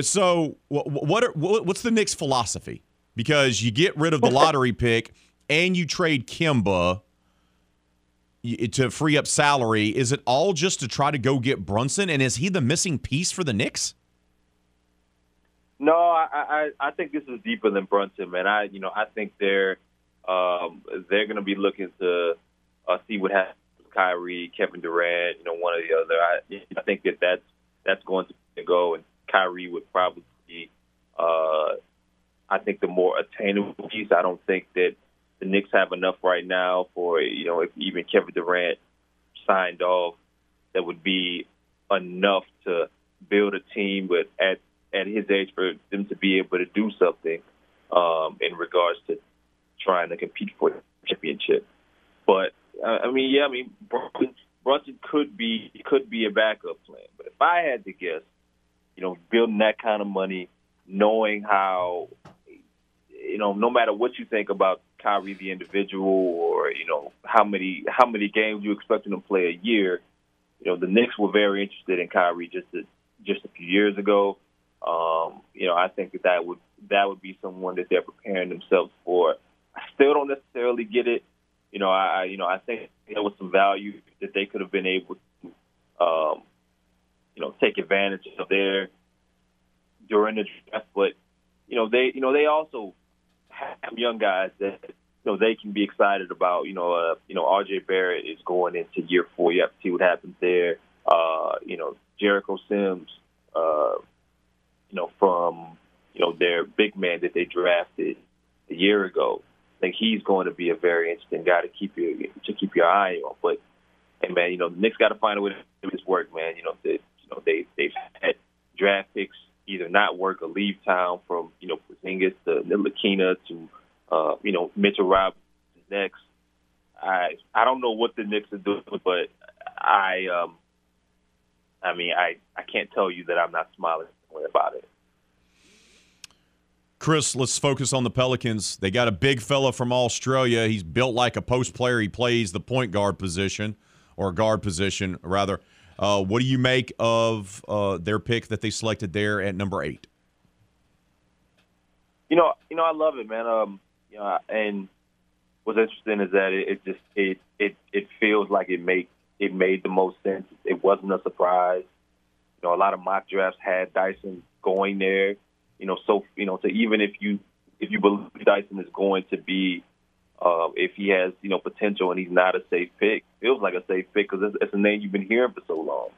So, what are, what's the Knicks' philosophy? Because you get rid of the lottery pick and you trade Kemba to free up salary. Is it all just to try to go get Brunson? And is he the missing piece for the Knicks? No, I, I I think this is deeper than Brunson, man. I you know I think they're um, they're going to be looking to uh, see what happens with Kyrie, Kevin Durant, you know, one or the other. I, I think that that's that's going to go, and Kyrie would probably be, uh, I think, the more attainable piece. I don't think that the Knicks have enough right now for you know if even Kevin Durant signed off, that would be enough to build a team. But at at his age for them to be able to do something um, in regards to trying to compete for the championship. But uh, I mean, yeah, I mean Brunson, Brunson could be could be a backup plan. But if I had to guess, you know, building that kind of money, knowing how you know, no matter what you think about Kyrie the individual, or you know how many how many games you expect him to play a year, you know, the Knicks were very interested in Kyrie just a, just a few years ago. Um, you know, I think that that would that would be someone that they're preparing themselves for. I still don't necessarily get it. You know, I you know I think there was some value that they could have been able to, um, you know, take advantage of there during the draft. But you know, they you know they also have young guys that you know they can be excited about. You know, uh, you know, RJ Barrett is going into year four. You have to see what happens there. Uh, you know, Jericho Sims. Uh, you know, from you know their big man that they drafted a year ago. I think he's going to be a very interesting guy to keep your to keep your eye on. But hey, man, you know, the Knicks got to find a way to do this work, man. You know, they, you know they they've had draft picks either not work or leave town from you know Porzingis to Ntilikina to uh, you know Mitchell Robinson next. I I don't know what the Knicks are doing, but I um I mean I I can't tell you that I'm not smiling about it. Chris, let's focus on the Pelicans. They got a big fella from Australia. He's built like a post player. He plays the point guard position or guard position, rather. Uh, what do you make of uh, their pick that they selected there at number eight? You know, you know, I love it, man. Um, you know, and what's interesting is that it, it just it it it feels like it made it made the most sense. It wasn't a surprise. You know, a lot of mock drafts had Dyson going there you know, so you know, so even if you if you believe Dyson is going to be, uh, if he has you know potential and he's not a safe pick, feels like a safe pick because it's, it's a name you've been hearing for so long.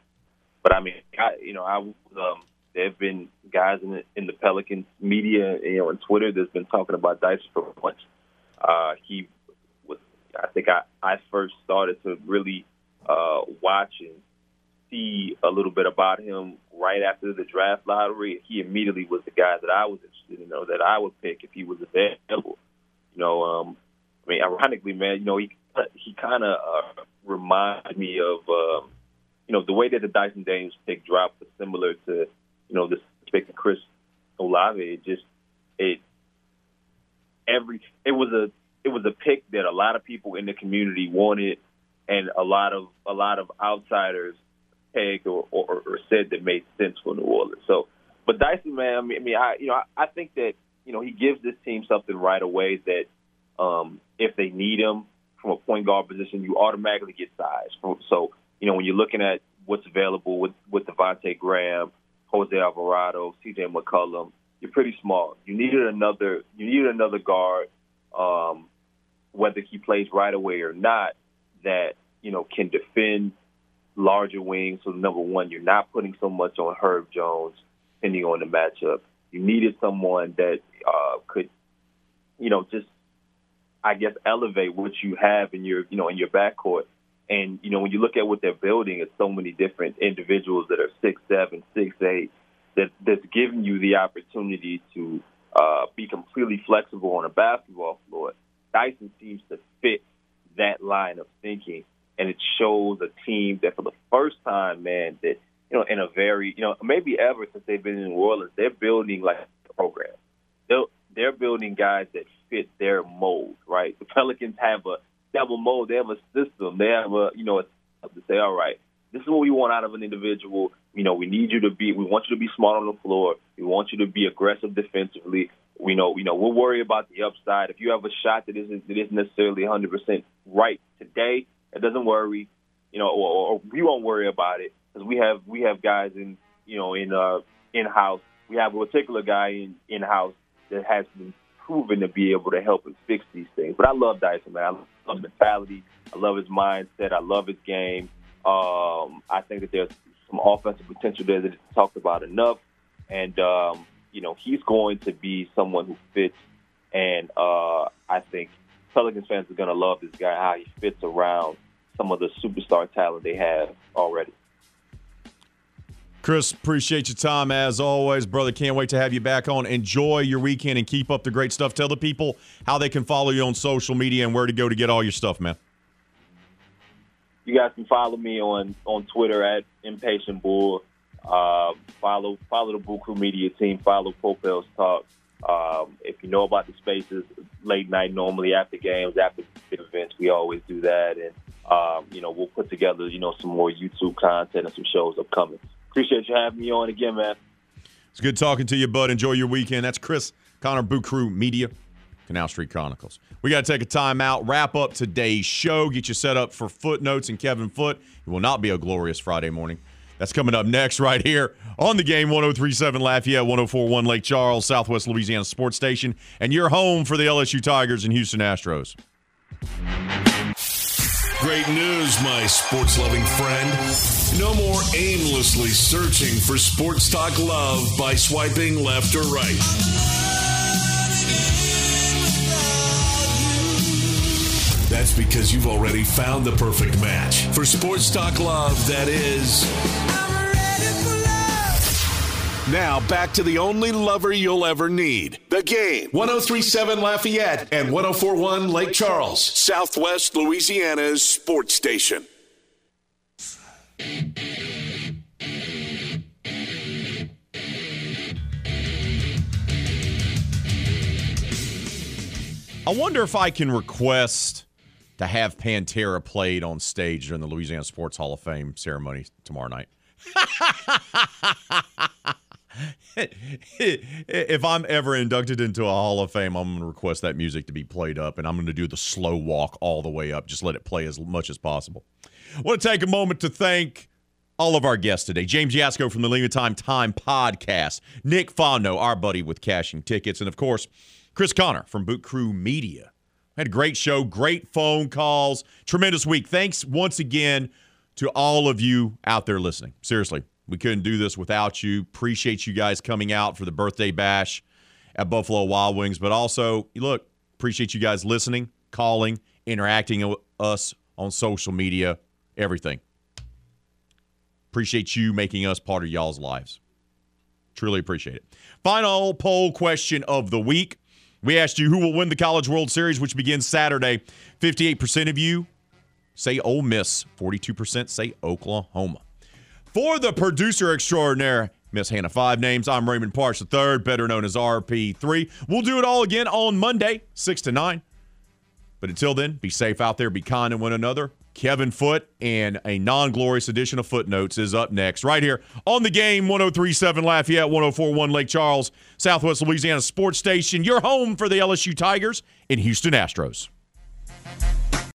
But I mean, I, you know, I um, there have been guys in the, in the Pelicans media, you know, on Twitter that's been talking about Dyson for months. Uh, he was, I think I I first started to really uh, watch and see a little bit about him right after the draft lottery. He immediately was the guy that I was interested in, or that I would pick if he was available. You know, um, I mean, ironically, man, you know, he he kind of uh, reminded me of, um, you know, the way that the Dyson Daniels pick dropped was similar to, you know, this pick of Chris Olave. It just it every it was a it was a pick that a lot of people in the community wanted, and a lot of a lot of outsiders pegged or, or, or said that made sense for New Orleans. So, but Dyson, man, I, mean, I you know, I, I think that you know he gives this team something right away that um, if they need him from a point guard position, you automatically get size. So, you know, when you're looking at what's available with with Devonte' Graham, Jose Alvarado, C.J. McCollum, you're pretty small. You needed another. You needed another guard, um, whether he plays right away or not, that you know can defend larger wings. So number one, you're not putting so much on Herb Jones, depending on the matchup. You needed someone that uh, could, you know, just I guess elevate what you have in your, you know, in your backcourt. And you know, when you look at what they're building, it's so many different individuals that are six seven, six eight, that that's giving you the opportunity to uh, be completely flexible on a basketball floor. Dyson seems to fit that line of thinking and it shows a team that for the first time, man, that you know, in a very, you know, maybe ever since they've been in New Orleans, they're building like a program. They're building guys that fit their mold, right? The Pelicans have a double mold, they have a system, they have a you know, to say, all right, this is what we want out of an individual. You know, we need you to be, we want you to be smart on the floor. We want you to be aggressive defensively. We know, you know, we'll worry about the upside. If you have a shot that isn't that isn't necessarily 100% right today, it doesn't worry, you know, or, or we won't worry about it because we have we have guys in you know in uh in house. We have a particular guy in in house that has been proven to be able to help and fix these things. But I love Dyson, man. I love his mentality. I love his mindset. I love his game. Um, I think that there's some offensive potential there that is talked about enough. And, um, you know, he's going to be someone who fits. And uh, I think Pelicans fans are going to love this guy, how he fits around some of the superstar talent they have already. Chris, appreciate your time as always, brother. Can't wait to have you back on. Enjoy your weekend and keep up the great stuff. Tell the people how they can follow you on social media and where to go to get all your stuff, man. You guys can follow me on on Twitter at impatient bull. Uh, follow follow the Bull Crew Media team. Follow Popel's Talk. Um, if you know about the spaces, late night normally after games, after events, we always do that, and um, you know we'll put together you know some more YouTube content and some shows upcoming. Appreciate you having me on again, man. It's good talking to you, bud. Enjoy your weekend. That's Chris Connor Boot Crew Media, Canal Street Chronicles. We got to take a timeout, wrap up today's show, get you set up for footnotes and Kevin Foot. It will not be a glorious Friday morning. That's coming up next, right here on the game 1037 Lafayette, 1041 Lake Charles, Southwest Louisiana Sports Station, and your home for the LSU Tigers and Houston Astros. Great news, my sports loving friend. No more aimlessly searching for sports talk love by swiping left or right. That's because you've already found the perfect match for sports talk love that is. Now back to the only lover you'll ever need. The game. 1037 Lafayette and 1041 Lake Charles, Southwest Louisiana's sports station. I wonder if I can request to have Pantera played on stage during the Louisiana Sports Hall of Fame ceremony tomorrow night. if I'm ever inducted into a Hall of Fame, I'm going to request that music to be played up, and I'm going to do the slow walk all the way up. Just let it play as much as possible. I want to take a moment to thank all of our guests today. James Yasko from the Lima Time Time podcast, Nick Fontenot, our buddy with cashing tickets, and of course, Chris Connor from Boot Crew Media. Had a great show, great phone calls, tremendous week. Thanks once again to all of you out there listening. Seriously, we couldn't do this without you. Appreciate you guys coming out for the birthday bash at Buffalo Wild Wings, but also, look, appreciate you guys listening, calling, interacting with us on social media, everything. Appreciate you making us part of y'all's lives. Truly appreciate it. Final poll question of the week. We asked you who will win the College World Series, which begins Saturday. 58% of you say Ole Miss, 42% say Oklahoma. For the producer extraordinaire, Miss Hannah Five Names, I'm Raymond Parks III, better known as RP3. We'll do it all again on Monday, 6 to 9. But until then, be safe out there, be kind to one another. Kevin Foot and a non glorious edition of Footnotes is up next, right here on the game 1037 Lafayette, 1041 Lake Charles, Southwest Louisiana Sports Station, your home for the LSU Tigers and Houston Astros.